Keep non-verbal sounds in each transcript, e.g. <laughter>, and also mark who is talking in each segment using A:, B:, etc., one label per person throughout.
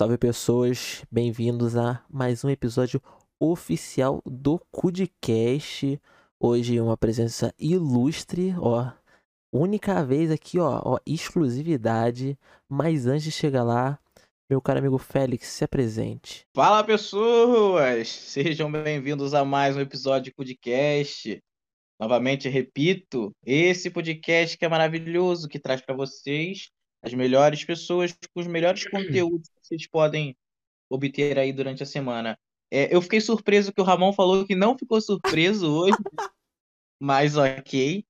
A: Salve pessoas, bem-vindos a mais um episódio oficial do Cudcast. Hoje uma presença ilustre, ó, única vez aqui, ó, ó, exclusividade. Mas antes de chegar lá, meu caro amigo Félix, se apresente.
B: Fala pessoas, sejam bem-vindos a mais um episódio de Cudcast. Novamente repito, esse podcast que é maravilhoso, que traz para vocês as melhores pessoas com os melhores conteúdos que vocês podem obter aí durante a semana. É, eu fiquei surpreso que o Ramon falou que não ficou surpreso <laughs> hoje, mas ok.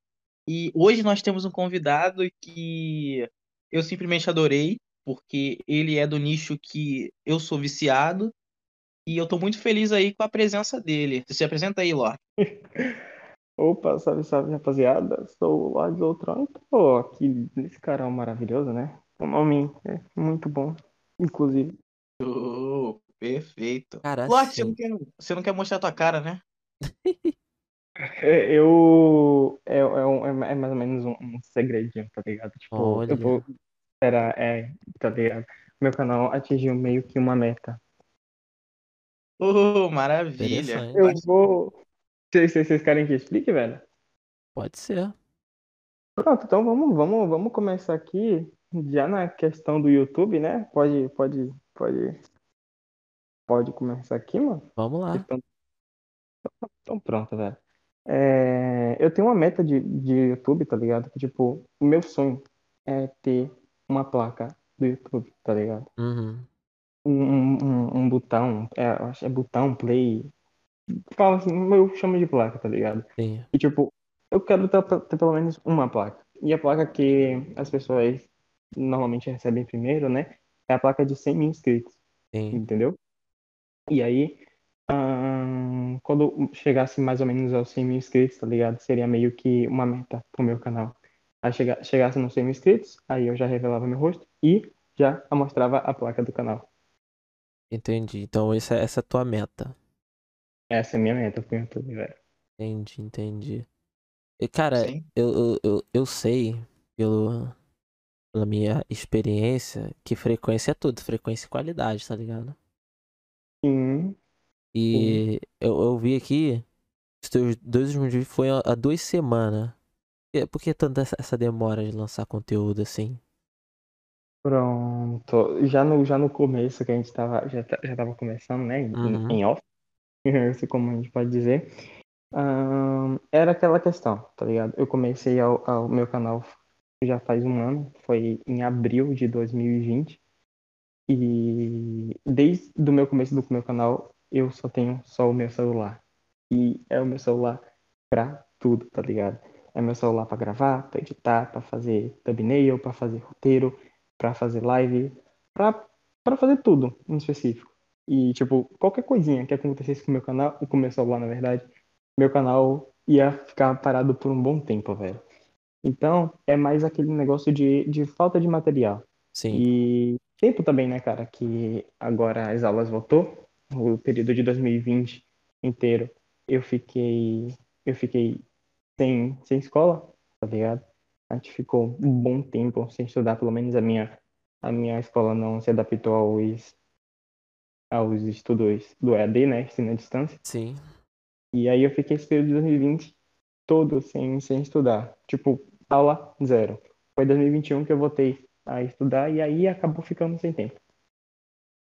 B: E hoje nós temos um convidado que eu simplesmente adorei, porque ele é do nicho que eu sou viciado. E eu tô muito feliz aí com a presença dele. Você se apresenta aí, Lorde. <laughs>
C: Opa, salve, salve, rapaziada. Sou o Lorde Outron e tô aqui nesse canal maravilhoso, né? O nome é muito bom, inclusive.
B: Oh, perfeito.
A: Cara,
B: Lorde, você não, quer, você não quer mostrar tua cara, né? <laughs>
C: É, Eu. É, é, um- é mais ou menos um, um segredinho, tá ligado? Tipo,
A: Olha.
C: eu vou. Esperar, é, tá ligado? Meu canal atingiu meio que uma meta.
B: Oh, maravilha.
C: Eu vou. Vocês, querem que explique, velho?
A: Pode ser.
C: Pronto, então vamos, vamos, vamos começar aqui já na questão do YouTube, né? Pode, pode, pode, pode começar aqui, mano.
A: Vamos lá.
C: Questão- Então pronto, velho. É, eu tenho uma meta de, de YouTube, tá ligado? Que, tipo, o meu sonho é ter uma placa do YouTube, tá ligado?
A: Uhum.
C: Um, um, um, um botão, é, é botão, play. Fala assim, eu chamo de placa, tá ligado?
A: Sim.
C: E tipo, eu quero ter, ter pelo menos uma placa. E a placa que as pessoas normalmente recebem primeiro, né? É a placa de 100 mil inscritos,
A: Sim.
C: entendeu? E aí, ahn, quando chegasse mais ou menos aos 100 mil inscritos, tá ligado? Seria meio que uma meta pro meu canal. Aí chega, chegasse nos 100 mil inscritos, aí eu já revelava meu rosto e já mostrava a placa do canal.
A: Entendi. Então essa, essa é a tua meta.
C: Essa é a minha meta pro YouTube, velho.
A: Entendi, entendi. E, cara,
B: Sim.
A: eu, eu, eu, eu sei, pelo, pela minha experiência, que frequência é tudo. Frequência e qualidade, tá ligado?
C: Sim,
A: E eu, eu vi aqui, os teus dois últimos vídeos foi há duas semanas. Por que tanta essa, demora de lançar conteúdo assim?
C: Pronto. Já no, já no começo que a gente tava, já, já tava começando, né? Em,
A: Uhum.
C: em off, <laughs> assim como a gente pode dizer. ahn, era aquela questão, tá ligado? Eu comecei ao, ao meu canal já faz um ano, foi em abril de 2020. E desde o meu começo do meu canal, eu só tenho só o meu celular. E é o meu celular pra tudo, tá ligado? É meu celular pra gravar, pra editar, pra fazer thumbnail, pra fazer roteiro, pra fazer live, pra, pra fazer tudo em específico. E, tipo, qualquer coisinha que acontecesse com o meu canal, com o meu celular, na verdade, meu canal ia ficar parado por um bom tempo, velho. Então, é mais aquele negócio de, de falta de material.
A: Sim.
C: E tempo também, né, cara, que agora as aulas voltou, o período de 2020 inteiro, eu fiquei, eu fiquei sem, sem escola, tá ligado? A gente ficou um bom tempo sem estudar, pelo menos a minha, a minha escola não se adaptou aos, aos estudos do EAD, né, ensino à distância.
A: Sim.
C: E aí eu fiquei esse período de 2020 todo sem, sem estudar. Tipo, aula zero. Foi 2021 que eu voltei a estudar e aí acabou ficando sem tempo.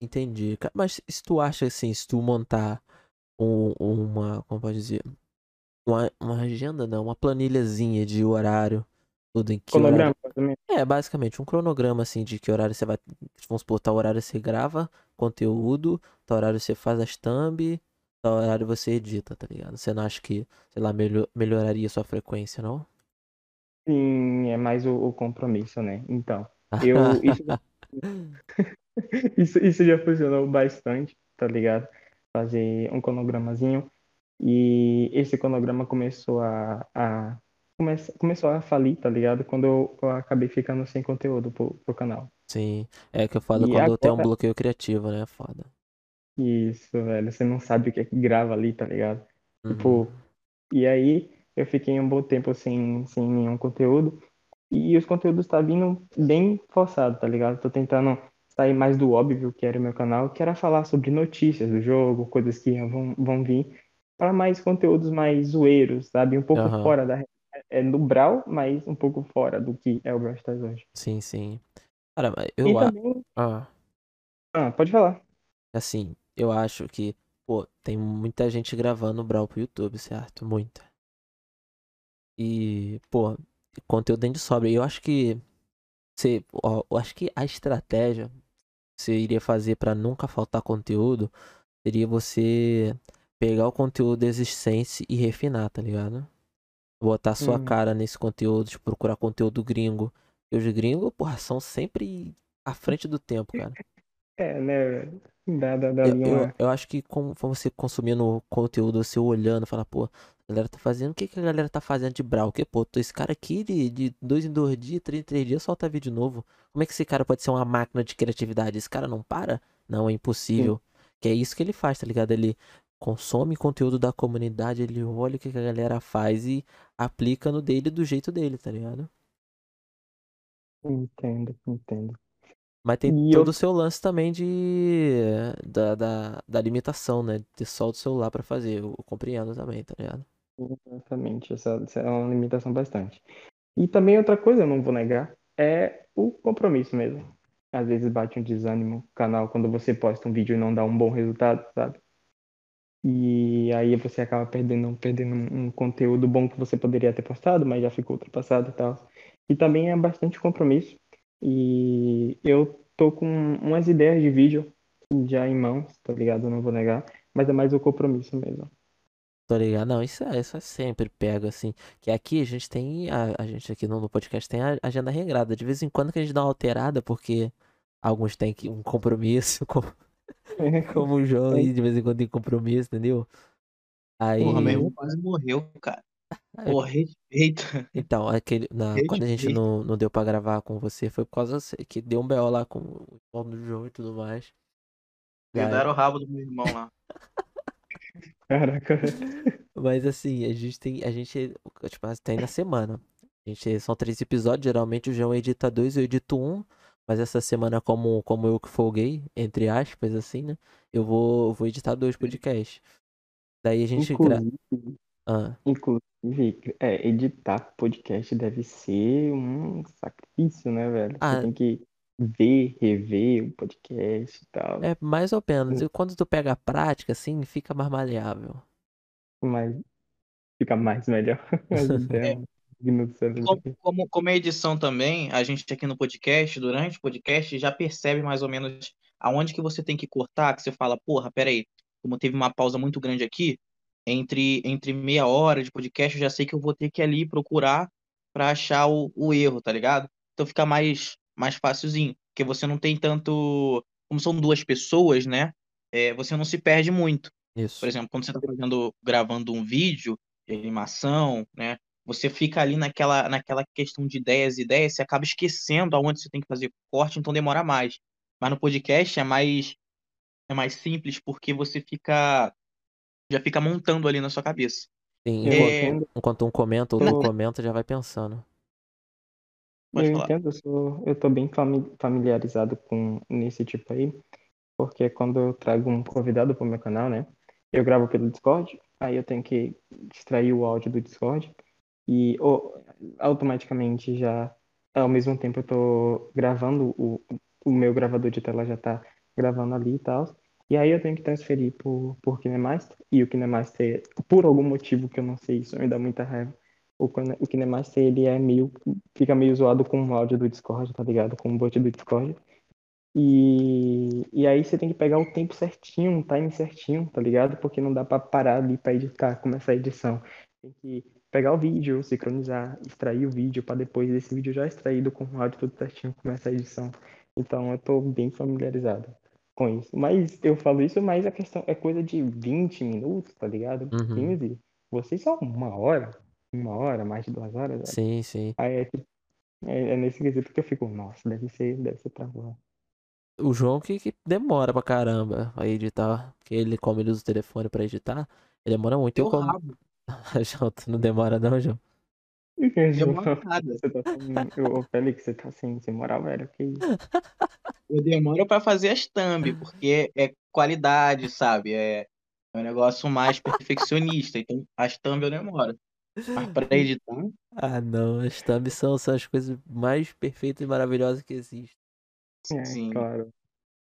A: Entendi. Mas se tu acha assim, se tu montar um- uma, como pode dizer, uma, uma agenda, não, uma planilhazinha de horário, tudo em que.
C: Cronograma, menos.
A: É, basicamente, um cronograma assim de que horário você vai, vamos supor, tal horário você grava conteúdo, tal horário você faz as thumb, tal horário você edita, tá ligado? Você não acha que, sei lá, melhor, melhoraria sua frequência, não?
C: Sim, é mais o, o compromisso, né? Então, eu <laughs> isso, <laughs> isso, isso já funcionou bastante, tá ligado? Fazer um cronogramazinho. E esse cronograma começou a, a come, começou a falir, tá ligado? Quando eu, eu acabei ficando sem conteúdo pro, pro canal.
A: Sim, é que eu falo
C: E
A: quando tem um
C: agora-
A: bloqueio criativo, né? Foda.
C: Isso, velho. Você não sabe o que é que grava ali, tá ligado?
A: Uhum.
C: Tipo, e aí eu fiquei um bom tempo sem, sem nenhum conteúdo. E os conteúdos tá vindo bem forçado, tá ligado? Tô tentando sair mais do óbvio que era o meu canal, que era falar sobre notícias do jogo, coisas que vão, vão vir, para mais conteúdos mais zoeiros, sabe? Um pouco
A: Aham.
C: fora da. É no Brawl, mas um pouco fora do que é o Brawl Stars hoje.
A: Sim, sim. Cara, mas
C: E
A: eu acho.
C: também.
A: Ah,
C: Ah, pode falar.
A: assim, eu acho que, pô, tem muita gente gravando Brawl pro YouTube, certo? Muita. E, pô, conteúdo ainda sobra. E eu acho que. Você, ó, eu acho que a estratégia que você iria fazer pra nunca faltar conteúdo seria você pegar o conteúdo existente e refinar, tá ligado? Botar sua
C: Hum.
A: cara nesse conteúdo, tipo, procurar conteúdo gringo. E os gringos, porra, são sempre à frente do tempo, cara.
C: É, né? Dá, dá, dá
A: Eu, eu, eu acho que com, com você consumindo conteúdo, você olhando, falar, pô, a galera tá fazendo, o que, que a galera tá fazendo de Brawl? Que, pô, esse cara aqui de, de dois em dois dias, três em três dias, solta vídeo novo. Como é que esse cara pode ser uma máquina de criatividade? Esse cara não para? Não, é impossível. Que é isso que ele faz, tá ligado? Ele consome conteúdo da comunidade, ele olha o que, a galera faz e aplica no dele do jeito dele, tá ligado?
C: Entendo, entendo.
A: Mas tem
C: E
A: todo
C: eu-
A: o seu lance também de da, da, da limitação, né? De ter só o celular pra fazer. Eu compreendo também, tá ligado?
C: Exatamente, essa, essa é uma limitação bastante. E também outra coisa, eu não vou negar, é o compromisso mesmo. Às vezes bate um desânimo no canal quando você posta um vídeo e não dá um bom resultado, sabe? E aí você acaba perdendo, perdendo um conteúdo bom que você poderia ter postado, mas já ficou ultrapassado e tal. E também é bastante compromisso. E eu tô com umas ideias de vídeo já em mãos, tá ligado? Não vou negar, mas é mais o compromisso mesmo.
A: Tô ligado? Não, isso é, isso é sempre pega, assim. Que aqui a gente tem. A, a gente aqui no, podcast tem a agenda regrada. De vez em quando que a gente dá uma alterada, porque alguns têm um compromisso, <laughs> como, <laughs> como o João aí, de vez em quando tem compromisso, entendeu? Aí.
B: Porra, meu irmão quase morreu, cara. <laughs> Porra, respeito.
A: Então, aquele, na, quando a gente não, não deu pra gravar com você, foi por causa que deu um BO lá com o irmão do João e tudo mais.
B: Pegaram o rabo do meu irmão lá. <laughs>
C: Caraca.
A: Mas assim, a gente tem. A gente. Tipo, tem na semana. A gente, são três episódios. Geralmente o João edita dois, eu edito um. Mas essa semana, como, como eu que folguei, entre aspas, assim, né? Eu vou, vou editar dois podcasts. Daí a gente gra...
C: Inclusive,
A: Ah,
C: inclusive, é, editar podcast deve ser um sacrifício, né, velho?
A: Ah.
C: Você tem que ver, rever o podcast e tal.
A: é mais ou menos. E quando tu pega a prática, assim, fica mais maleável.
C: Mas fica mais melhor. <laughs> Ideias, minutos <laughs>
B: Como, como, como é edição também, a gente aqui no podcast, durante o podcast, já percebe mais ou menos aonde que você tem que cortar, que você fala, porra, peraí, como teve uma pausa muito grande aqui, entre, entre meia hora de podcast, eu já sei que eu vou ter que ir ali procurar para achar o, o erro, tá ligado? Então fica mais, mais facilzinho, porque você não tem tanto. Como são duas pessoas, né? É, você não se perde muito.
A: Isso.
B: Por exemplo, quando você está fazendo, gravando um vídeo de animação, né? Você fica ali naquela, naquela questão de ideias e ideias, você acaba esquecendo aonde você tem que fazer corte, então demora mais. Mas no podcast é mais é mais simples porque você fica já fica montando ali na sua cabeça.
A: Sim,
C: Eu
A: enquanto, enquanto um comenta, outro
C: Tô-
A: comenta, já vai pensando.
B: Pode
C: eu
B: falar.
C: entendo, eu sou, eu tô bem fami- familiarizado com nesse tipo aí, porque quando eu trago um convidado pro meu canal, né? Eu gravo pelo Discord, aí eu tenho que extrair o áudio do Discord e o- automaticamente já, ao mesmo tempo eu tô gravando, o, o meu gravador de tela já tá gravando ali e tal. E aí eu tenho que transferir por, por KineMaster, e o KineMaster, por algum motivo que eu não sei, isso me dá muita raiva. O, o KineMaster, ele é meio, fica meio zoado com o áudio do Discord, tá ligado? Com o bot do Discord. E, e aí você tem que pegar o tempo certinho, um time certinho, tá ligado? Porque não dá pra parar ali pra editar, começar a edição. Tem que pegar o vídeo, sincronizar, extrair o vídeo pra depois desse vídeo já extraído com o áudio tudo certinho, começar a edição. Então eu tô bem familiarizado com isso. Mas eu falo isso, mas a questão é coisa de 20 minutos, tá ligado?
A: Uhum.
C: 15. Vocês são uma hora, uma hora, mais de duas horas. velho.
A: Sim, sim.
C: Aí é, tipo- é, é nesse quesito que eu fico, nossa, deve ser, deve ser pra voar.
A: O João que, que demora pra caramba a editar. Porque ele, como ele usa o telefone pra editar, ele demora muito. Eu como.
B: rabo. <laughs>
A: João, tu não demora não, João?
B: Demora nada.
C: Você tá sem... Ô, Félix, você tá sem, sem moral, velho. Que isso?
B: Eu demoro pra fazer as thumb, porque é qualidade, sabe? É, é um negócio mais perfeccionista. Então, as thumb eu demoro. Mas pra editar,
A: Ah, não. As thumbs são, são as coisas mais perfeitas e maravilhosas que existem.
C: É,
B: sim.
C: claro.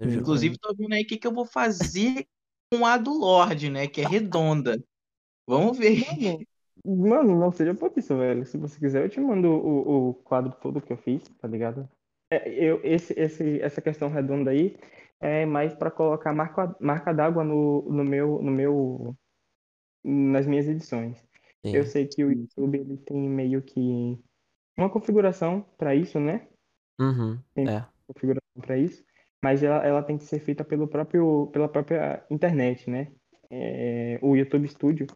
B: Inclusive, tô vendo aí o que, que eu vou fazer com a do Lorde, né? Que é redonda. Vamos ver.
C: Mano, mano, não seja por isso, velho. Se você quiser, eu te mando o, o quadro todo que eu fiz, tá ligado? É, eu, esse, esse, essa questão redonda aí é mais pra colocar marca, marca d'água no, no meu, no meu, nas minhas edições.
A: Sim.
C: Eu sei que o YouTube ele tem meio que uma configuração pra isso, né?
A: Uhum.
C: Tem-
A: É.
C: configuração para isso, mas ela, ela tem que ser feita pelo próprio, pela própria internet, né? É, o YouTube Studio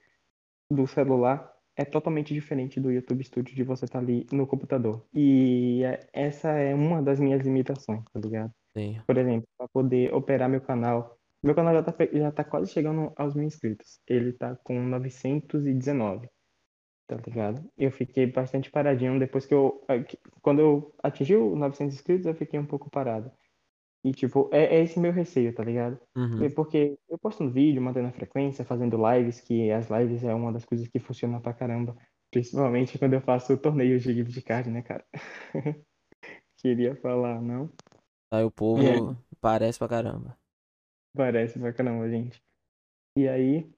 C: do celular é totalmente diferente do YouTube Studio de você estar ali no computador. E é- essa é uma das minhas limitações, tá ligado?
A: Sim.
C: Por exemplo, para poder operar meu canal. Meu canal já tá, já tá quase chegando aos mil inscritos. Ele tá com 919, tá ligado? Eu fiquei bastante paradinho depois que eu. Quando eu atingi os 900 inscritos, eu fiquei um pouco parado. E, tipo, é, é esse meu receio, tá ligado?
A: Uhum.
C: É Porque eu postando vídeo, mantendo a frequência, fazendo lives, que as lives é uma das coisas que funciona pra caramba. Principalmente quando eu faço torneios de gift card, né, cara? <laughs> Queria falar, não?
A: Aí o povo
C: aí?
A: parece pra caramba.
C: Parece pra caramba, gente. E aí,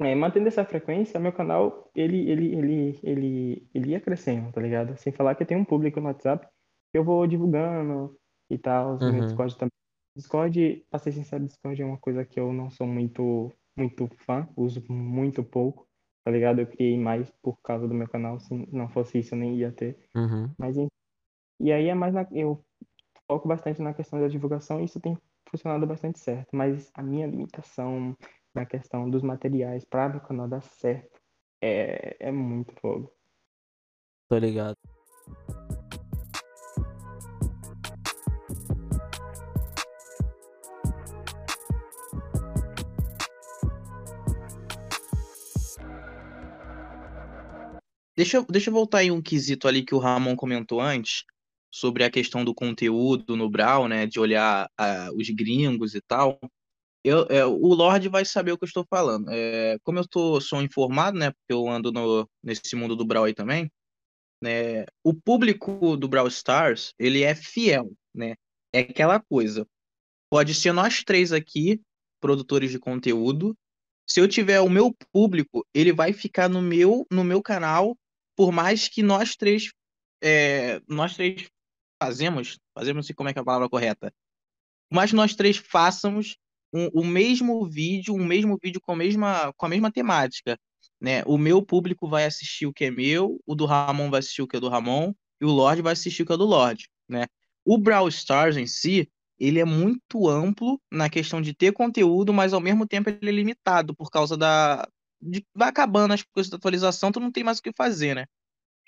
C: é, mantendo essa frequência, meu canal, ele, ele, ele, ele, ele ia crescendo, tá ligado? Sem falar que eu tenho um público no WhatsApp que eu vou divulgando e tal, no
A: Uhum.
C: Discord também. Discord, pra ser sincero, Discord é uma coisa que eu não sou muito, muito fã, uso muito pouco, tá ligado? Eu criei mais por causa do meu canal, se não fosse isso eu nem ia ter.
A: Uhum.
C: Mas, enfim. e aí é mais na, eu foco bastante na questão da divulgação e isso tem funcionado bastante certo. Mas a minha limitação na questão dos materiais para meu canal dar certo é, é muito fogo.
A: Tô ligado.
B: Deixa, deixa eu voltar em um quesito ali que o Ramon comentou antes, sobre a questão do conteúdo no Brawl, né? De olhar ah, os gringos e tal. Eu, é, o Lorde vai saber o que eu estou falando. É, como eu tô, sou informado, né? Porque eu ando no, nesse mundo do Brawl aí também, né? O público do Brawl Stars, ele é fiel, né? É aquela coisa. Pode ser nós três aqui, produtores de conteúdo. Se eu tiver o meu público, ele vai ficar no meu, no meu canal, por mais que nós três, é, nós três fazemos, fazemos, sei como é que é a palavra correta, mas nós três façamos um- o mesmo vídeo, um mesmo vídeo com a mesma, com a mesma temática, né? O meu público vai assistir o que é meu, o do Ramon vai assistir o que é do Ramon, e o Lorde vai assistir o que é do Lorde, né? O Brawl Stars em si, ele é muito amplo na questão de ter conteúdo, mas ao mesmo tempo ele é limitado por causa da. De... Vai acabando as coisas da atualização, tu não tem mais o que fazer, né?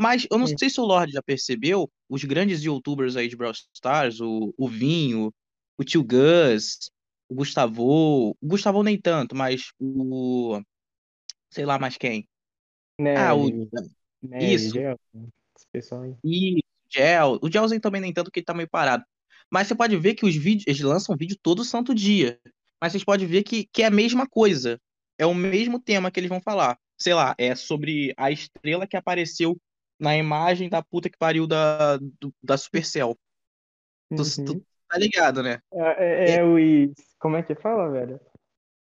B: Mas eu não sei se o Lorde já percebeu, os grandes youtubers aí de Brawl Stars, o, o Vinho, o Tio Gus, o Gustavo, o Gustavo nem tanto, mas o. Sei lá mais quem. Ah, o.
C: Nery,
B: Isso.
C: Esse pessoal aí.
B: E Gel, o Gelsen também nem tanto, porque ele tá meio parado. Mas você pode ver que os vídeos, eles lançam vídeo todo santo dia. Mas vocês podem ver que, que é a mesma coisa. É o mesmo tema que eles vão falar. Sei lá, é sobre a estrela que apareceu na imagem da puta que pariu da, do- da Supercell.
C: Uhum.
B: tu tá ligado, né?
C: É, é, é os. Como é que fala, velho?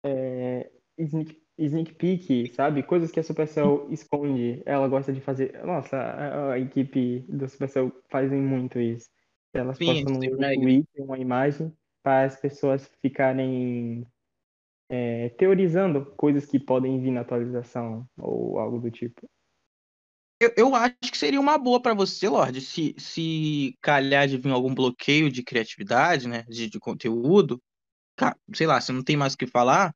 C: É, sneak, sneak peek, sabe? Coisas que a Supercell <laughs> esconde. Ela gosta de fazer. Nossa, a, a equipe do Supercell fazem muito isso. Elas
B: Sim,
C: postam no. Twitter uma imagem para as pessoas ficarem é, teorizando coisas que podem vir na atualização ou algo do tipo.
B: Eu, eu acho que seria uma boa pra você, Lorde, se, se calhar de vir algum bloqueio de criatividade, né? De, de conteúdo. Sei lá, você não tem mais o que falar.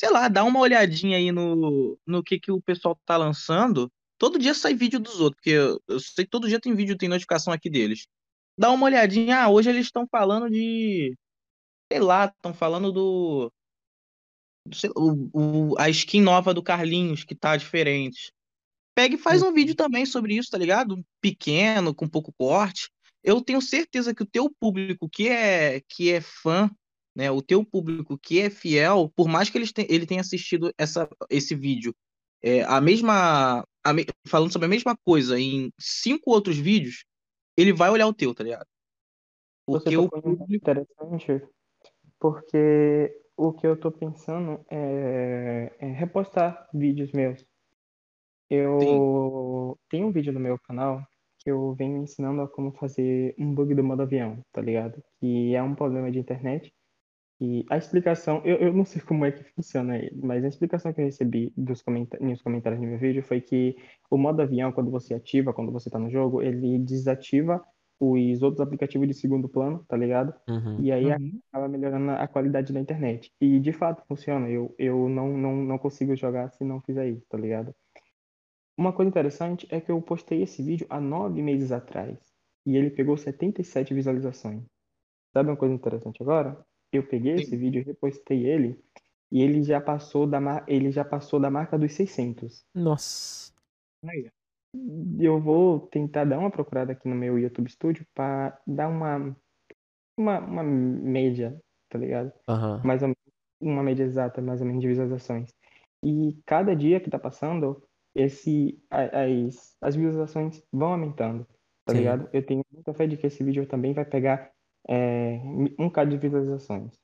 B: Sei lá, dá uma olhadinha aí no, no que, que o pessoal tá lançando. Todo dia sai vídeo dos outros, porque eu, eu sei que todo dia tem vídeo, tem notificação aqui deles. Dá uma olhadinha. Ah, hoje eles estão falando de. Sei lá, estão falando do. Sei- o, o- a skin nova do Carlinhos, que tá diferente. pega e faz um vídeo também sobre isso, tá ligado? Pequeno, com pouco corte. Eu tenho certeza que o teu público que é que é fã, né, o teu público que é fiel, por mais que ele, te, ele tenha assistido essa, esse vídeo, é, a mesma, a me, falando sobre a mesma coisa em cinco outros vídeos, ele vai olhar o teu, tá ligado?
C: Você
B: Porque o
C: em um ponto
B: público.
C: interessante, porque o que eu tô pensando é, é repostar vídeos meus.
B: Sim,
C: Eu tenho um vídeo no meu canal que eu venho ensinando a como fazer um bug do modo avião, tá ligado? Que é um problema de internet. E a explicação, eu, eu não sei como é que funciona ele, mas a explicação que eu recebi dos comenta nos comentários do meu vídeo foi que o modo avião, quando você ativa, quando você tá no jogo, ele desativa os outros aplicativos de segundo plano, tá ligado?
A: Uhum.
C: E aí
B: Uhum.
C: acaba melhorando a qualidade da internet. E de fato funciona. Eu, eu não, não, não consigo jogar se não fizer isso, tá ligado? Uma coisa interessante é que eu postei esse vídeo há nove meses atrás e ele pegou 77 visualizações. Sabe uma coisa interessante agora? Eu peguei esse
B: Sim.
C: vídeo e repostei ele e ele já passou da, mar... ele já passou da marca dos 600.
A: Nossa.
B: Aí,
C: Eu vou tentar dar uma procurada aqui no meu YouTube Studio para dar uma, uma, uma média, tá ligado?
A: Aham.
C: mais ou uma média exata, mais ou menos, de visualizações. E cada dia que tá passando, esse, as, as visualizações vão aumentando, tá
A: Sim.
C: ligado? Eu tenho muita fé de que esse vídeo também vai pegar é, um k de visualizações.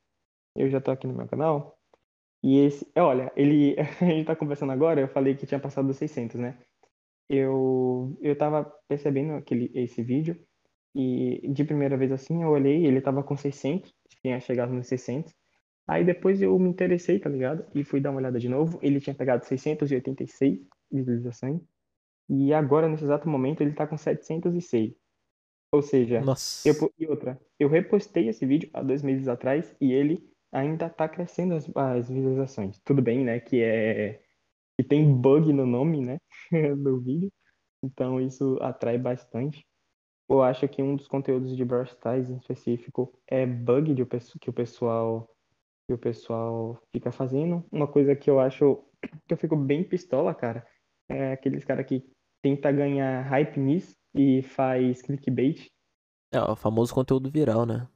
C: Eu já tô aqui no meu canal, e esse, olha, ele, <laughs> a gente tá conversando agora, eu falei que tinha passado dos 600, né? Eu, eu tava percebendo aquele, esse vídeo, e de primeira vez assim, eu olhei, ele tava com 600, tinha chegado nos 600, Aí depois eu me interessei, tá ligado? E fui dar uma olhada de novo. Ele tinha pegado 686 visualizações. E agora, nesse exato momento, ele tá com 706. Ou seja,
A: Nossa.
C: eu, e outra, eu repostei esse vídeo há dois meses atrás e ele ainda tá crescendo as, as visualizações. Tudo bem, né? Que é que tem bug no nome, né? <laughs> do vídeo. Então isso atrai bastante. Eu acho que um dos conteúdos de Brawl Stars em específico é bug de que o pessoal que o pessoal fica fazendo. Uma coisa que eu acho que eu fico bem pistola, cara, é aqueles cara que tenta ganhar hype nisso e faz clickbait.
A: É, o famoso conteúdo viral, né?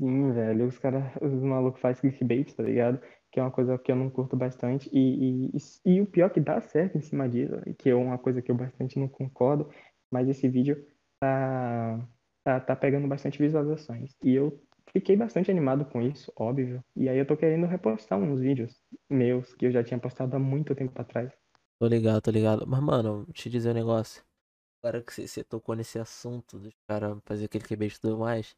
C: Sim, velho, os caras, os malucos fazem clickbait, tá ligado? Que é uma coisa que eu não curto bastante. E, e, e, o pior é que dá certo em cima disso, que é uma coisa que eu bastante não concordo, mas esse vídeo tá, tá, tá pegando bastante visualizações. E eu fiquei bastante animado com isso, óbvio. E aí eu tô querendo repostar uns vídeos meus que eu já tinha postado há muito tempo atrás.
A: Tô ligado, tô ligado. Mas, mano, te dizer um negócio. Agora que você- tocou nesse assunto dos caras fazer aquele que e tudo mais,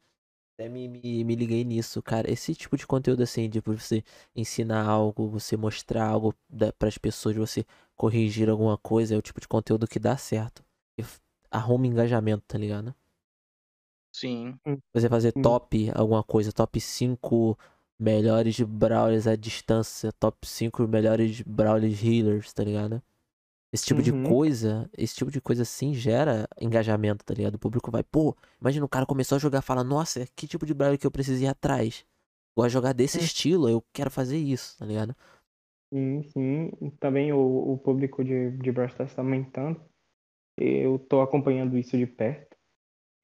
A: até me, me, me liguei nisso, cara. Esse tipo de conteúdo assim, de você ensinar algo, você mostrar algo da, pras pessoas, você corrigir alguma coisa, é o tipo de conteúdo que dá certo. E arruma engajamento, tá ligado?
B: sim.
A: Você fazer top alguma coisa, top 5 melhores brawlers à distância, top 5 melhores brawlers healers, tá ligado? Esse tipo de
C: Uhum.
A: coisa, esse tipo de coisa assim gera engajamento, tá ligado? O público vai, pô, imagina o cara começou a jogar, fala, nossa, que tipo de brawler que eu preciso ir atrás? Gosto de jogar desse
C: Hum.
A: estilo, eu quero fazer isso, tá ligado?
C: Sim, sim. Também o, o público de, de Brawl Stars está aumentando. Eu tô acompanhando isso de perto.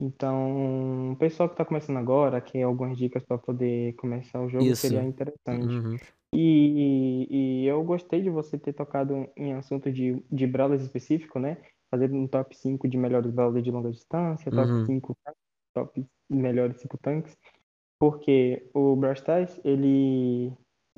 C: Então, o pessoal que está começando agora, quer algumas dicas para poder começar o jogo,
A: Isso.
C: seria interessante.
A: Uhum.
C: E, e eu gostei de você ter tocado em assunto de, de brawlers específico, né? Fazer um top 5 de melhores brawlers de longa distância, top
A: Uhum.
C: 5 top melhores 5 tanques. Porque o Brawl Stars, ele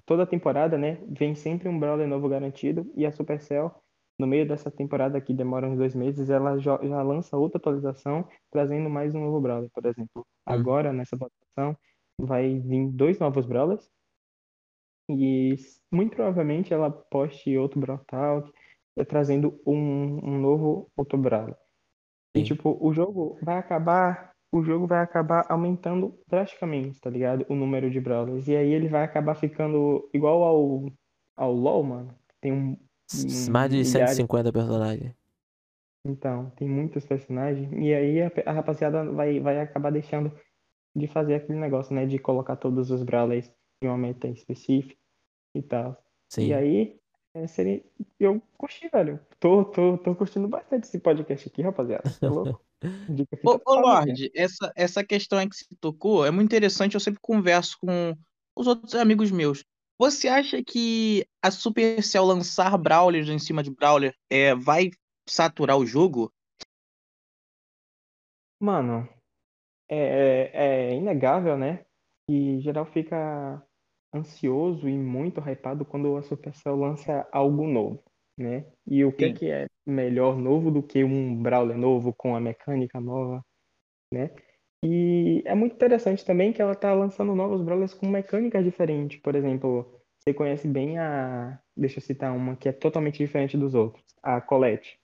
C: toda temporada, né, vem sempre um brawler novo garantido e a Supercell no meio dessa temporada que demora uns dois meses, ela já, já lança outra atualização trazendo mais um novo brawler, por exemplo. Agora nessa atualização vai vir dois novos brawlers e muito provavelmente ela poste outro Brawl Talk eh, trazendo um, um novo outro brawler. E tipo, o jogo vai acabar, o jogo vai acabar aumentando drasticamente, tá ligado? O número de brawlers. E aí ele vai acabar ficando igual ao ao LoL, mano. Tem um
A: Mais de
C: milhares.
A: 150 personagens.
C: então, tem muitos personagens e aí a, a rapaziada vai vai acabar deixando de fazer aquele negócio, né, de colocar todos os brawlers em uma meta específica e tal.
A: Sim.
C: E aí é, seria... eu curti, velho. Tô, tô, tô curtindo bastante esse podcast aqui, rapaziada. É louco. <laughs>
B: Ô, ô? Lorde, essa, essa questão aí que se tocou é muito interessante. Eu sempre converso com os outros amigos meus. Você acha que a Supercell lançar Brawlers em cima de Brawler é, vai saturar o jogo?
C: Mano, é, é é inegável, né? Que geral fica ansioso e muito hypado quando a Supercell lança algo novo, né? E o que que é melhor novo do que um Brawler novo com a mecânica nova, né? E é muito interessante também que ela tá lançando novos Brawlers com mecânicas diferentes. Por exemplo, você conhece bem a... Deixa eu citar uma que é totalmente diferente dos outros. A Colette.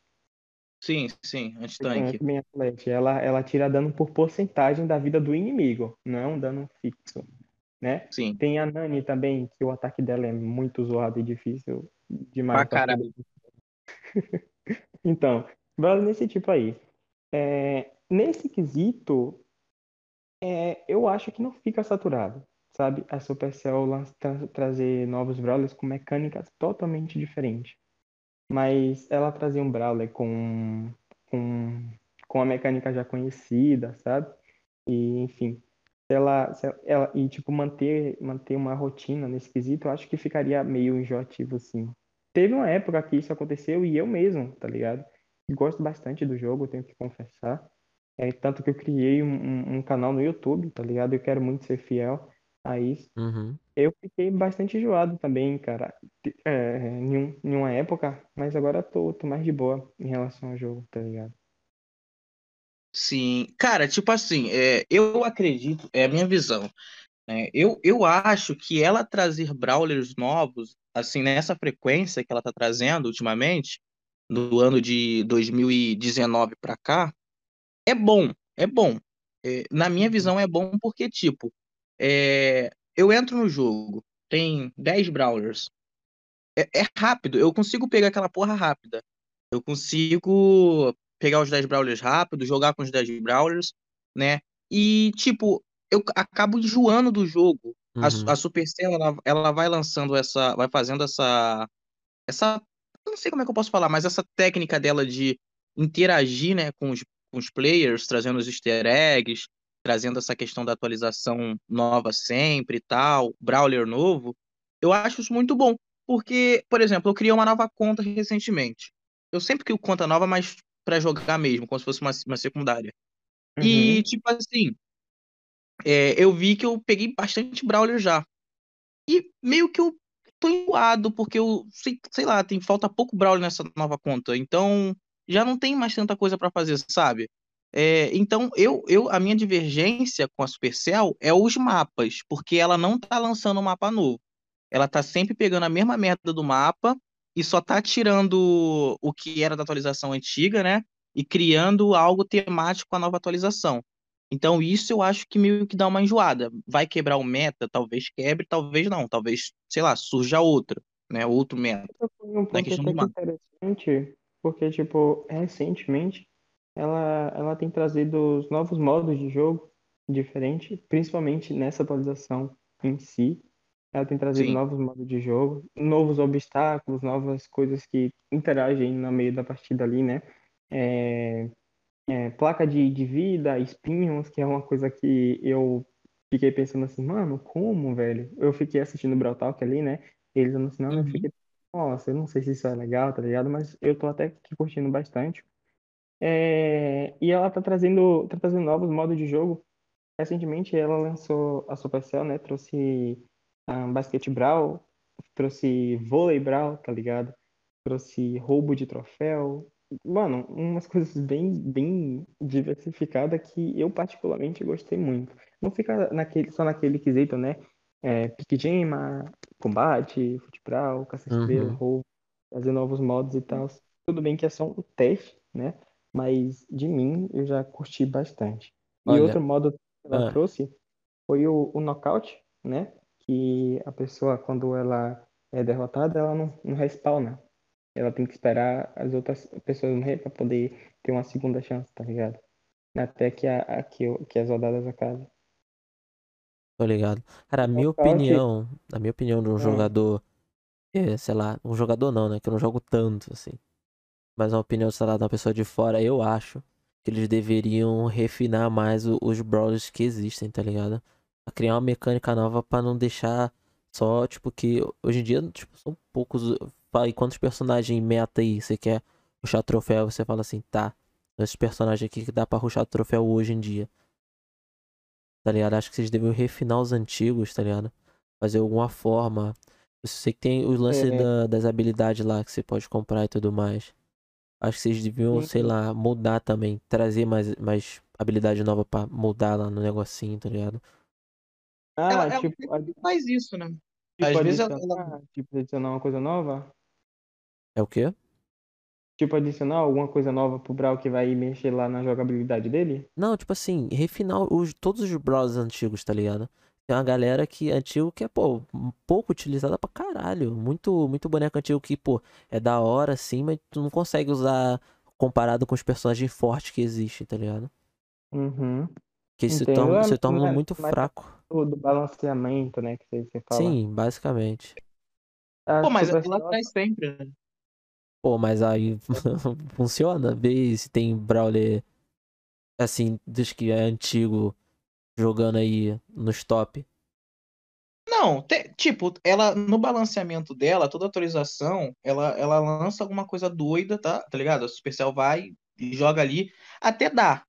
B: sim, sim, anti-tanque.
C: bem a Colette. Ela, ela tira dano por porcentagem da vida do inimigo, não é um dano fixo, né?
B: Sim,
C: Tem a Nani também, que o ataque dela é muito zoado e difícil
B: pra
C: demais para
B: caralho. <laughs>
C: Então, Brawler nesse tipo aí. É, nesse quesito, é, eu acho que não fica saturado, sabe? A Supercell tra- trazer novos Brawlers com mecânicas totalmente diferentes. Mas ela trazia um Brawler com, com, com a mecânica já conhecida, sabe? E, enfim, se ela, se ela, e, tipo, manter, manter uma rotina nesse quesito, eu acho que ficaria meio enjoativo, sim. Teve uma época que isso aconteceu e eu mesmo, tá ligado? Gosto bastante do jogo, tenho que confessar. É tanto que eu criei um, um, um canal no YouTube, tá ligado? Eu quero muito ser fiel a isso.
A: Uhum.
C: Eu fiquei bastante enjoado também, cara, é, em, um- em uma época, mas agora tô, tô mais de boa em relação ao jogo, tá ligado?
B: Sim, cara, tipo assim, é, eu acredito, é a minha visão, né? Eu, eu acho que ela trazer Brawlers novos, assim, nessa frequência que ela tá trazendo ultimamente, do ano de 2019 pra cá, é bom, é bom. É, na minha
C: Uhum.
B: visão é bom porque, tipo, é, eu entro no jogo, tem 10 Brawlers, é, é rápido, eu consigo pegar aquela porra rápida. Eu consigo pegar os 10 Brawlers rápido, jogar com os 10 Brawlers, né? E, tipo, eu acabo enjoando do jogo. A, Su- a
A: Uhum.
B: Supercell, ela, ela vai lançando essa, vai fazendo essa, essa, não sei como é que eu posso falar, mas essa técnica dela de interagir, né, com os, com os players, trazendo os easter eggs, trazendo essa questão da atualização nova sempre e tal, Brawler novo, eu acho isso muito bom. Porque, por exemplo, eu criei uma nova conta recentemente. Eu sempre crio conta nova, mas pra jogar mesmo, como se fosse uma, uma secundária. E,
C: Uhum.
B: tipo assim, é, eu vi que eu peguei bastante Brawler já. E meio que eu tô enjoado, porque eu sei, sei lá, tem falta pouco Brawler nessa nova conta. Então, já não tem mais tanta coisa pra fazer, sabe? É, então, eu, eu, a minha divergência com a Supercell é os mapas, porque ela não tá lançando um mapa novo. Ela tá sempre pegando a mesma merda do mapa e só tá tirando o que era da atualização antiga, né? E criando algo temático com a nova atualização. Então, isso eu acho que meio que dá uma enjoada. Vai quebrar o meta? Talvez quebre, talvez não. Talvez, sei lá, surja outro, né? Outro meta
C: um ponto interessante, porque, tipo, recentemente ela, ela tem trazido os novos modos de jogo diferentes, principalmente nessa atualização em si. Ela tem trazido
B: Sim,
C: novos modos de jogo, novos obstáculos, novas coisas que interagem no meio da partida ali, né? É, é, placa de, de vida, espinhos, que é uma coisa que eu fiquei pensando assim, mano, como, velho? Eu fiquei assistindo o Brawl Talk ali, né? Eles anunciando, eu
B: uhum,
C: fiquei, nossa, eu não sei se isso é legal, tá ligado? Mas eu tô até que curtindo bastante. É, e ela tá trazendo, tá trazendo novos modos de jogo. Recentemente ela lançou a Supercell, né? Trouxe a Basket Brawl, trouxe Vôlei Brawl, tá ligado? Trouxe roubo de troféu. Mano, umas <laughs> coisas bem, bem diversificadas que eu particularmente gostei muito. Não fica naquele, só naquele quesito, né? É, gema, combate, futebral, caça-estrela,
A: Uhum.
C: roubo, fazer novos modos e tal. Tudo bem que é só um teste, né? Mas de mim eu já curti bastante. E
A: Olha,
C: outro modo que ela
A: ah,
C: trouxe foi o, o knockout, né? Que a pessoa, quando ela é derrotada, ela não, não respawna. Ela tem que esperar as outras pessoas morrer para poder ter uma segunda chance, tá ligado? Até que, a, a- que, que as rodadas acabem.
A: Tô ligado. Cara, a minha opinião, a minha opinião de um
C: ah,
A: jogador é, sei lá, um jogador não, né? Que eu não jogo tanto, assim. Mas uma opinião, sei lá, da pessoa de fora, eu acho que eles deveriam refinar mais os brawlers que existem, tá ligado? A criar uma mecânica nova pra não deixar só, tipo, que hoje em dia, tipo, são poucos. Fala aí, quantos personagens meta aí você quer ruxar troféu? Você fala assim, tá, esses personagens aqui que dá pra ruxar troféu hoje em dia. Tá ligado? Acho que vocês deveriam refinar os antigos, tá ligado? Fazer alguma forma. Eu sei que tem os lances
C: É.
A: da- das habilidades lá que você pode comprar e tudo mais. Acho que vocês deviam,
C: Sim,
A: sei lá, mudar também. Trazer mais, mais habilidade nova pra mudar lá no negocinho, tá ligado?
C: Ah,
B: Ela, ela
C: tipo,
B: sempre faz isso, né?
C: tipo
B: Às vezes ela,
C: adicionar,
B: ela-
C: tipo, adicionar uma coisa nova?
A: É o quê?
C: Tipo, adicionar alguma coisa nova pro Brawl que vai mexer lá na jogabilidade dele?
A: Não, tipo assim, refinar os, todos os browsers antigos, tá ligado? Tem uma galera que antigo que é, pô, pouco utilizada pra caralho. Muito, muito boneco antigo que, pô, é da hora sim, mas tu não consegue usar comparado com os personagens fortes que existem, tá ligado?
C: Uhum.
A: Que se torna,
C: É,
A: se torna
C: mas-
A: muito
C: mas-
A: fraco.
C: Do, balanceamento, né, que você, você fala.
A: Sim, basicamente.
B: Pô, mas ela traz sempre, né?
A: Pô, mas aí <laughs> funciona. Vê se tem Brawler assim, dos que é antigo jogando aí nos top.
B: Não, te- tipo, ela no balanceamento dela, toda atualização, ela, ela lança alguma coisa doida, tá? Tá ligado? A Supercell vai e joga ali, até dá.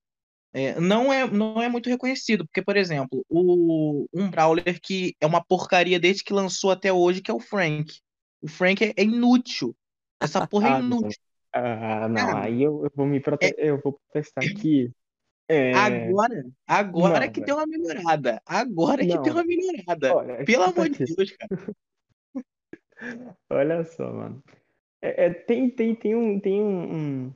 B: É, não é, não é muito reconhecido, porque, por exemplo, o, um Brawler que é uma porcaria desde que lançou até hoje, que é o Frank. O Frank é, é inútil. Essa <laughs> porra é
C: Ah, não.
B: inútil.
C: Ah, não,
B: Cara,
C: aí eu, eu vou me prote... eu vou protestar aqui. É,
B: Agora, agora
C: Não,
B: que
C: velho.
B: deu uma melhorada. Agora que
C: Não,
B: deu uma melhorada.
C: olha, <laughs>
B: Pelo amor de Deus, cara. <laughs>
C: olha só, mano. É, é, tem, tem, tem um, tem um, um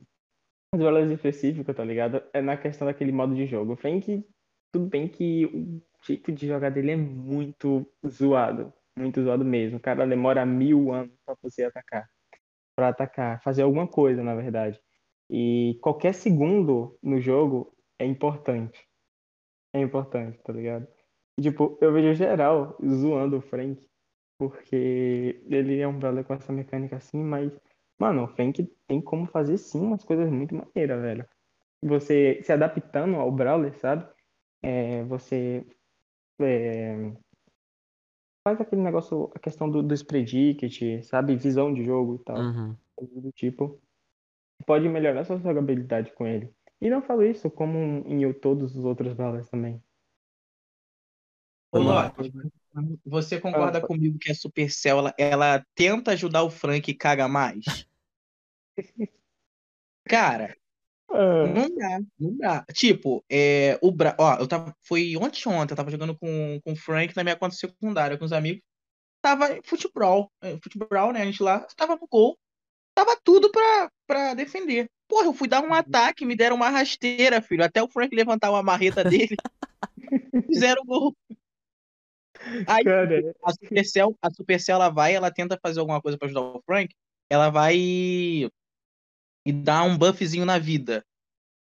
C: valores específicos, tá ligado? É na questão daquele modo de jogo. O Frank, tudo bem que o jeito de jogar dele é muito zoado. Muito zoado mesmo. O cara demora mil anos pra você atacar. Pra atacar. Fazer alguma coisa, na verdade. E qualquer segundo no jogo é importante. É importante, tá ligado? E, tipo, eu vejo geral zoando o Frank. Porque ele é um brother com essa mecânica assim, mas, mano, o Frank tem como fazer sim umas coisas muito maneiras, velho. Você se adaptando ao Brawler, sabe? É, você é, faz aquele negócio, a questão do, dos predict, sabe? Visão de jogo e tal,
A: Uhum.
C: do tipo. Pode melhorar sua jogabilidade com ele. E não falo isso como em todos os outros Brawlers também.
B: Ô. Loki, você concorda
C: Ah,
B: comigo que a Supercell ela, ela tenta ajudar o Frank e caga mais? <laughs> Cara,
C: Ah,
B: não dá, não dá. Tipo, é, o Bra... Ó, eu tava. Foi ontem ontem, eu tava jogando com, com o Frank na minha conta secundária, com os amigos. Tava em futebol, é, futebol, né? A gente lá tava no gol, tava tudo pra, pra defender. Porra, eu fui dar um ataque, me deram uma rasteira, filho. Até o Frank levantar uma marreta dele, <laughs> fizeram o gol. Aí,
C: cara,
B: a Supercell, a Supercell ela vai, ela tenta fazer alguma coisa pra ajudar o Frank, ela vai e, dá um buffzinho na vida.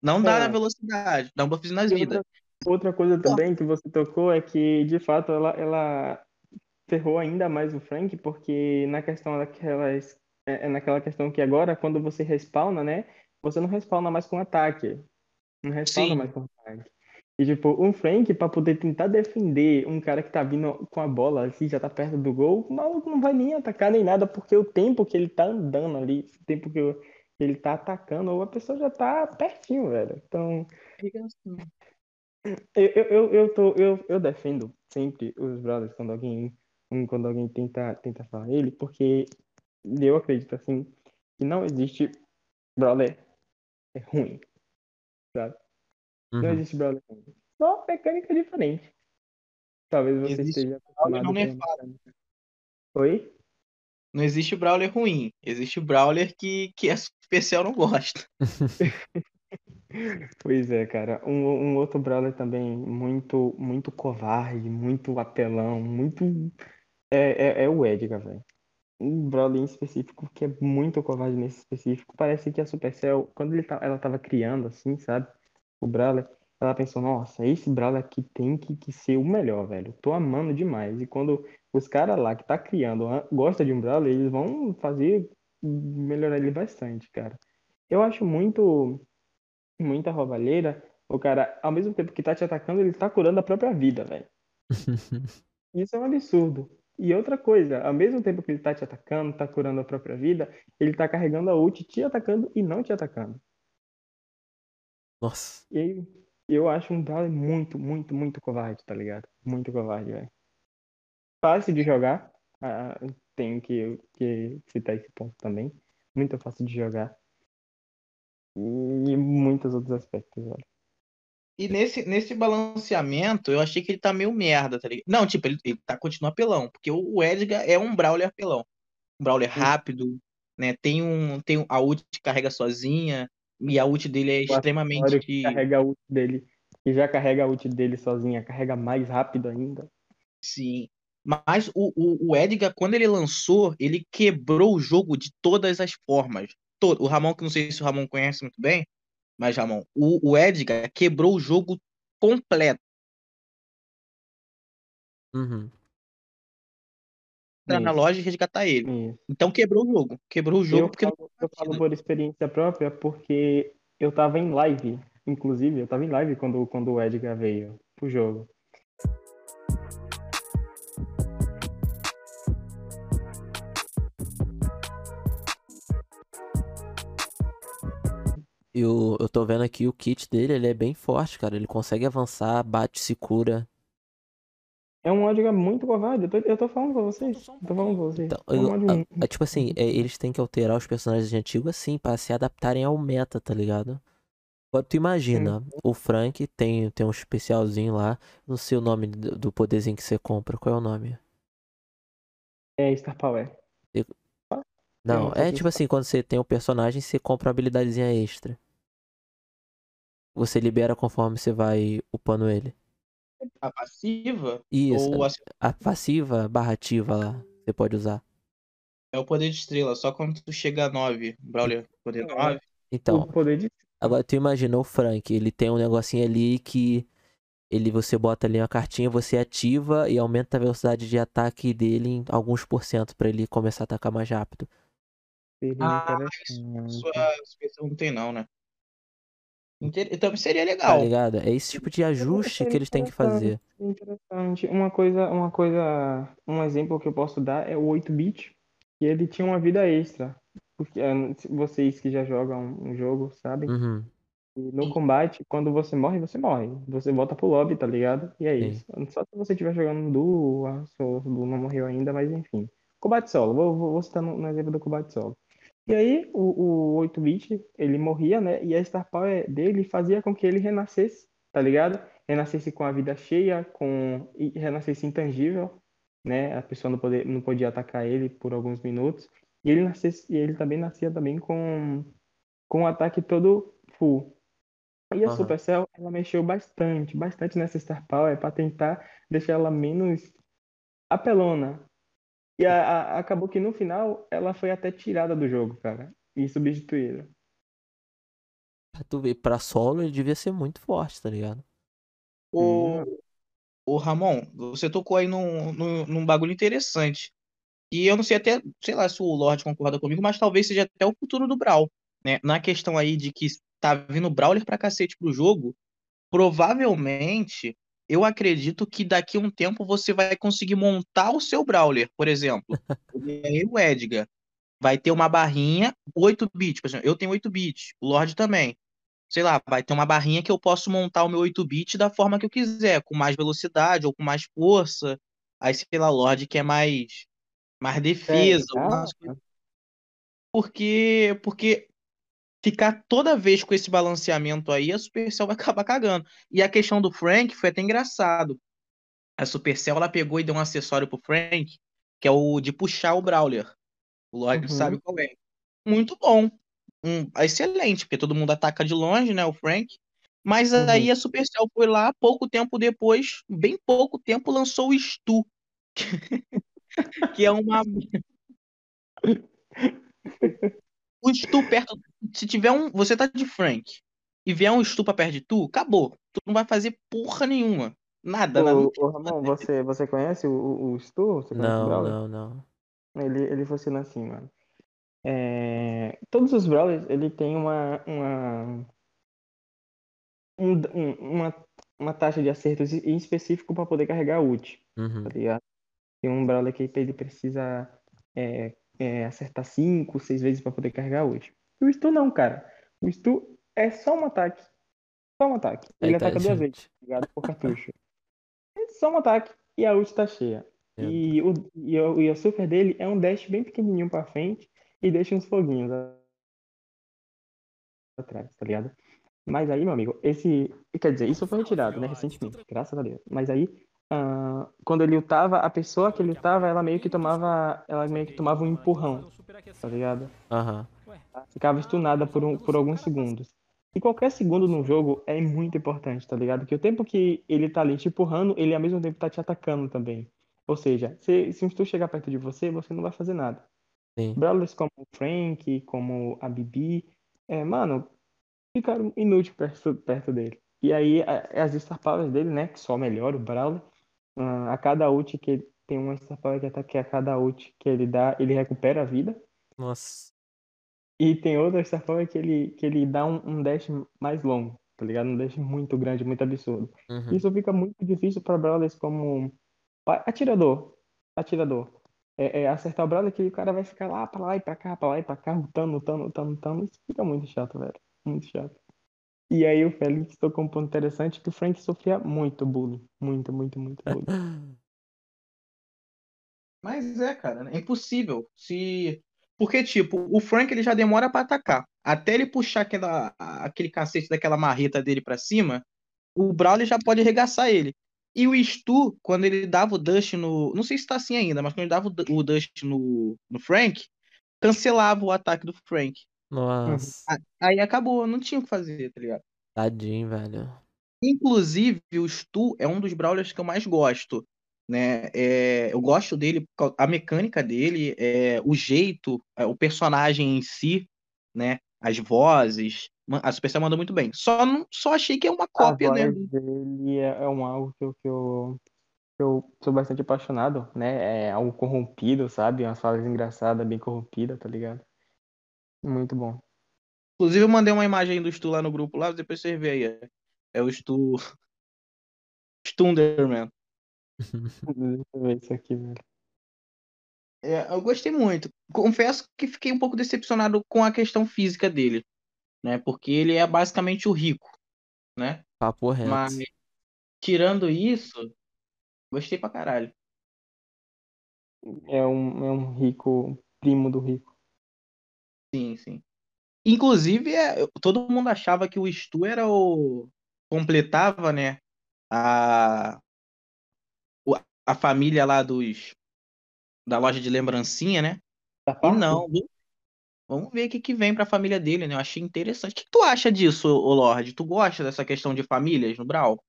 B: Não dá
C: É.
B: na velocidade, dá um buffzinho nas vidas.
C: outra, coisa também que você tocou é que, de fato, ela, ela ferrou ainda mais o Frank, porque na questão daquelas. É, é naquela questão que agora, quando você respawna, né? Você não respawna mais com ataque. Não respawna
B: Sim.
C: mais com ataque. E, tipo, um Frank, pra poder tentar defender um cara que tá vindo com a bola, assim, já tá perto do gol, o maluco não vai nem atacar nem nada, porque o tempo que ele tá andando ali, o tempo que eu- que ele tá atacando, a pessoa já tá pertinho, velho. Então. Eu, eu, eu, eu, tô, eu, eu defendo sempre os brothers quando alguém, um, quando alguém tenta, tenta falar ele, porque eu acredito assim que não existe brother ruim, sabe? Não
A: Uhum.
C: existe brother ruim. Só mecânica diferente. Talvez você
B: Existe
C: esteja acostumado
B: não
C: com. Oi?
B: Não existe Brawler ruim, existe Brawler que, que a Supercell não gosta. <laughs>
C: Pois é, cara. Um, um outro brother também muito, muito covarde, muito apelão, muito. É, é, é o Edgar, velho. Um brother em específico que é muito covarde nesse específico. Parece que a Supercell, quando ele tá, ela tava criando, assim, sabe? O Brawler, ela pensou, nossa, esse Brawler aqui tem que, que ser o melhor, velho. Tô amando demais. E quando os caras lá que tá criando, gosta de um Brawler, eles vão fazer melhorar ele bastante, cara. Eu acho muito, muita roubalheira. O cara, ao mesmo tempo que tá te atacando, ele tá curando a própria vida, velho. <laughs> Isso é um absurdo. E outra coisa, ao mesmo tempo que ele tá te atacando, tá curando a própria vida, ele tá carregando a ult te atacando e não te atacando.
A: Nossa.
C: E aí, eu acho um Brawler muito, muito, muito covarde, tá ligado? Muito covarde, velho. Fácil de jogar. Ah, tenho que, que citar esse ponto também. Muito fácil de jogar. E muitos outros aspectos, velho.
B: E nesse, nesse balanceamento, eu achei que ele tá meio merda, tá ligado? Não, tipo, ele, ele tá, continua apelão, porque o, Edgar é um Brawler apelão. Um Brawler rápido, né? Tem um. Tem a ult que carrega sozinha, e a ult dele é
C: O
B: extremamente.
C: que carrega a ult dele, que já carrega a ult dele sozinha, carrega mais rápido ainda.
B: Sim. Mas o, o, o Edgar, quando ele lançou, ele quebrou o jogo de todas as formas. Todo, o Ramon, que não sei se o Ramon conhece muito bem, mas Ramon, o, o Edgar quebrou o jogo completo.
A: Uhum.
B: Entrar na loja e resgatar ele.
C: Isso.
B: Então quebrou o jogo. Quebrou o jogo
C: Eu
B: porque
C: falo, eu falo por experiência própria porque eu tava em live, inclusive, eu tava em live quando, quando o Edgar veio pro jogo.
A: Eu, eu tô vendo aqui o kit dele, ele é bem forte, cara. Ele consegue avançar, bate, se cura.
C: É um Edgar muito covarde, eu tô, eu tô falando pra vocês. Eu tô falando pra vocês.
A: Então,
C: É um
A: eu- a- é tipo assim, é, eles têm que alterar os personagens antigos assim, pra se adaptarem ao meta, tá ligado? Agora tu imagina, o Frank tem, tem um especialzinho lá, não sei o nome do, do poderzinho que você compra, qual é o nome?
C: É Star Power.
A: Não,
C: não
A: é tipo assim, quando você tem um personagem, você compra uma habilidadezinha extra. Você libera conforme você vai upando ele.
B: a passiva
A: Isso,
B: ou a-
A: a passiva barra ativa lá, você pode usar.
B: é o poder de estrela. Só quando tu chega a 9. Brawler poder
C: É.
B: 9.
A: Então,
C: o poder de.
A: Agora tu imagina o Frank, ele tem um negocinho ali que ele você bota ali uma cartinha, você ativa e aumenta a velocidade de ataque dele em alguns por cento pra ele começar a atacar mais rápido.
B: Ah,
C: interessante.
B: Sua suspensão não tem, não, né? Então seria
A: Tá
B: legal.
A: ligado? É esse tipo de ajuste que eles têm que fazer.
C: Interessante. Uma coisa, uma coisa, um exemplo que eu posso dar é o 8-bit, que ele tinha uma vida extra. Porque se- vocês que já jogam um jogo sabem,
A: Uhum.
C: no combate, quando você morre, você morre. Você volta pro lobby, tá ligado? E é
A: Sim.
C: isso. Só se você estiver jogando no duo, a sua duo não morreu ainda, mas enfim. Combate solo, vou, vou, vou citar no, no exemplo do combate solo. E aí, o, o 8-bit, ele morria, né? E a Star Power dele fazia com que ele renascesse, tá ligado? Renascesse com a vida cheia, com e renascesse intangível, né? A pessoa não, poder, não podia atacar ele por alguns minutos. E ele, nascesse, e ele também nascia também com, com um ataque todo full. E a
A: Aham.
C: Supercell, ela mexeu bastante, bastante nessa Star Power para tentar deixar ela menos apelona. E a- a- acabou que no final ela foi até tirada do jogo, cara. E substituída.
A: Pra tu ver, pra solo ele devia ser muito forte, tá ligado?
B: O, o Ramon, você tocou aí num, num, num bagulho interessante. E eu não sei até, sei lá se o Lorde concorda comigo, mas talvez seja até o futuro do Brawl. Né? Na questão aí de que tá vindo Brawler pra cacete pro jogo, provavelmente eu acredito que daqui a um tempo você vai conseguir montar o seu Brawler, por exemplo. <laughs> E aí o Edgar vai ter uma barrinha 8 bits, por exemplo, eu tenho 8 bits, o Lorde também. Sei lá, vai ter uma barrinha que eu posso montar o meu 8 bit da forma que eu quiser, com mais velocidade ou com mais força. Aí, sei lá, o Lorde que é mais mais defesa,
C: É,
B: coisas. porque porque ficar toda vez com esse balanceamento aí, a Supercell vai <laughs> acabar cagando. E a questão do Frank foi até engraçado. A Supercell ela pegou e deu um acessório pro Frank, que é o de puxar o Brawler. O Lorde
C: Uhum.
B: sabe qual é. Muito bom. Um, excelente, porque todo mundo ataca de longe, né, o Frank. Mas
C: Uhum.
B: aí a Supercell foi lá, pouco tempo depois, bem pouco tempo, lançou o Stu. <laughs> que é uma. <laughs> O Stu perto. Se tiver um. Você tá de Frank e vier um Stu pra perto de tu, acabou. Tu não vai fazer porra nenhuma. Nada, nada.
C: Ô, ô Ramon, você, você conhece o, o, Stu? Você conhece o
A: Não,
C: Brawler?
A: não, não.
C: Ele, ele funciona assim, mano. É, todos os Brawlers, ele tem uma, uma, um, um- uma, uma taxa de acertos em específico para poder carregar a ult,
A: Uhum.
C: tá ligado? Tem um Brawler que ele precisa é, é, acertar 5, 6 vezes para poder carregar a ult. E o Stu não, cara. O Stu é só um ataque. Só um ataque. Ele
A: tá,
C: ataca duas vezes, tá ligado? Por cartucho. É só um ataque e a ult tá cheia. E o, e, o, e o super dele é um dash bem pequenininho pra frente e deixa uns foguinhos atrás, tá ligado? Mas aí, meu amigo, esse. Quer dizer, isso foi retirado, né, recentemente, graças a Deus. Mas aí, ah, quando ele lutava, a pessoa que ele lutava, ela meio que tomava. Ela meio que tomava um empurrão, tá ligado?
A: Aham.
C: Ficava stunada por, um, por alguns segundos. E qualquer segundo no jogo é muito importante, tá ligado? Que o tempo que ele tá ali te empurrando, ele ao mesmo tempo tá te atacando também. Ou seja, se, se um Stu chegar perto de você, você não vai fazer nada.
A: Sim.
C: Brawlers como o Frank, como a Bibi, é, mano, ficaram inúteis perto, perto dele. E aí, a- as Star Powers dele, né, que só melhora o Brawler, ah, a cada ult que ele tem uma Star Power que ataque a cada ult que ele dá, ele recupera a vida.
A: Nossa.
C: E tem outra Star Power que ele, que ele dá um, um dash mais longo, tá ligado? Um dash muito grande, muito absurdo.
A: Uhum.
C: Isso fica muito difícil para Brawlers como atirador. Atirador. É, é acertar o Brawler que o cara vai ficar lá, pra lá e pra cá, pra lá e pra cá, lutando, lutando, lutando, lutando. Isso fica muito chato, velho. Muito chato. E aí o Félix tocou um ponto interessante que o Frank sofria muito bullying. Muito, muito, muito bullying. <laughs>
B: Mas é, cara, é impossível. Se porque tipo, o Frank ele já demora pra atacar. Até ele puxar aquela, aquele cacete daquela marreta dele pra cima, o Brawler já pode arregaçar ele. E o Stu, quando ele dava o Dust no, não sei se tá assim ainda, mas quando ele dava o du- o Dust no, no Frank, cancelava o ataque do Frank.
A: Nossa.
B: Aí acabou, não tinha o que fazer, tá ligado?
A: Tadinho, velho.
B: Inclusive, o Stu é um dos Brawlers que eu mais gosto. Né? É, eu gosto dele, a mecânica dele, é, o jeito, é, o personagem em si, né? As vozes. A Supercell manda muito bem. Só, não, só achei que é uma
C: A
B: cópia, né?
C: voz dele é, é um algo que eu, que eu, que eu sou bastante apaixonado, né? É algo corrompido, sabe? Umas falas engraçadas, bem corrompida, tá ligado? Muito bom.
B: Inclusive, eu mandei uma imagem do Stu lá no grupo lá, depois você vê aí. É, é o Stu. <laughs> Stunderman.
C: Deixa eu ver isso aqui, velho.
B: É, eu gostei muito. Confesso que fiquei um pouco decepcionado com a questão física dele, né? Porque ele é basicamente o rico, né?
A: Papo reto.
B: Mas tirando isso, gostei pra caralho.
C: É um, é um rico, primo do rico.
B: Sim, sim. Inclusive, é, todo mundo achava que o Stu era o completava, né? A a família lá dos da loja de lembrancinha, né? E não? Vamos ver o que que vem pra família dele, né? Eu achei interessante. O que que tu acha disso, ô Lorde? Tu gosta dessa questão de famílias no Brawl?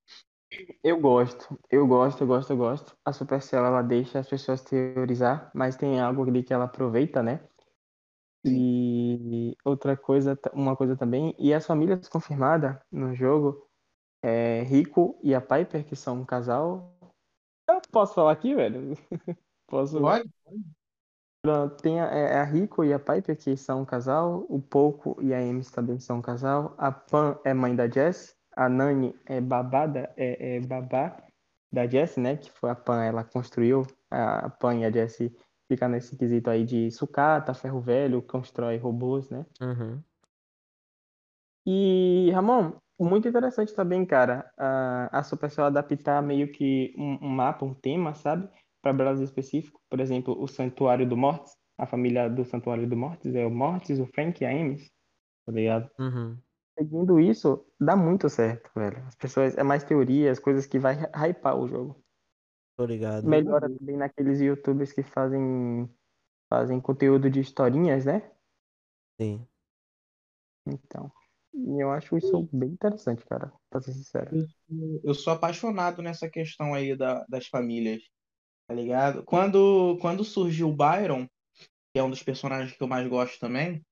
C: Eu gosto, eu gosto, eu gosto, eu gosto. A Supercell, ela deixa as pessoas teorizar, mas tem algo ali que ela aproveita, né? E outra coisa, uma coisa também, e as famílias confirmadas no jogo, é Rico e a Piper, que são um casal. Eu posso falar aqui, velho? <laughs> Posso?
B: Pode?
C: Tem a, é a Rico e a Piper, que são um casal. O Poco e a Ames também são um casal. A Pan é mãe da Jess. A Nani é babada, é, é babá da Jess, né? Que foi a Pan, ela construiu. A a Pan e a Jess ficam nesse quesito aí de sucata, ferro velho, constrói robôs, né?
A: Uhum.
C: E, Ramon, muito interessante também, cara, a, a Supercell adaptar meio que um, um mapa, um tema, sabe? Para Brasil específico. Por exemplo, o Santuário do Mortis. A família do Santuário do Mortis é o Mortis, o Frank e a Ames, tá ligado?
A: Uhum.
C: Seguindo isso, dá muito certo, velho. As pessoas, é mais teorias, coisas que vai hy- <laughs> hypar o jogo.
A: Tô ligado.
C: Melhora também naqueles youtubers que fazem, fazem conteúdo de historinhas, né?
A: Sim.
C: Então, e eu acho isso bem interessante, cara, pra ser sincero.
B: Eu sou apaixonado nessa questão aí da- das famílias, tá ligado? Quando, quando surgiu o Byron, que é um dos personagens que eu mais gosto também,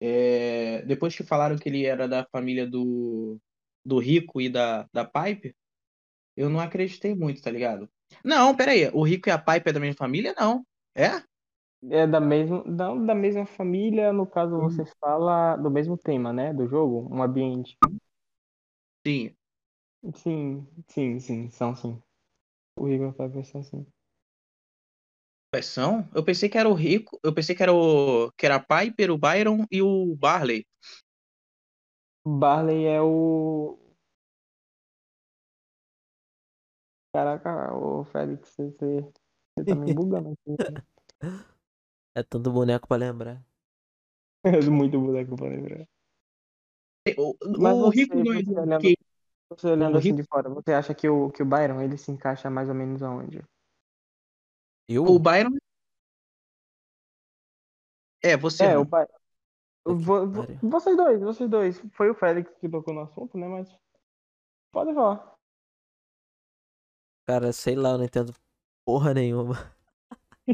B: é, depois que falaram que ele era da família do, do Rico e da, da Piper, Eu não acreditei muito, tá ligado? Não, pera aí. O Rico e a Pipe é da mesma família? Não. É?
C: É da mesma, não da mesma família, no caso você fala do mesmo tema, né? Do jogo, um ambiente.
B: Sim.
C: Sim, sim, sim, são sim. O Rico e a Piper são sim.
B: Quais são? Eu pensei que era o Rico. Eu pensei que era o. que era a Piper, o Byron e o Barley.
C: Barley é o. Caraca, o Félix, você, você tá me <laughs> bugando aqui. <laughs>
A: É tanto boneco pra lembrar. <laughs>
C: É muito boneco pra lembrar.
B: O,
C: Mas
B: o
C: você,
B: Rico não é
C: você
B: do
C: olhando, você assim de fora, você acha que o, que o Byron ele se encaixa mais ou menos aonde?
A: Eu?
B: O Byron. É, você.
C: É,
B: não.
C: o Byron. Vocês dois, vocês dois. Foi o Félix que tocou no assunto, né? Mas. Pode falar.
A: Cara, sei lá, eu não entendo porra nenhuma.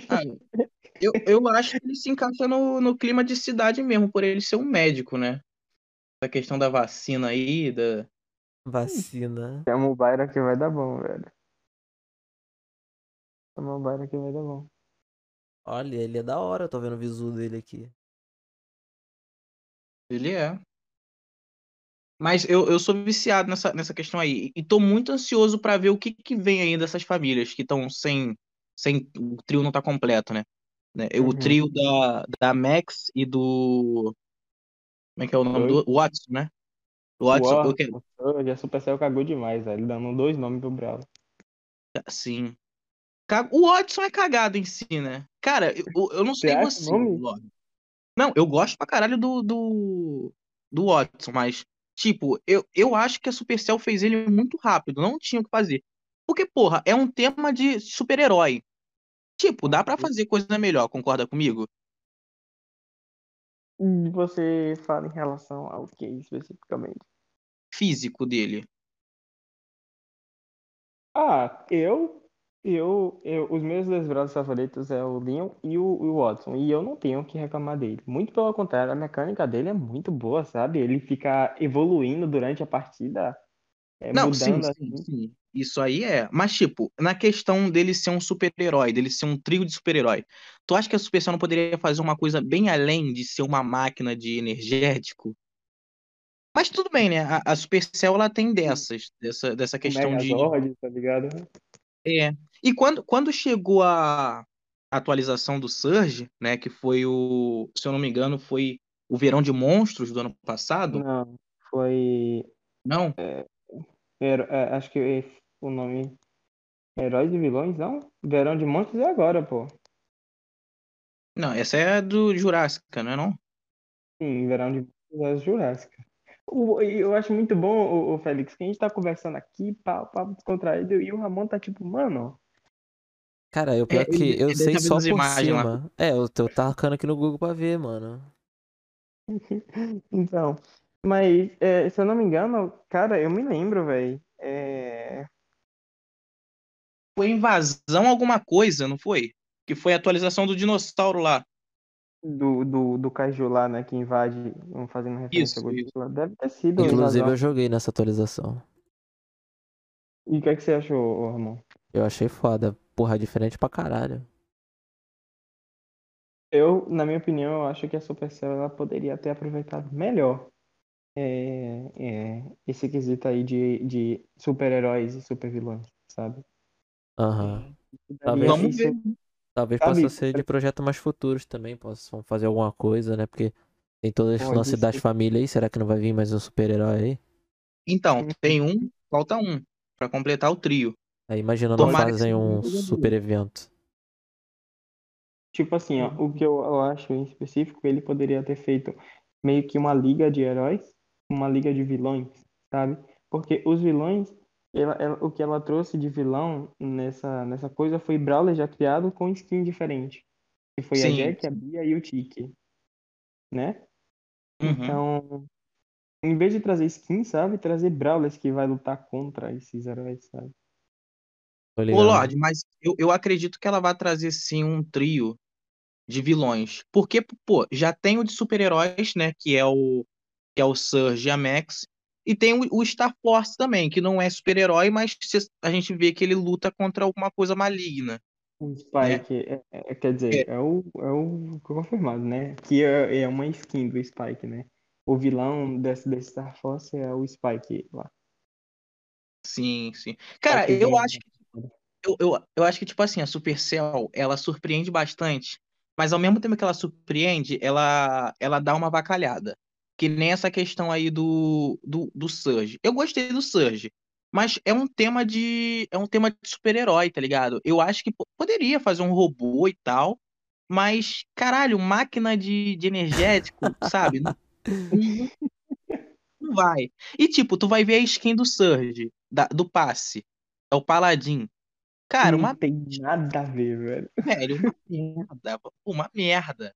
B: Ah, <laughs> eu, eu acho que ele se encaixa no, no clima de cidade mesmo, por ele ser um médico, né? A questão da vacina aí, da.
A: Vacina.
C: Chama o Byron que vai dar bom, velho. Chama o Byron que vai dar bom.
A: Olha, ele é da hora, eu tô vendo o visu dele aqui.
B: Ele é. Mas eu, eu sou viciado nessa, nessa questão aí. E tô muito ansioso pra ver o que, que vem aí dessas famílias que estão sem, sem. O trio não tá completo, né? Né, O
C: Uhum.
B: trio da, da Max e do. Como é que é o nome do. Watson, né? O Watson, eu quero.
C: Hoje a Supercell cagou demais, velho. Dando dois nomes pro Brawler.
B: Sim. Ca- O Watson é cagado em si, né? Cara, eu, eu não sei você,
C: o?
B: Lorde. Não, eu gosto pra caralho do, do, do Watson, mas, tipo, eu, eu acho que a Supercell fez ele muito rápido, não tinha o que fazer. Porque, porra, é um tema de super-herói. Tipo, dá pra fazer coisa melhor, concorda comigo?
C: E você fala em relação ao que especificamente?
B: Físico dele.
C: Ah, eu, eu, eu, os meus dois brothers favoritos é o Leon e o, o Watson, e eu não tenho o que reclamar dele. Muito pelo contrário, a mecânica dele é muito boa, sabe? Ele fica evoluindo durante a partida, é,
B: Não, sim,
C: mudando
B: sim,
C: assim.
B: sim. Isso aí é. Mas, tipo, na questão dele ser um super-herói, dele ser um trio de super-herói, tu acha que a Supercell não poderia fazer uma coisa bem além de ser uma máquina de energético? Mas tudo bem, né? A, a Supercell, ela tem dessas, dessa, dessa questão de...
C: Megazord, tá ligado?
B: É. E quando, quando chegou a atualização do Surge, né, que foi o, se eu não me engano, foi o Verão de Monstros do ano passado,
C: Não, foi.
B: não?
C: Hero- é, acho que o nome. Heróis e Vilões, não? Verão de Monstros é agora, pô.
B: Não, essa é do Jurássica, não é não?
C: Sim, Verão de Monstros é Jurássica. O- Eu acho muito bom, o, o Félix, que a gente tá conversando aqui, papo, papo descontraído, e o Ramon tá tipo, mano,
A: Cara, eu pior
B: É,
A: que
B: ele-
A: eu
B: ele
A: sei só por
B: imagens lá.
A: cima. É, eu tô tacando aqui no Google pra ver, mano. <laughs>
C: então. Mas, é, se eu não me engano, cara, eu me lembro, velho. É,
B: Foi invasão alguma coisa, não foi? Que foi a atualização do dinossauro lá.
C: do, do, do Kaiju lá, né, que invade, fazendo referência
B: Isso,
C: ao Godzilla. Deve ter sido
A: Inclusive,
C: invasão.
A: eu joguei nessa atualização.
C: E o que é que você achou, Ramon?
A: Eu achei foda. Porra, diferente pra caralho.
C: Eu, na minha opinião, eu acho que a Supercell ela poderia ter aproveitado melhor é, é, esse quesito aí de, de super-heróis e super-vilões, sabe?
A: Aham.
C: Daria
A: Talvez-
B: Vamos
C: isso-
B: ver.
A: Talvez
C: Sabe,
A: possa ser de projetos mais futuros também. Possam fazer alguma coisa, né? Porque tem todo esse
C: Pode
A: lance das
C: ser.
A: famílias aí. Será que não vai vir mais um super-herói aí?
B: Então, tem um, falta um, pra completar o trio.
A: Aí imagina não fazem um super evento.
C: Tipo assim, ó, o que eu, eu acho em específico, ele poderia ter feito meio que uma liga de heróis, uma liga de vilões, sabe? Porque os vilões, ela, ela- o que ela trouxe de vilão nessa, nessa coisa foi Brawler já criado com skin diferente. Que foi a
B: Sim.
C: Jack, a Bia e o Tiki, né?
B: Uhum.
C: Então, em vez de trazer skin, sabe? Trazer Brawlers que vai lutar contra esses heróis, sabe?
B: Ô. Lorde, mas eu, eu acredito que ela vai trazer sim um trio de vilões. Porque, pô, já tem o de super-heróis, né? Que é o, que é o Surge e a Max. E tem o, Star Force também, que não é super-herói, mas a gente vê que ele luta contra alguma coisa maligna.
C: O Spike, é, é, quer dizer, é. é, o, é o confirmado, né? Que é, é uma skin do Spike, né? O vilão desse, desse Star Force é o Spike lá.
B: Sim, sim. Cara, eu acho que eu, eu, eu acho que, tipo assim, a Supercell, ela surpreende bastante, mas ao mesmo tempo que ela surpreende, ela, ela dá uma vacalhada. Que nem essa questão aí do, do, do Surge. Eu gostei do Surge, mas é um tema de é um tema de super-herói, tá ligado? Eu acho que poderia fazer um robô e tal, mas, caralho, máquina de, de energético, sabe? Não, <laughs> não vai. E, tipo, tu vai ver a skin do Surge, da, do passe. É o Paladin. Cara,
C: Não
B: uma
C: tem nada a ver, velho.
B: velho, uma merda, uma merda.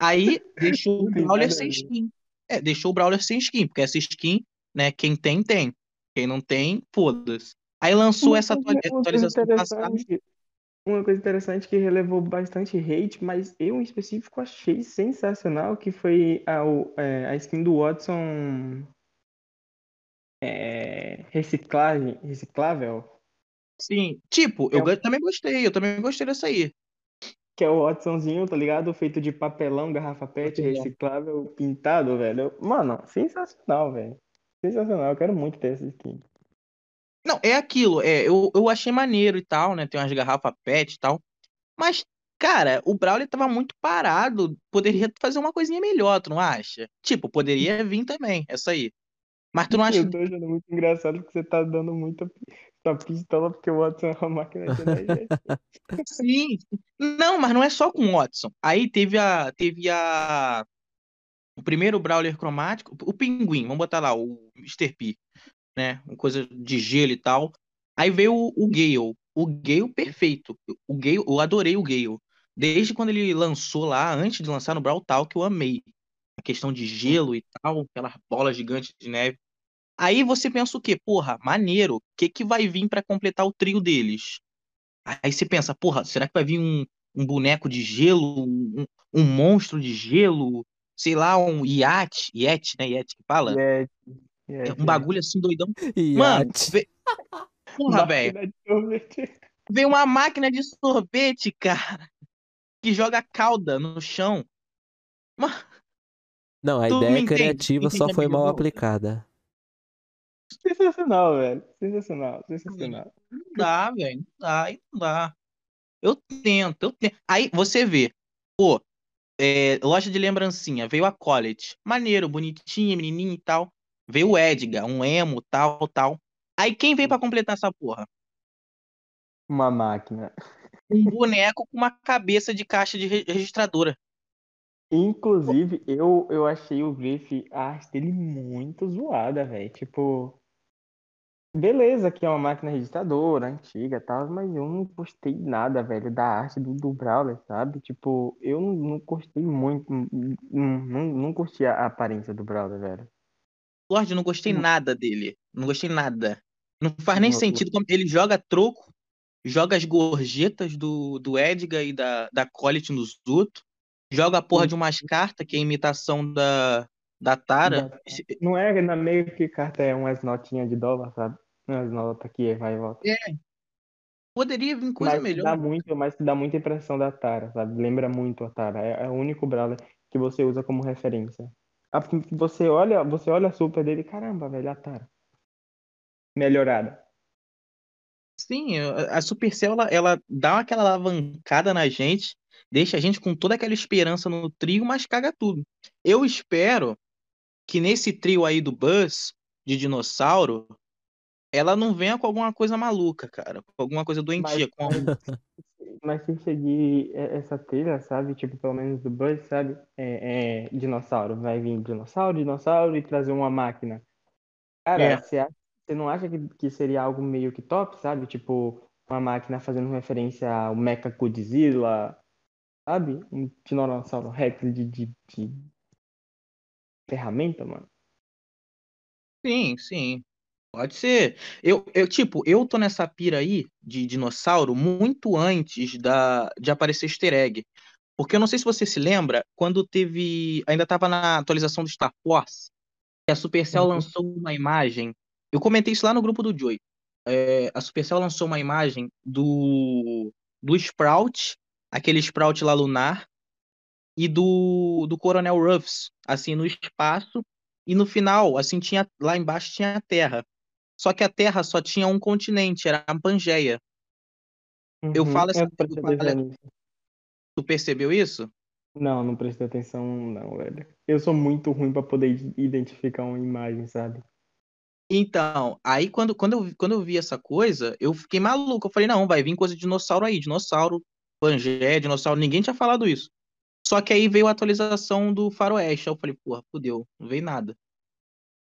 B: Aí <laughs> deixou o
C: Não
B: Brawler sem skin. É, deixou o Brawler sem skin, porque essa skin, né, quem tem, tem. Quem não tem, foda-se. Aí lançou
C: Uma
B: essa
C: coisa,
B: atua-
C: uma coisa
B: atualização passada.
C: uma coisa interessante que relevou bastante hate, mas eu em específico achei sensacional, que foi a, é, a skin do Watson é, reciclagem, reciclável,
B: Sim, tipo,
C: é,
B: eu
C: o-
B: ga- também gostei, eu também gostei dessa aí.
C: Que é o Watsonzinho, tá ligado? Feito de papelão, garrafa PET, reciclável, pintado, velho. Mano, sensacional, velho. Sensacional, eu quero muito ter essa skin.
B: Não, é aquilo, é, eu, eu achei maneiro e tal, né? Tem umas garrafas PET e tal. Mas, cara, o Brawler tava muito parado. Poderia fazer uma coisinha melhor, tu não acha? Tipo, poderia vir também, essa aí. Mas tu não acha.
C: Eu tô achando muito engraçado que você tá dando muita tua pistola porque o Watson é uma máquina de energia.
B: Sim. Não, mas não é só com o Watson. Aí teve a. Teve a. O primeiro Brawler cromático, o Pinguim, vamos botar lá, o Mr. P, né? Uma coisa de gelo e tal. Aí veio o, o Gale. O Gale perfeito. O Gale, eu adorei o Gale. Desde quando ele lançou lá, antes de lançar no Brawl Talk, eu amei. A questão de gelo e tal, aquelas bolas gigantes de neve. Aí você pensa o quê? Porra, maneiro. O que que vai vir pra completar o trio deles? Aí você pensa, porra, será que vai vir um, um boneco de gelo, um, um monstro de gelo, sei lá, um iate, iate, né? Iate que fala?
C: Yes,
B: É
C: yes,
B: um bagulho assim doidão. Mano,
A: Iate.
B: vê... <laughs> porra, velho. Veio uma máquina de sorvete, cara, que joga calda no chão. Mano,
A: Não, a
B: tu
A: ideia criativa
B: Entende
A: só foi mal aplicada.
C: Sensacional, velho. Sensacional, sensacional.
B: Não dá, velho. Não dá, não dá. Eu tento, eu tento. Aí você vê, pô, é, loja de lembrancinha, veio a Collet. Maneiro, bonitinha, menininha e tal. Veio o Edgar, um emo, tal, tal. Aí quem veio pra completar essa porra?
C: Uma máquina.
B: Um boneco com uma cabeça de caixa de re- registradora.
C: Inclusive, eu, eu achei o Griff, a arte dele muito zoada, velho. Tipo, beleza que é uma máquina registradora, antiga e tal, mas eu não gostei nada, velho, da arte do, do Brawler, sabe? Tipo, eu não, não gostei muito, não, não, não curti a aparência do Brawler, velho.
B: Lorde, não gostei
C: Hum.
B: nada dele. Não gostei nada. Não faz nem
C: Não,
B: sentido como ele joga troco, joga as gorjetas do, do Edgar e da, da Collet nos outros, joga a porra de umas cartas, que é a imitação da, da Tara.
C: Não é na meio que carta é umas notinhas de dólar, sabe? Umas notas que vai e volta.
B: Poderia vir coisa
C: Mas
B: melhor.
C: dá muito, mas dá muita impressão da Tara, sabe? Lembra muito a Tara. É, é o único Brawler que você usa como referência. A- Você olha, você olha a super dele, caramba, velho, a Tara. Melhorada.
B: Sim, a a Supercell ela, ela dá aquela alavancada na gente, deixa a gente com toda aquela esperança no trio, mas caga tudo. Eu espero que nesse trio aí do Buzz, de dinossauro, ela não venha com alguma coisa maluca, cara. Com alguma coisa doentia. Com <laughs>
C: Mas se seguir essa trilha, sabe? Tipo, pelo menos do Buzz, sabe? É, é dinossauro. Vai vir dinossauro, dinossauro e trazer uma máquina. Cara,
B: É.
C: você você não acha que, que seria algo meio que top, sabe? Tipo, uma máquina fazendo referência ao Mecha Godzilla, sabe? Um Tiranossauro Rex de, de, de ferramenta, mano.
B: Sim, sim. Pode ser. Eu, eu, tipo, eu tô nessa pira aí de dinossauro muito antes da, de aparecer easter egg. Porque eu não sei se você se lembra, quando teve. Ainda tava na atualização do Star Force. a Supercell
C: Uhum.
B: lançou uma imagem. Eu comentei isso lá no grupo do Joey. É, a Supercell lançou uma imagem do, do Sprout, aquele Sprout lá lunar, e do, do Coronel Ruffs, assim, no espaço. E no final, assim, tinha lá embaixo tinha a Terra. Só que a Terra só tinha um continente, era a Pangeia. Eu
C: Uhum.
B: falo essa
C: Eu
B: eu falo-
C: atenção nisso.
B: Tu percebeu isso?
C: Não, não prestei atenção, não, velho. Eu sou muito ruim pra poder identificar uma imagem, sabe?
B: Então, aí quando, quando, eu, quando eu vi essa coisa, eu fiquei maluco. Eu falei, não, vai vir coisa de dinossauro aí, dinossauro, Pangeia, dinossauro, ninguém tinha falado isso. Só que aí veio a atualização do Faroeste. Aí eu falei, porra, fudeu, não veio nada.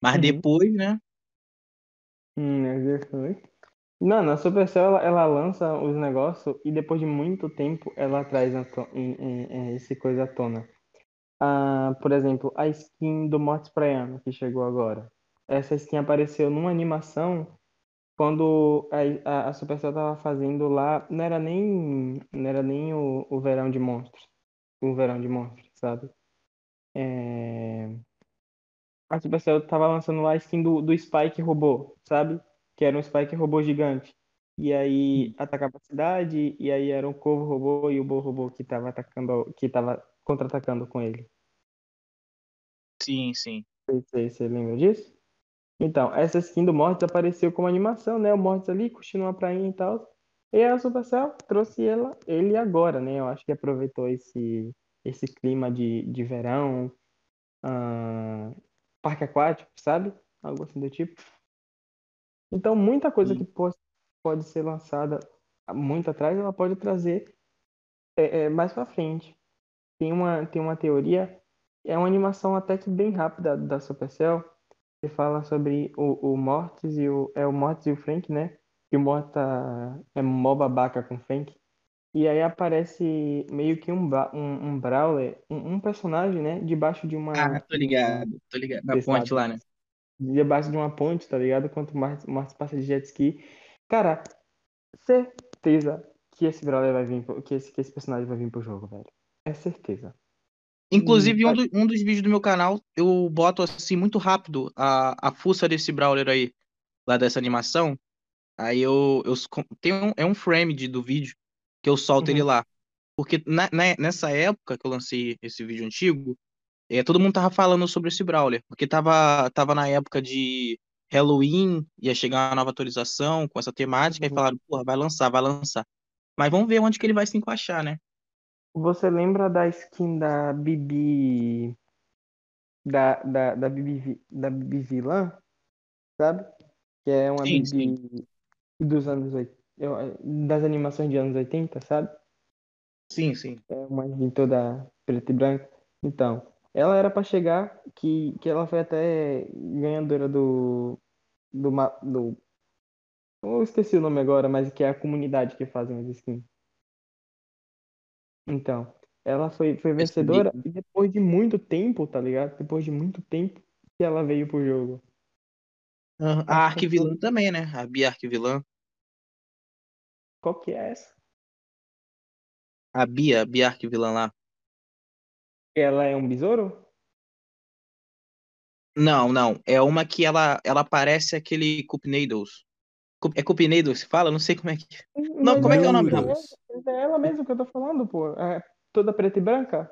B: Mas
C: Uhum.
B: depois, né?
C: Hum, é foi. Não, a Supercell ela, ela lança os negócios e depois de muito tempo ela traz to- em- em- em esse coisa à tona. Ah, por exemplo, a skin do Mortis Praiano que chegou agora. Essa skin apareceu numa animação quando a, a, a Supercell tava fazendo lá, não era nem, não era nem o, o Verão de Monstros, o Verão de Monstros, sabe? É, A Supercell tava lançando lá a skin do, do Spike robô, sabe? Que era um Spike robô gigante. E aí atacava a cidade, e aí era um corvo robô e o Bo robô que tava atacando, que tava contra-atacando com ele.
B: Sim, sim.
C: Você, você lembra disso? Então, essa skin do Mortis apareceu como animação, né? O Mortis ali curtindo uma prainha e tal. E a Supercell trouxe ela, ele agora, né? Eu acho que aproveitou esse, esse clima de, de verão, ah, parque aquático, sabe? Algo assim do tipo. Então, muita coisa
B: Sim.
C: que pode, pode ser lançada muito atrás, ela pode trazer é, é, mais pra frente. Tem uma, tem uma teoria, é uma animação até que bem rápida da Supercell, que fala sobre o, o Mortis e o. É o Mortis e o Frank, né? Que o Mortis tá, é mó babaca com o Frank. E aí aparece meio que um, um, um Brawler, um, um personagem, né? Debaixo de uma.
B: Ah, tô ligado, tô ligado. Na
C: desse
B: ponte
C: lado.
B: lá, né?
C: debaixo de uma ponte, tá ligado? Enquanto o Marcos, o Marcos passa de jet ski. Cara, certeza que esse Brawler vai vir, pro- que esse, que esse personagem vai vir pro jogo, velho. É certeza.
B: Inclusive, um, do- um dos vídeos do meu canal, eu boto assim muito rápido a, a fuça desse Brawler aí, lá dessa animação. Aí eu, eu s- com- tem um, é um frame de, do vídeo que eu solto ele
C: Uhum.
B: lá. Porque na, na- nessa época que eu lancei esse vídeo antigo, é, todo mundo tava falando sobre esse Brawler. Porque tava, tava na época de Halloween, ia chegar uma nova atualização com essa temática, e
C: Uhum.
B: falaram, porra, vai lançar, vai lançar. Mas vamos ver onde que ele vai se encaixar, né?
C: Você lembra da skin da Bibi. Da, da, da Bibi, da Bibi vilã, sabe? Que é uma
B: Sim, sim.
C: Bibi dos anos 80, das animações de anos 80, sabe?
B: Sim, sim.
C: É uma skin toda preta e branca. Então, ela era pra chegar, que, que ela foi até ganhadora do, do, do. Eu esqueci o nome agora, mas que é a comunidade que fazem as skins. Então, ela foi, foi vencedora e depois de muito tempo, tá ligado? Depois de muito tempo que ela veio pro jogo.
B: Aham. A Arquivilã também, né? A Bia Arquivilã.
C: Qual que é essa?
B: A Bia, a Bia Arquivilã lá.
C: Ela é um besouro?
B: Não, não. É uma que ela, ela parece aquele Cup Needles. É Cup Needles que fala? Não sei como é que. Não,
C: Mas
B: como é que é o nome dela?
C: É ela mesmo que eu tô falando, pô. É toda preta e branca?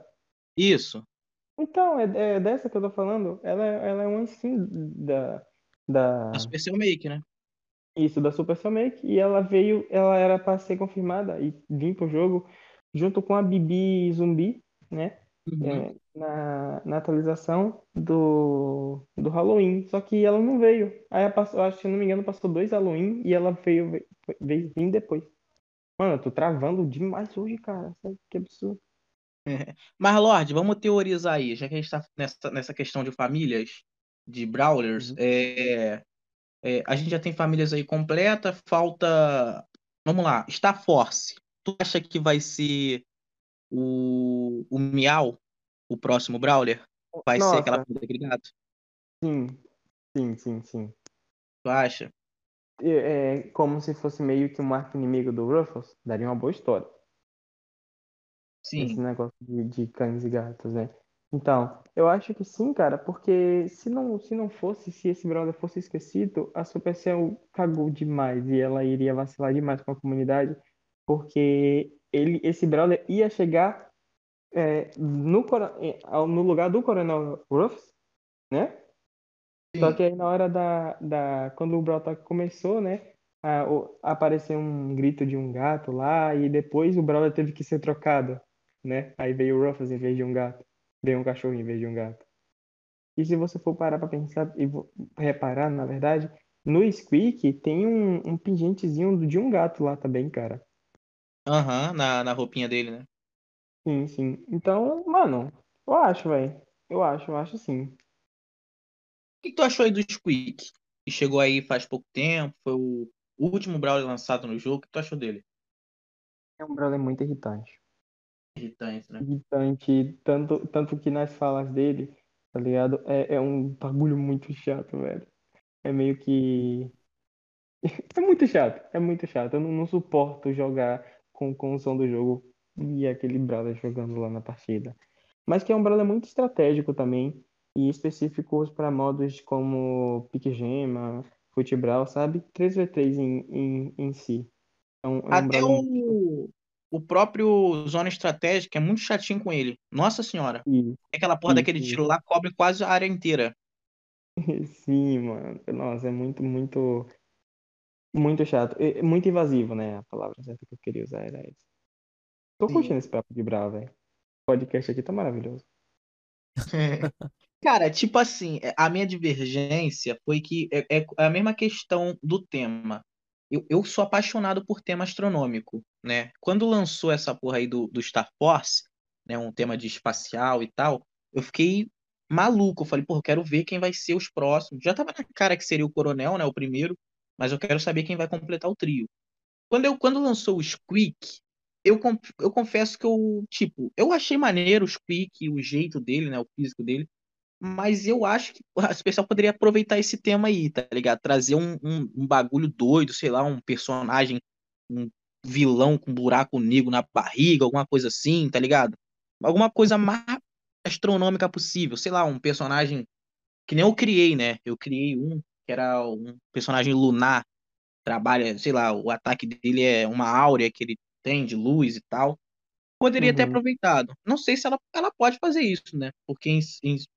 B: Isso.
C: Então, é, é dessa que eu tô falando. Ela, é- ela é uma skin da,
B: A
C: da,
B: Supercell Make, né?
C: Isso, da Super Make. E ela veio, ela era pra ser confirmada e vir pro jogo junto com a Bibi Zumbi, né?
B: Uhum.
C: É, na, na atualização do, do Halloween. Só que ela não veio. Aí ela passou, acho que, se não me engano, passou dois Halloween e ela veio, veio, veio vir depois. Mano, eu tô travando demais hoje, cara. Que absurdo.
B: Mas, Lorde, vamos teorizar aí, já que a gente tá nessa, nessa questão de famílias, de Brawlers,
C: Uhum.
B: é, é, a gente já tem famílias aí completa, falta. Vamos lá, Star Force. Tu acha que vai ser o, o Miau, o próximo Brawler? Vai ser aquela
C: Nossa,
B: coisa daquele gato?
C: sim, sim, sim, sim.
B: Tu acha?
C: É, é como se fosse meio que um arco inimigo do Ruffles. Daria uma boa história. Esse
B: Sim.
C: negócio de, de cães e gatos, né? Então, eu acho que sim, cara, porque se não, se não fosse, se esse brother fosse esquecido, a Supercell cagou demais e ela iria vacilar demais com a comunidade, porque ele, esse brother ia chegar é, no, é, no lugar do Coronel Ruffs, né? Só
B: Sim.
C: que aí na hora da, da quando o Brotok começou, né? a- o- apareceu um grito de um gato lá e depois o Brawler teve que ser trocado, né? Aí veio o Ruffles em vez de um gato. Veio um cachorro em vez de um gato. E se você for parar pra pensar e reparar, na verdade, no Squeak tem um, um pingentezinho de um gato lá também, cara.
B: Aham, na, na roupinha dele, né?
C: Sim, sim. Então, mano, eu acho, velho. Eu acho, eu acho sim.
B: O que que tu achou aí do Squeak? Que chegou aí faz pouco tempo, foi o último Brawler lançado no jogo. O que tu achou dele?
C: É um Brawler muito irritante.
B: Irritante, né?
C: irritante, tanto, tanto que nas falas dele, tá ligado? É, é um bagulho muito chato, velho. É meio que. <laughs> É muito chato, é muito chato. Eu não, não suporto jogar com, com o som do jogo e aquele brother jogando lá na partida. Mas que é um brother muito estratégico também, e específicos para modos como Pique Gema, Futebral, sabe? 3v3 em, em, em si. É um, é um
B: Até
C: brother
B: o, o próprio Zona Estratégica é muito chatinho com ele. Nossa senhora.
C: Isso,
B: Aquela porra daquele
C: isso,
B: tiro lá cobre quase a área inteira. <laughs>
C: Sim, mano. Nossa, é muito, muito. Muito chato. É, é muito invasivo, né? A palavra certa que eu queria usar era essa. Tô curtindo
B: Sim.
C: esse papo de bravo, velho. O podcast aqui tá maravilhoso. <laughs>
B: Cara, tipo assim, é, a minha divergência foi que é, é a mesma questão do tema. Eu, eu sou apaixonado por tema astronômico, né? Quando lançou essa porra aí do, do Star Force, né, um tema de espacial e tal, eu fiquei maluco. Eu falei, pô, eu quero ver quem vai ser os próximos. Já tava na cara que seria o Coronel, né, o primeiro, mas eu quero saber quem vai completar o trio. Quando, eu, quando lançou o Squeak, eu, eu confesso que eu, tipo, eu achei maneiro o Squeak, o jeito dele, né, o físico dele, mas eu acho que a Supercell poderia aproveitar esse tema aí, tá ligado? Trazer um, um, um bagulho doido, sei lá, um personagem, um vilão com buraco negro na barriga, alguma coisa assim, tá ligado? Alguma coisa mais astronômica possível, sei lá, um personagem que nem eu criei, né? Eu criei um que era um personagem lunar, trabalha, sei lá, o ataque dele é uma áurea que ele tem de luz e tal poderia ter
C: Uhum,
B: aproveitado. Não sei se ela, ela pode fazer isso, né? Porque,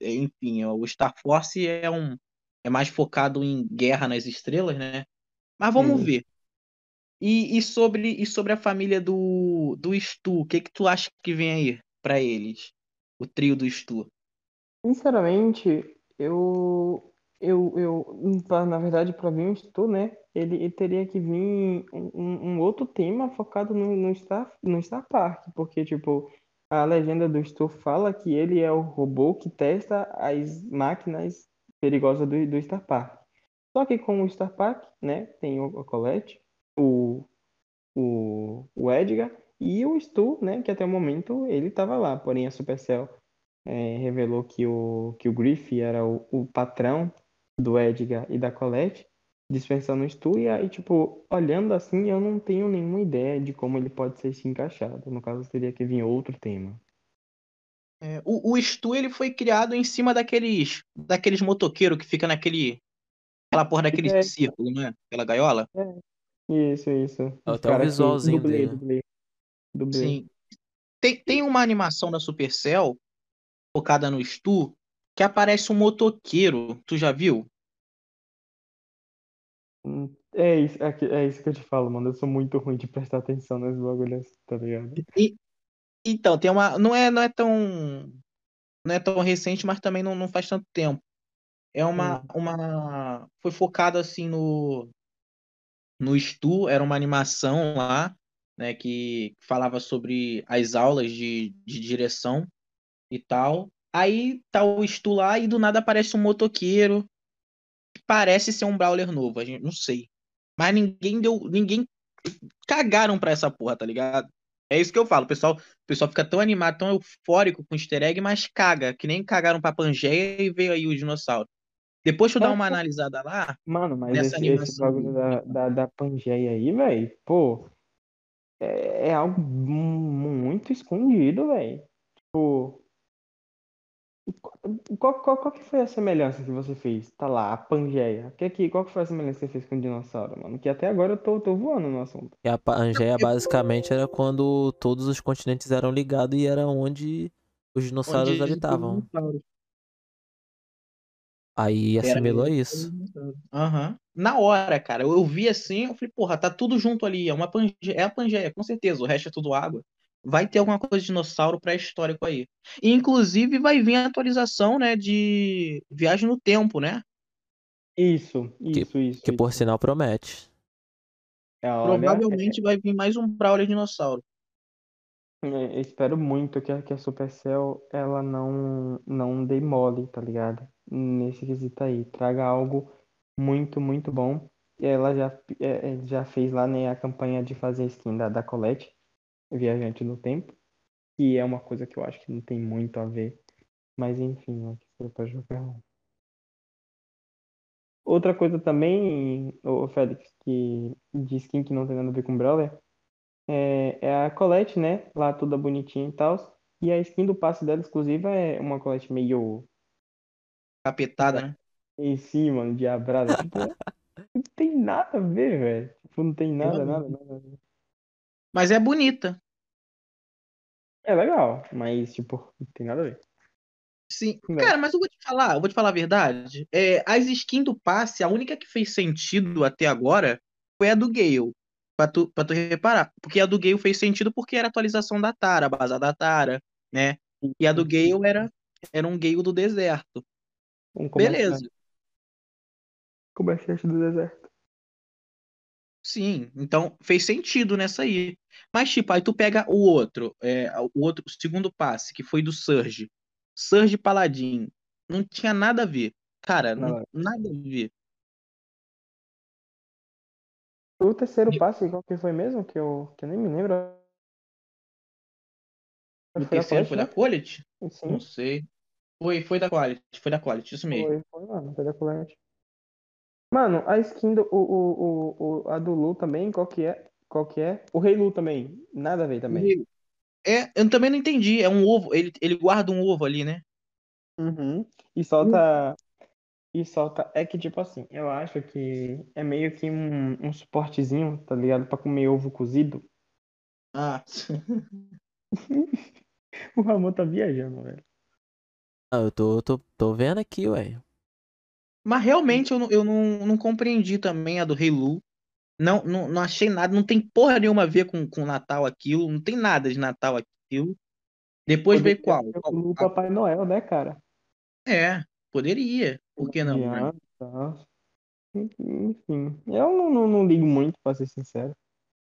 B: enfim, o Star Force é um é mais focado em guerra nas estrelas, né? Mas vamos
C: isso.
B: ver. E, e sobre e sobre a família do do Stu, o que que tu acha que vem aí pra eles? O trio do Stu.
C: Sinceramente, eu, eu, eu, na verdade, para vir um estudo, né? Ele, ele teria que vir um, um- outro tema focado no, no Star, no Star Park, porque, tipo, a legenda do Stu fala que ele é o robô que testa as máquinas perigosas do, do Star Park. Só que com o Star Park, né, tem o, a Colette, o, o, o Edgar e o Stu, né, que até o momento ele estava lá, porém a Supercell é, revelou que o, que o Griff era o, o patrão do Edgar e da Colette, dispensando o Stu, e aí, tipo, olhando assim, eu não tenho nenhuma ideia de como ele pode ser se encaixado. No caso, teria que vir outro tema.
B: É, o, o Stu ele foi criado em cima daqueles daqueles motoqueiros que fica naquele aquela porra daquele
C: É,
B: círculo, né? Aquela gaiola.
C: é, isso, isso.
A: Até o
C: caras que.
A: visualzinho
C: Dublê,
A: dele.
C: dublê, dublê.
B: Sim. Tem, tem uma animação da Supercell focada no Stu, que aparece um motoqueiro. Tu já viu?
C: Hum, É isso, é, que- é isso que eu te falo, mano. Eu sou muito ruim de prestar atenção nos bagulhos, tá ligado?
B: E, então, tem uma. Não é, não é tão. Não é tão recente, mas também não, não faz tanto tempo. É uma,
C: Hum,
B: uma. Foi focado assim no, no Stu, era uma animação lá, né? Que falava sobre as aulas de, de direção e tal. Aí tá o Stu lá e do nada aparece um motoqueiro que parece ser um Brawler novo, a gente não sei. Mas ninguém deu. Ninguém cagaram pra essa porra, tá ligado? É isso que eu falo. O pessoal, o pessoal fica tão animado, tão eufórico com o easter egg, mas caga, que nem cagaram pra Pangeia e veio aí o dinossauro. Depois tu dá
C: É,
B: uma analisada lá,
C: mano, mas
B: nessa
C: esse, esse
B: animação
C: bagulho
B: do.
C: da, da, da Pangeia aí, velho, pô, é, é algo mu- muito escondido, velho. Tipo, Qual, qual, qual que foi a semelhança que você fez? Tá lá, a Pangeia. Que, que, qual que foi a semelhança que você fez com o dinossauro, mano? Que até agora eu tô, tô voando no assunto.
A: E a Pangeia basicamente era quando todos os continentes eram ligados e era onde os dinossauros
B: Onde
A: habitavam.
B: dinossauros.
A: Aí
B: Era
A: assimilou
B: mesmo.
A: isso.
B: Aham. Na hora, cara, eu, vi assim, eu falei, porra, tá tudo junto ali, é uma Pangeia, é a Pangeia, com certeza, o resto é tudo água. Vai ter alguma coisa de dinossauro pré-histórico aí. E, inclusive, vai vir a atualização, né, de viagem no tempo, né?
C: Isso, isso, isso.
A: Que por
C: isso.
A: sinal promete.
C: É, olha,
B: Provavelmente vai vir mais um Brawler dinossauro.
C: É, espero muito que a, que a Supercell ela não, não dê mole, tá ligado? Nesse quesito aí. Traga algo muito, muito bom. Ela já, é, é, já fez lá, né, a campanha de fazer skin da, da Colette, Viajante no Tempo. Que é uma coisa que eu acho que não tem muito a ver. Mas enfim, que foi pra jogar. Outra coisa também, o Félix, que de skin que não tem nada a ver com Brawler, é, é a Colette, né? Lá toda bonitinha e tal. E a skin do passe dela exclusiva é uma Colette meio
B: Capetada, né?
C: em cima, mano, diabrada. Tipo, <laughs> não tem nada a ver, velho. Tipo, não tem nada, nada, nada a ver.
B: Mas é bonita.
C: É legal, mas, tipo, não tem nada a ver.
B: Sim.
C: Não.
B: Cara, mas eu vou te falar, eu vou te falar a verdade. É, as skins do passe, a única que fez sentido até agora foi a do Gale. Pra tu, pra tu reparar. Porque a do Gale fez sentido porque era atualização da Tara, a base da Tara, né? E a do Gale era, era um Gale do deserto.
C: Um
B: Beleza.
C: comerciante. Comerciante do deserto.
B: Sim, então fez sentido nessa aí. Mas, tipo, aí tu pega o outro, é, o outro, o segundo passe, que foi do Surge. Surge Paladin. Não tinha nada a ver. Cara, não,
C: nada
B: a ver.
C: O terceiro passe, qual que foi mesmo? Que eu, que eu nem me lembro.
B: O
C: Foi
B: terceiro foi da
C: Colette,
B: Quality?
C: né? Sim,
B: Não sei. Foi, foi da Quality, foi da Quality, isso mesmo.
C: foi, foi, mano, foi da Colette. Mano, a skin do. O, o, o, a do Lu também, qual que é? Qual que é? O Rei Lu também. Nada a ver também.
B: É, eu também não entendi. É um ovo. Ele, ele guarda um ovo ali, né?
C: Uhum. E solta. E solta. É que, tipo assim, eu acho que é meio que um, um suportezinho, tá ligado? Pra comer ovo cozido.
B: Ah, <laughs>
C: O Ramon tá viajando, velho.
A: Ah, eu tô, tô, tô vendo aqui, ué.
B: mas realmente eu, não, eu não, não compreendi também a do Rei Lu. Não, não, não achei nada. Não tem porra nenhuma a ver com, com Natal aquilo. Não tem nada de Natal aquilo. Depois veio qual?
C: O Lu Papai Noel, né, cara?
B: É, poderia. Por que não? né?
C: Adianta, tá. Enfim, eu não, não, não ligo muito, pra ser sincero.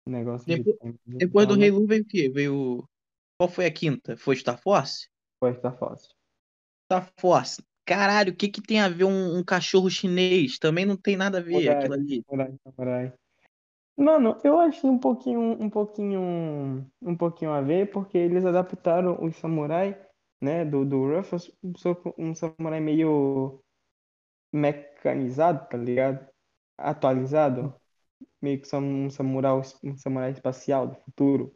C: Negócio de
B: Depois-
C: de
B: Depois do Rei Lu veio o quê? Veio. Qual foi a quinta? Foi Star Force?
C: Pode estar fácil.
B: Star Force. Caralho, o que que tem a ver um, um cachorro chinês? Também não tem nada a ver
C: Samurai,
B: aquilo ali.
C: samurai, samurai. Mano, eu achei um pouquinho, um pouquinho, um pouquinho a ver, porque eles adaptaram os samurai, né, do, do Ruffles, um um samurai meio mecanizado, tá ligado? Atualizado, meio que um samurai, um samurai espacial do futuro.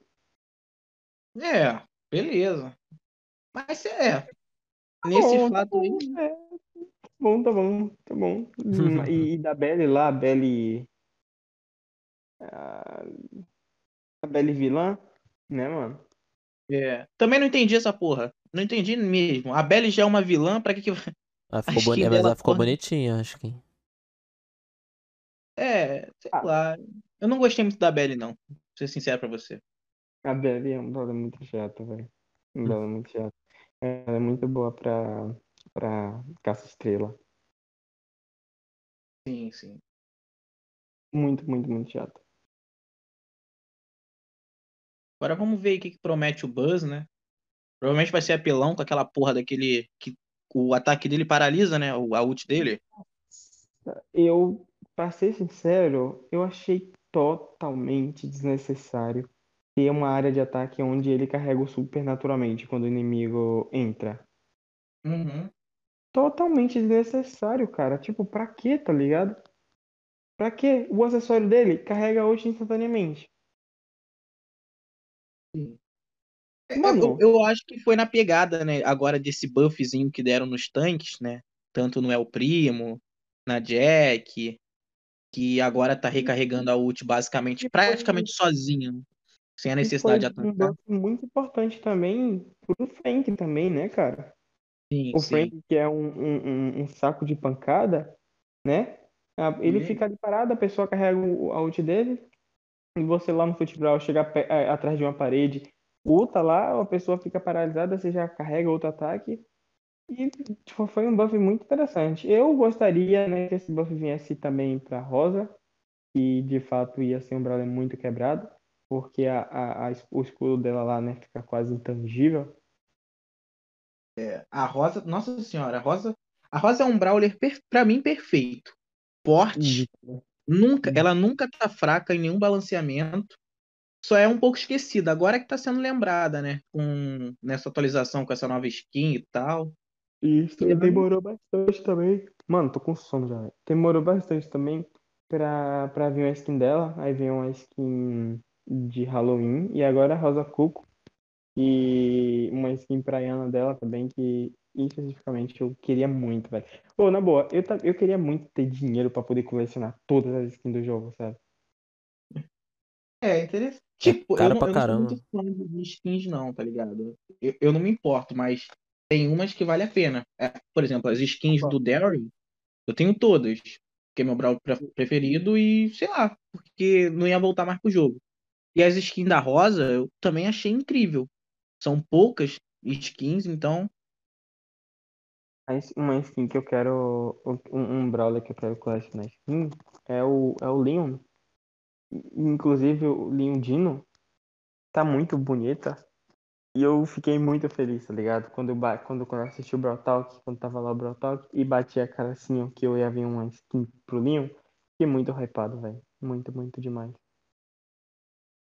B: É, beleza. Mas é. Nesse
C: bom, tá
B: fato aí.
C: é, tá bom, tá bom, tá bom. <laughs> E, e da Belly lá, a Belly, a, a Belly vilã, né, mano?
B: É. Também não entendi essa porra. Não entendi mesmo. A Belly já é uma vilã, pra que que.
A: Ela ficou,
B: A
A: boni... mas ela ficou bonitinha, acho que.
B: É, sei
C: Ah.
B: lá. Eu não gostei muito da Belly, não. Pra ser sincero pra você.
C: A Belly é um dólar muito chato, velho. Um dólar muito chato. Ela é muito boa pra, pra caça-estrela.
B: Sim, sim.
C: Muito, muito, muito chato.
B: Agora vamos ver o que, que promete o Buzz, né? Provavelmente vai ser apelão com aquela porra daquele. que o ataque dele paralisa, né? O, a ult dele.
C: Eu, pra ser sincero, eu achei totalmente desnecessário ter uma área de ataque onde ele carrega o super naturalmente quando o inimigo entra.
B: Uhum.
C: Totalmente desnecessário, cara. Tipo, pra quê, tá ligado? Pra quê? O acessório dele carrega a ult instantaneamente. Mano,
B: Eu, eu acho que foi na pegada, né? Agora desse buffzinho que deram nos tanques, né? Tanto no El Primo, na Jack, que agora tá recarregando a ult basicamente,
C: foi-
B: praticamente sozinho, né? sem a necessidade de
C: foi um
B: atacar.
C: buff muito importante também pro Frank também, né, cara?
B: Sim,
C: O
B: sim.
C: Frank, que é um, um, um- saco de pancada, né? Ele
B: Sim.
C: fica ali parado, a pessoa carrega o, a ult dele, e você lá no futebol chega pe- eh, atrás de uma parede, ulta lá, a pessoa fica paralisada, você já carrega outro ataque. E tipo, foi um buff muito interessante. Eu gostaria, né, que esse buff viesse também pra Rosa, que de fato ia ser um brawler muito quebrado, porque a, a, a- o escudo dela lá, né, fica quase intangível.
B: A Rosa, nossa senhora, a Rosa, a Rosa é um brawler para mim perfeito. Forte, nunca, ela nunca tá fraca em nenhum balanceamento. Só é um pouco esquecida. Agora que tá sendo lembrada, né? Com nessa atualização com essa nova skin e tal.
C: Isso,
B: E
C: demorou bastante também. Mano, tô com sono já. Demorou bastante também pra, pra vir uma skin dela. Aí veio uma skin de Halloween. E agora a Rosa Cuco. E uma skin praiana dela também, que especificamente eu queria muito, velho. Pô, na boa, eu, eu queria muito ter dinheiro pra poder colecionar todas as skins do jogo, sabe?
B: É interessante. Tipo,
A: caro
B: eu, não,
A: pra
B: eu não sou
A: caramba.
B: muito fã de skins, não, tá ligado? Eu, eu não me importo, mas tem umas que vale a pena. É, por exemplo, as skins do Daryl, eu tenho todas. Que é meu brawler pre- preferido e, sei lá, porque não ia voltar mais pro jogo. E as skins da Rosa, eu também achei incrível. São poucas skins, então.
C: Mas uma skin que eu quero. Um, um brawler que eu quero colecionar skin é o, é o Leon. Inclusive o Leon Dino tá muito bonita. E eu fiquei muito feliz, tá ligado? Quando eu, ba- quando, quando eu assisti o Brawl Talk, quando tava lá o Brawl Talk, e bati a cara assim, que eu ia ver uma skin pro Leon. Fiquei muito hypado, velho. Muito, muito demais.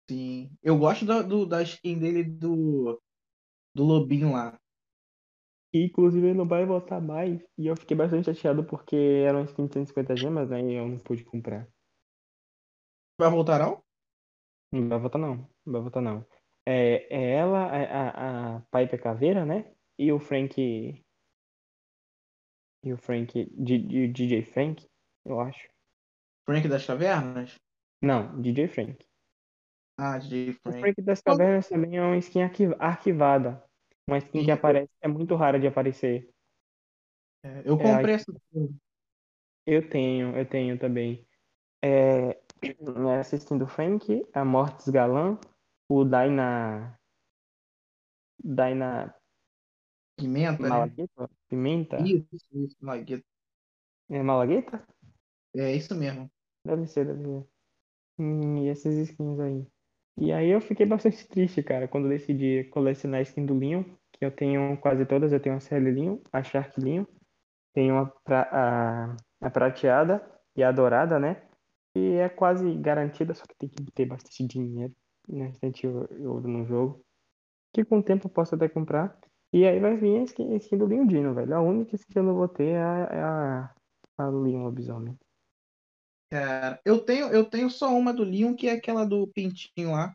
B: Sim. Eu gosto da, do, da skin dele do, do Lobinho lá.
C: E inclusive ele não vai voltar mais. E eu fiquei bastante chateado porque era uma skin de 150 gemas, né? E eu não pude comprar.
B: Vai voltar não?
C: Não vai voltar não. Não vai voltar não. É, é ela, a, a, a Piper Caveira, né? E o Frank. E o Frank. D- DJ Frank, eu acho.
B: Frank das Cavernas?
C: Não, DJ Frank.
B: Ah, DJ
C: O
B: Frank.
C: Frank das Cavernas também é uma skin arqui- arquivada. Uma skin
B: Sim,
C: que aparece, é muito rara de aparecer.
B: É, eu
C: É,
B: comprei
C: aqui-
B: essa.
C: Eu tenho, eu tenho também. É, essa skin do Frank, a Mortis Galan, o Daina. Daina
B: Pimenta, né?
C: Malagueta? Pimenta?
B: Isso, isso, Malagueta.
C: É Malagueta?
B: É isso mesmo.
C: Deve ser, deve ser. Hum, e essas skins aí. E aí eu fiquei bastante triste, cara, quando decidi colecionar a skin do Leon, que eu tenho quase todas, eu tenho a CL Leon, a Shark Leon, tenho a, pra- a, a prateada e a dourada, né? E é quase garantida, só que tem que ter bastante dinheiro, né? Bastante ouro no jogo. Que com o tempo eu posso até comprar. E aí vai vir a skin, a skin do Leon Dino, velho. A única skin que eu não vou ter é a, é a, a Leon Lobisomem.
B: Cara, eu tenho, eu tenho só uma do Leon, que é aquela do Pintinho lá,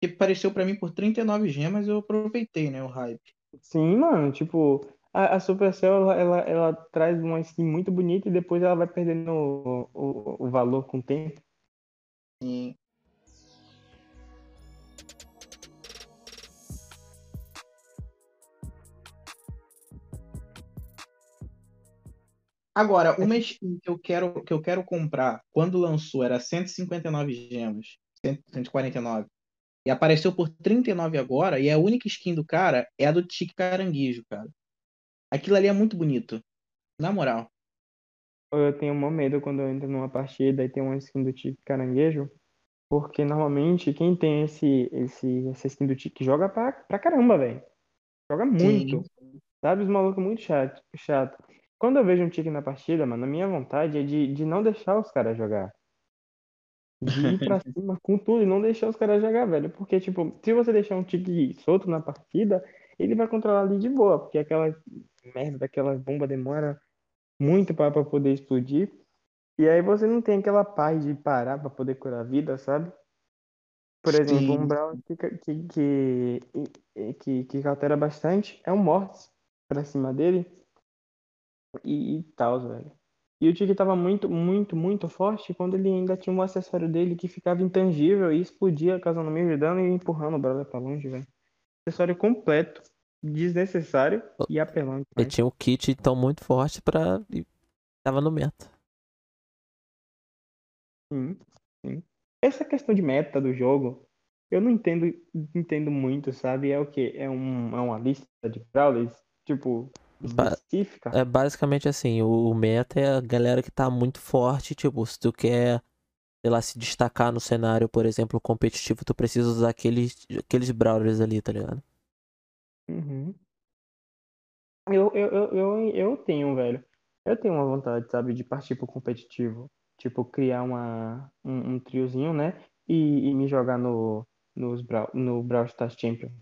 B: que apareceu pra mim por 39 gemas, eu aproveitei, né, o hype.
C: Sim, mano, tipo, a, a Supercell, ela, ela, ela traz uma skin muito bonita e depois ela vai perdendo o, o, o valor com o tempo.
B: Sim. Agora, uma skin que eu quero, que eu quero comprar, quando lançou, era 159 gemas, 100 149. E apareceu por 39 agora, e a única skin do cara é a do Tique Caranguejo, cara. Aquilo ali é muito bonito. Na moral.
C: Eu tenho maior medo quando eu entro numa partida e tem uma skin do Tique Caranguejo, porque normalmente quem tem esse, esse, essa skin do Tique joga pra, pra caramba, velho. Joga muito. Sabe, os malucos muito chato, chato. Quando eu vejo um tique na partida, mano, a minha vontade é de, de não deixar os caras jogar. De ir pra <laughs> cima com tudo e não deixar os caras jogar, velho. Porque, tipo, se você deixar um tique solto na partida, ele vai controlar ali de boa. Porque aquela merda daquela bomba demora muito pra, pra poder explodir. E aí você não tem aquela paz de parar pra poder curar a vida, sabe? Por exemplo,
B: Sim.
C: um Brawl que, que, que, que, que cautela bastante é o Mortis pra cima dele e, e tal, velho. E o Tiki tava muito, muito, muito forte quando ele ainda tinha um acessório dele que ficava intangível e explodia causando meio de dano e empurrando o Brawler pra longe, velho. Acessório completo, desnecessário e apelante.
A: Ele
C: né?
A: tinha um kit então muito forte pra. e tava no meta.
C: Sim, sim. Essa questão de meta do jogo, eu não entendo, entendo muito, sabe? É o quê? É, um, é uma lista de brawlers, tipo,
A: É basicamente assim, o, meta é a galera que tá muito forte, tipo, se tu quer, sei lá, se destacar no cenário, por exemplo, competitivo, tu precisa usar aqueles, aqueles brawlers ali, tá ligado?
C: Uhum. Eu, eu, eu, eu, eu tenho, velho. Eu tenho uma vontade, sabe, de partir pro competitivo. Tipo, criar uma, um, um triozinho, né? E, e me jogar no, nos Brawl, no Brawl Stars Champions.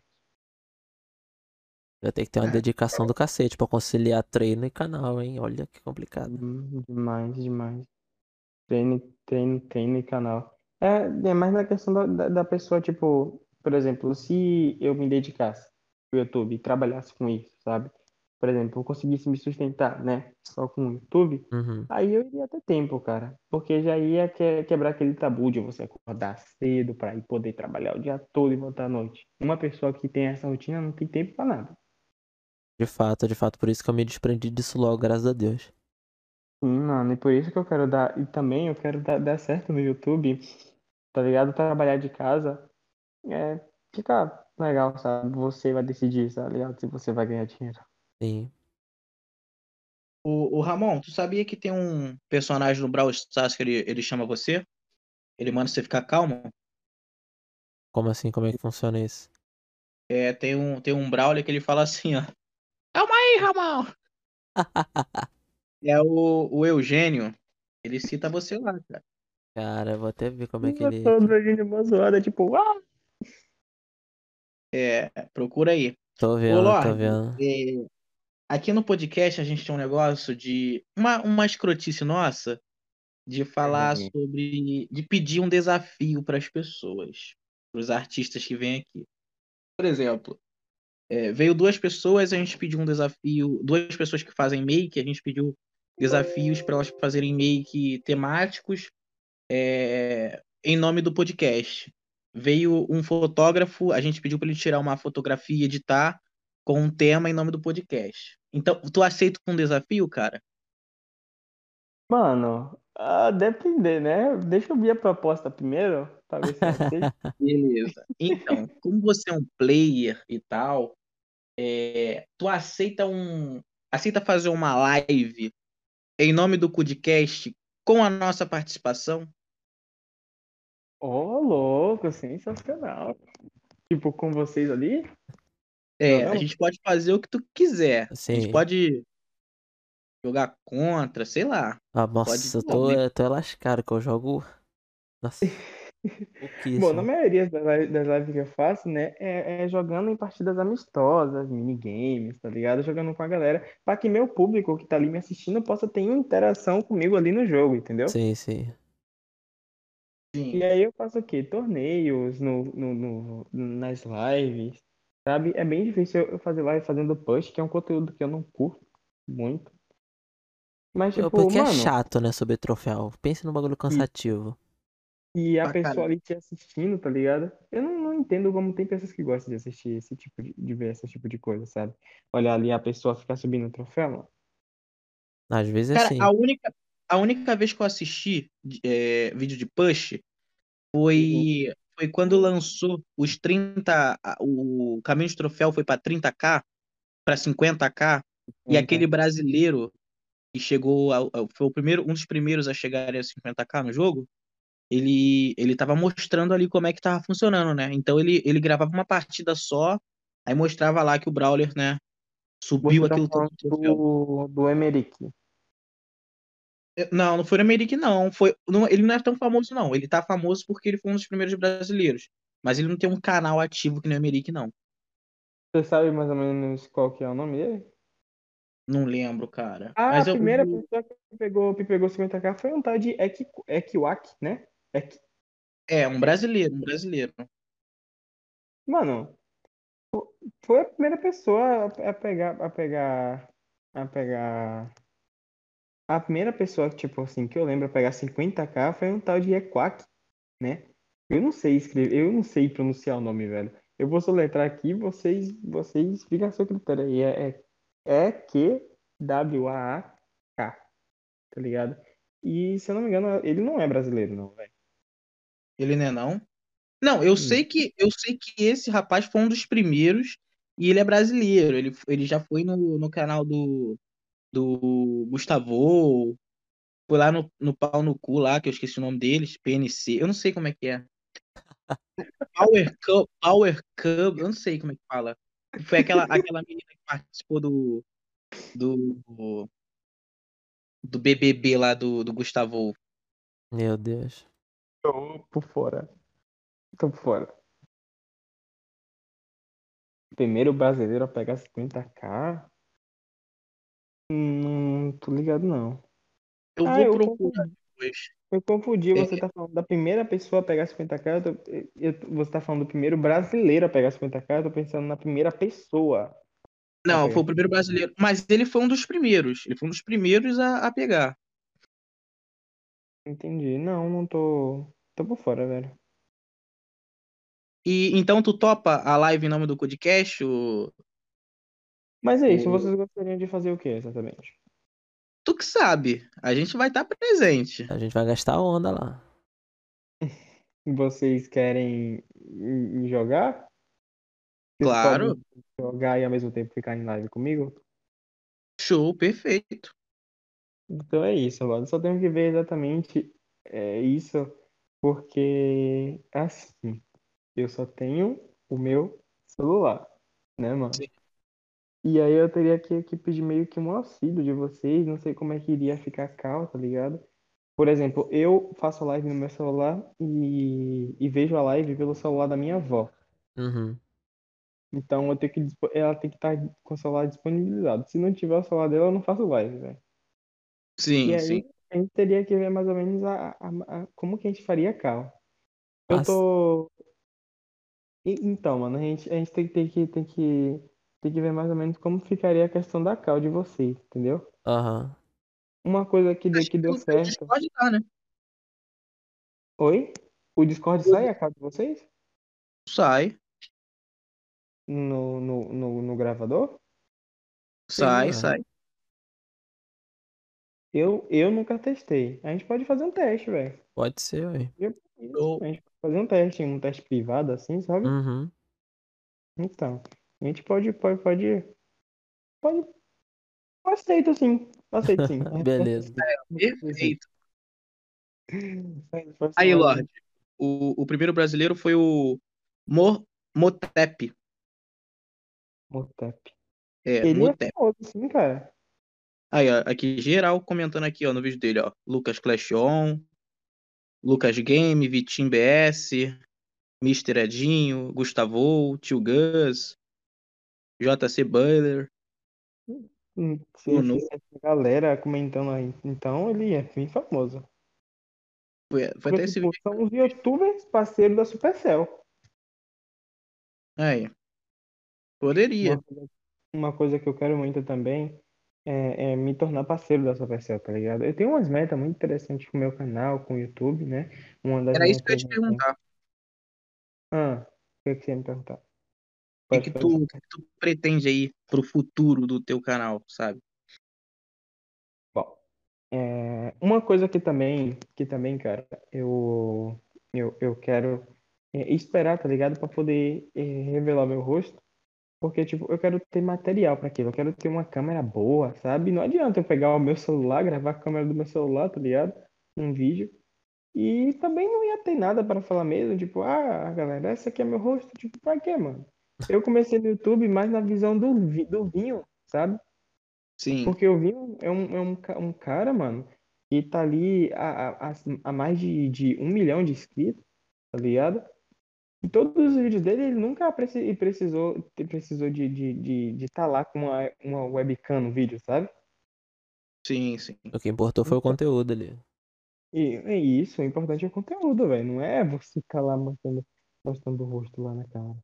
A: Vai ter que ter uma dedicação do cacete pra conciliar treino e canal, hein? Olha que complicado.
C: Hum, Demais, demais. Treino, treino, treino e canal. É, é mais na questão da, da, da pessoa, tipo, por exemplo, se eu me dedicasse pro YouTube e trabalhasse com isso, sabe? Por exemplo, eu conseguisse me sustentar, né? Só com o YouTube,
A: Uhum.
C: aí eu iria ter tempo, cara. Porque já ia que- quebrar aquele tabu de você acordar cedo pra ir poder trabalhar o dia todo e voltar à noite. Uma pessoa que tem essa rotina não tem tempo pra nada.
A: De fato, de fato, por isso que eu me desprendi disso logo, graças a Deus.
C: Sim, mano, e por isso que eu quero dar. E também eu quero dar, dar certo no YouTube, tá ligado? Trabalhar de casa. É, fica legal, sabe? Você vai decidir, tá ligado? Se você vai ganhar dinheiro.
A: Sim.
B: O, o Ramon, tu sabia que tem um personagem no Brawl Stars que ele, ele chama você? Ele manda você ficar calmo?
A: Como assim? Como é que funciona isso?
B: É, tem um, tem um Brawler que ele fala assim, ó. Calma aí, Ramon! É o, o Eugênio. Ele cita você lá, cara.
A: Cara, eu vou até ver como é que
C: Eu
A: ele.
C: tô dando uma zoada, tipo, ah!
B: É, procura aí.
A: Tô
B: Ô,
A: vendo, tô
B: Lorde,
A: vendo.
B: é, aqui no podcast a gente tem um negócio de. Uma, uma escrotice nossa de falar
C: Uhum.
B: sobre. de pedir um desafio para as pessoas, para os artistas que vêm aqui. Por exemplo, é, veio duas pessoas, a gente pediu um desafio. Duas pessoas que fazem make, a gente pediu desafios para elas fazerem make temáticos é, em nome do podcast. Veio um fotógrafo, a gente pediu para ele tirar uma fotografia e editar com um tema em nome do podcast. Então, tu aceita um desafio, cara?
C: Mano, ah, depender, né? Deixa eu ver a proposta primeiro, pra ver se eu. <laughs>
B: Beleza. Então, como você é um player e tal, é, tu aceita um, aceita fazer uma live em nome do podcast com a nossa participação?
C: Ô, louco, sensacional. Tipo, com vocês ali?
B: É, a
C: Jogando?
B: gente pode fazer o que tu quiser. A
A: Sim.
B: gente pode jogar contra, sei lá.
A: Ah,
B: Pode
A: nossa, eu tô, eu tô lascado que eu jogo. Nossa. <laughs>
C: Bom, na maioria das lives, das lives que eu faço, né, é, é jogando em partidas amistosas, minigames, tá ligado? Jogando com a galera, pra que meu público que tá ali me assistindo possa ter interação comigo ali no jogo, entendeu?
A: Sim, sim.
B: Sim.
C: E aí eu faço o quê? Torneios no, no, no- nas lives, sabe? É bem difícil eu fazer live fazendo push, que é um conteúdo que eu não curto muito. Mas, tipo,
A: Porque é
C: mano,
A: chato, né, sobre troféu. Pense num bagulho cansativo.
C: e a
B: Pra
C: pessoa
B: caralho.
C: ali te assistindo, tá ligado? Eu não, não entendo como tem pessoas que gostam de assistir esse tipo de, de ver esse tipo de coisa, sabe? Olhar ali a pessoa ficar subindo o troféu, mano.
A: Às vezes é
B: Cara,
A: assim.
B: a única, a única vez que eu assisti é, vídeo de push foi, foi quando lançou os 30. a- O caminho de troféu foi pra 30k, pra 50k, e
C: Então,
B: aquele brasileiro que chegou. ao- foi o primeiro, um dos primeiros a chegarem a 50k no jogo. Ele, ele tava mostrando ali como é que tava funcionando, né? Então ele, ele gravava uma partida só, aí mostrava lá que o Brawler, né, subiu
C: Você tá
B: aquilo
C: do, do Emerick.
B: Não, não foi no Amerik, não. Foi, não. Ele não é tão famoso, não. Ele tá famoso porque ele foi um dos primeiros brasileiros. Mas ele não tem um canal ativo que nem o Amerik, não.
C: Você sabe mais ou menos qual que é o nome dele?
B: Não lembro, cara.
C: Ah,
B: Mas
C: a
B: eu.
C: primeira pessoa que pegou, que pegou 50k foi um tal de Ek- Ekiwak, né? Ek-
B: É, um brasileiro, um brasileiro.
C: Mano, fo- foi a primeira pessoa a pegar, a pegar, a pegar. A primeira pessoa, tipo assim, que eu lembro a pegar 50k foi um tal de Equac, né? Eu não sei escrever, eu não sei pronunciar o nome, velho. Eu vou soletrar aqui, vocês, vocês ficam a seu critério aí. É, é E-Q-W-A-A-K, tá ligado? E se eu não me engano, ele não é brasileiro, não, velho.
B: Ele não é não? Não, eu sei que eu sei que esse rapaz foi um dos primeiros e ele é brasileiro. Ele, ele já foi no, no canal do, do Gustavo, foi lá no, no pau no cu lá, que eu esqueci o nome deles, PNC. Eu não sei como é que é. <laughs> Power Cup, Power Cup, eu não sei como é que fala. Foi aquela, aquela menina que participou do, do, do BBB lá do, do Gustavo.
A: Meu Deus.
C: Tô por fora. Tô por fora. Primeiro brasileiro a pegar 50k? Hum, Não tô ligado, não.
B: Eu
C: Ah,
B: vou
C: eu
B: procurar
C: confundi.
B: depois.
C: Eu confundi, você tá falando da primeira pessoa a pegar 50k, eu tô- eu- você tá falando do primeiro brasileiro a pegar 50k, eu tô pensando na primeira pessoa.
B: Não, foi o primeiro brasileiro. Mas ele foi um dos primeiros. Ele foi um dos primeiros a, a pegar.
C: Entendi. Não, não tô. Tô por fora, velho.
B: E então tu topa a live em nome do Codecast? O...
C: Mas é isso, vocês gostariam de fazer o que exatamente?
B: Tu que sabe. A gente vai estar presente.
A: A gente vai gastar onda lá. <laughs>
C: Vocês querem jogar? Vocês
B: Claro.
C: jogar e ao mesmo tempo ficar em live comigo?
B: Show, perfeito.
C: Então é isso, mano. Só tenho que ver exatamente é, isso, porque assim, eu só tenho o meu celular, né, mano?
B: Sim.
C: E aí eu teria que, que pedir meio que um auxílio de vocês, não sei como é que iria ficar cal, tá ligado? Por exemplo, eu faço live no meu celular e, e vejo a live pelo celular da minha avó.
A: Uhum.
C: Então eu tenho que, ela tem que estar com o celular disponibilizado. Se não tiver o celular dela, eu não faço live, velho.
B: Sim,
C: E aí
B: sim.
C: a gente teria que ver mais ou menos a, a- a- como que a gente faria cal. Eu tô. E- Então, mano, a gente, a gente tem, tem que, tem que, tem que ver mais ou menos como ficaria a questão da cal de vocês, entendeu?
A: Aham.
C: Uma coisa que, deu- que deu
B: O
C: certo.
B: Discord tá, né?
C: Oi? O Discord sai a cal de vocês?
B: Sai,
C: No, no, no, no gravador?
B: sai,
A: ué.
B: sai.
C: Eu, eu nunca testei. A gente pode fazer um teste, velho.
A: Pode ser, ué.
B: Show.
C: A gente pode fazer um teste, um teste privado assim, sabe?
A: Uhum.
C: Então, a gente pode, pode, pode, pode, aceito sim, aceito sim.
A: Beleza.
B: Perfeito. Aí, Lorde. O, o primeiro brasileiro foi o Mo, Motep.
C: Motep.
B: É,
C: Ele é
B: Motep.
C: famoso, sim, cara.
B: Aí, ó, aqui, geral comentando aqui, ó, no vídeo dele, ó. Lucas Clash On, Lucas Game, Vitim BS, Mr. Edinho, Gustavo, Tio Gus, JC Buller.
C: Hum, Se,
B: no-
C: se galera comentando aí, então ele é bem famoso.
B: Foi, foi até esse vídeo.
C: são os youtubers parceiros da Supercell.
B: Aí. Poderia.
C: Uma coisa, uma coisa que eu quero muito também é, é me tornar parceiro da Supercell, tá ligado? Eu tenho umas metas muito interessantes com o meu canal, com o YouTube, né? Uma das
B: Era isso que eu ia te perguntar.
C: Ah, o que que você ia me perguntar?
B: O que, que tu, que tu pretende aí pro futuro do teu canal, sabe?
C: Bom, é, uma coisa que também, que também, cara, eu, eu, eu quero é, esperar, tá ligado? Pra poder é, revelar meu rosto. Porque, tipo, eu quero ter material pra aquilo. Eu quero ter uma câmera boa, sabe? Não adianta eu pegar o meu celular, gravar a câmera do meu celular, tá ligado? Um vídeo. E também não ia ter nada para falar mesmo. Tipo, ah, galera, esse aqui é meu rosto. Tipo, pra quê, mano? Eu comecei no YouTube mais na visão do, vi- do Vinho, sabe?
B: Sim,
C: Porque o Vinho é um, é um, um cara, mano, que tá ali a, a, a- mais de, de um milhão de inscritos, tá ligado? E todos os vídeos dele, ele nunca preci- precisou, precisou de estar de, de, de tá lá com uma, uma webcam no vídeo, sabe?
B: sim, sim.
A: O que importou foi o
C: Então.
A: conteúdo ali.
C: E, e isso, o importante é o conteúdo, velho. Não é você ficar lá mostrando, mostrando o rosto lá na cara.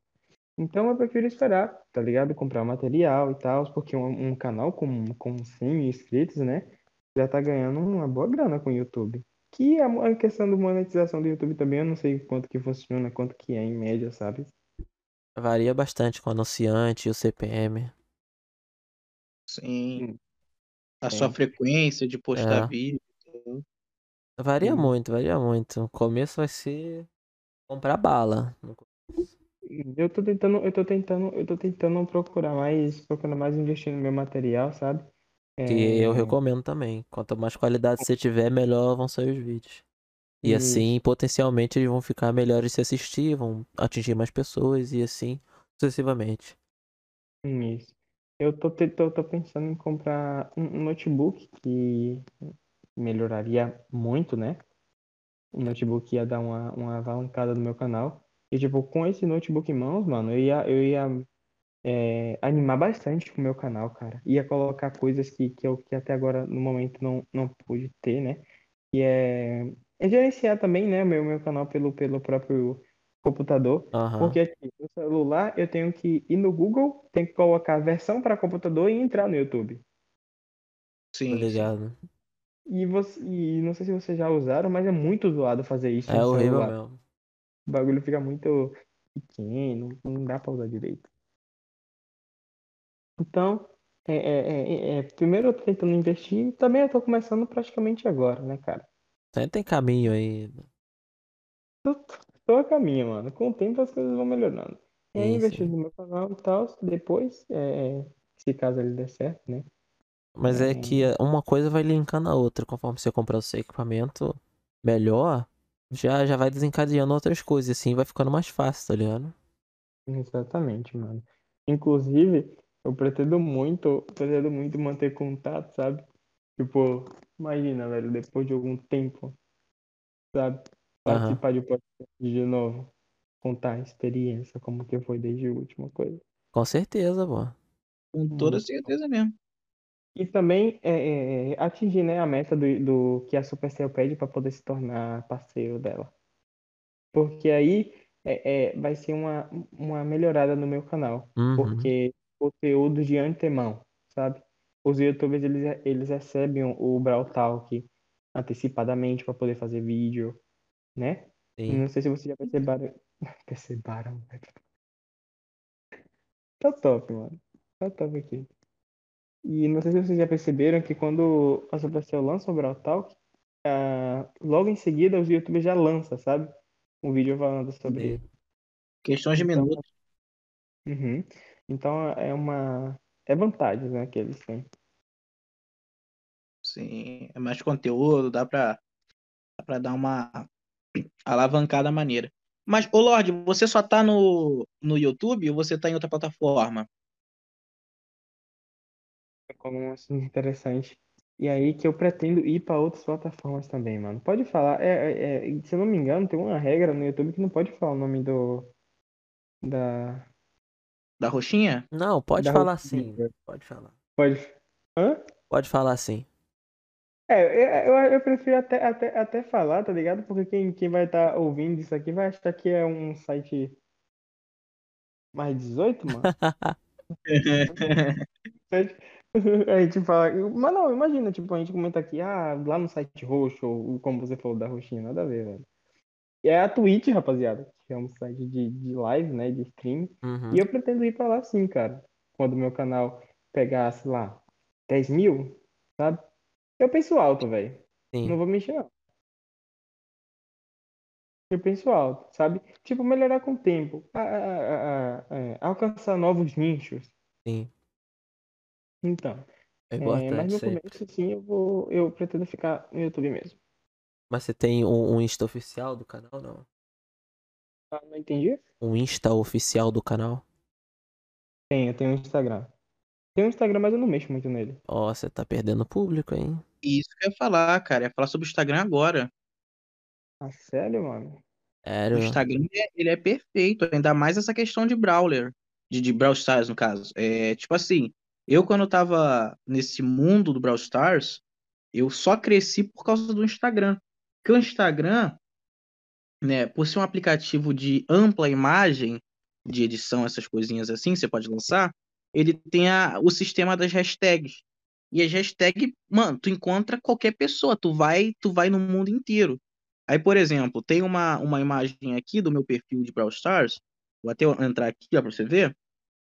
C: Então eu prefiro esperar, tá ligado? Comprar material e tal, porque um, um canal com, com 100 mil inscritos, né? Já tá ganhando uma boa grana com o YouTube. Que a, a questão da monetização do YouTube também, eu não sei quanto que funciona, quanto que é em média, sabe?
A: Varia bastante com o anunciante e o CPM.
B: Sim. A
C: Sim.
B: sua frequência de postar
A: É.
B: vídeo.
A: Varia
C: Sim.
A: muito, varia muito. No começo vai ser comprar bala. No co-
C: Eu tô tentando, eu tô tentando, eu tô tentando procurar mais, procurar mais investir no meu material, sabe?
A: Que eu
C: É,
A: recomendo também. Quanto mais qualidade você tiver, melhor vão sair os vídeos. E assim, potencialmente, eles vão ficar melhores se assistir, vão atingir mais pessoas e assim sucessivamente.
C: Isso. Eu tô, te- tô, tô pensando em comprar um, um notebook que melhoraria muito, né? Um notebook ia dar uma, uma alavancada no meu canal. E, tipo, com esse notebook em mãos, mano, eu ia, eu ia é, animar bastante com o meu canal, cara. Ia colocar coisas que, que eu que até agora, no momento, não, não pude ter, né? E é, é gerenciar também, né, o meu, meu canal pelo, pelo próprio computador.
A: Aham.
C: Porque aqui no celular eu tenho que ir no Google, tenho que colocar a versão para computador e entrar no YouTube.
B: Sim,
A: ligado.
C: E, você, e não sei se vocês já usaram, mas é muito zoado fazer isso
A: É
C: no
A: horrível
C: celular.
A: mesmo.
C: O bagulho fica muito pequeno, não dá pra usar direito. Então, é, é, é, é, primeiro eu tô tentando investir, e também eu tô começando praticamente agora, né, cara?
A: Sempre tem caminho aí.
C: Tô, tô a caminho, mano. Com o tempo as coisas vão melhorando. E aí, investir no meu canal e tal, depois, é, se caso ele der certo, né?
A: Mas é
C: É,
A: que uma coisa vai linkando a outra. Conforme você comprar o seu equipamento melhor, já, já vai desencadeando outras coisas. Assim vai ficando mais fácil, tá ligado?
C: exatamente, mano. Inclusive, eu pretendo muito, pretendo muito manter contato, sabe? Tipo, imagina, velho, depois de algum tempo, sabe? Participar de podcast de novo, contar a experiência, como que foi desde a última coisa.
A: Com certeza, pô.
B: Com toda certeza mesmo.
C: E também é, é, atingir, né, a meta do, do que a Supercell pede para poder se tornar parceiro dela. Porque aí é, é, vai ser uma, uma melhorada no meu canal.
A: Uhum.
C: Porque conteúdo de antemão, sabe? Os youtubers, eles, eles recebem o Brawl Talk antecipadamente para poder fazer vídeo, né?
A: Sim.
C: Não sei se vocês já perceberam. <laughs> Perceberam, velho. Tá top, mano. Tá top aqui. E não sei se vocês já perceberam que quando a Supercell lança o Brawl Talk, ah, logo em seguida os youtubers já lançam, sabe? Um vídeo falando sobre.
B: Questões de
C: Então,
B: minutos.
C: uhum. Então é uma. É vantagem, né, que eles têm.
B: Sim. É mais conteúdo, dá pra, dá pra dar uma alavancada maneira. Mas, ô Lorde, você só tá no, no YouTube ou você tá em outra plataforma?
C: Como um assunto interessante. E aí que eu pretendo ir para outras plataformas também, mano. Pode falar. É, é- é- se eu não me engano, tem uma regra no YouTube que não pode falar o nome do. Da.
B: Da roxinha?
A: Não, pode
C: da
A: falar
C: roupinha.
A: sim. Pode falar.
C: Pode. Hã?
A: Pode falar sim.
C: É, eu, eu, eu prefiro até, até, até falar, tá ligado? Porque quem, quem vai estar ouvindo isso aqui vai achar que é um site mais 18, mano. <laughs> <laughs> A gente fala. Mas não, imagina, tipo, a gente comenta aqui, ah, lá no site roxo, ou como você falou da roxinha, nada a ver, velho. É a Twitch, rapaziada, que é um site de, de live, né, de stream.
A: Uhum.
C: E eu pretendo ir pra lá sim, cara. Quando o meu canal pegar, sei lá, 10 mil, sabe? Eu penso alto, velho. Não vou mexer, não. Eu penso alto, sabe? Tipo, melhorar com o tempo. A- a- a- alcançar novos nichos.
A: Sim.
C: Então,
A: É
C: é, mas
A: importante
C: no
A: sempre.
C: começo, sim, eu vou, eu pretendo ficar no YouTube mesmo.
A: Mas você tem um, um Insta oficial do canal, não?
C: Ah, não entendi?
A: Um Insta oficial do canal?
C: Tem, eu tenho um Instagram. Tem um Instagram, mas eu não mexo muito nele.
A: Ó, você tá perdendo público, hein?
B: Isso que eu ia falar, cara. Eu ia falar sobre o Instagram agora.
C: Ah, sério, mano?
B: O
A: Sério?
B: Instagram, é- ele é perfeito. Ainda mais essa questão de Brawler. De, de Brawl Stars, no caso. É, tipo assim, eu quando eu tava nesse mundo do Brawl Stars, eu só cresci por causa do Instagram. Porque o Instagram, né, por ser um aplicativo de ampla imagem, de edição, essas coisinhas assim, você pode lançar, ele tem a, o sistema das hashtags. E as hashtags, mano, tu encontra qualquer pessoa, tu vai, tu vai no mundo inteiro. Aí, por exemplo, tem uma, uma imagem aqui do meu perfil de Brawl Stars, vou até entrar aqui ó, pra você ver,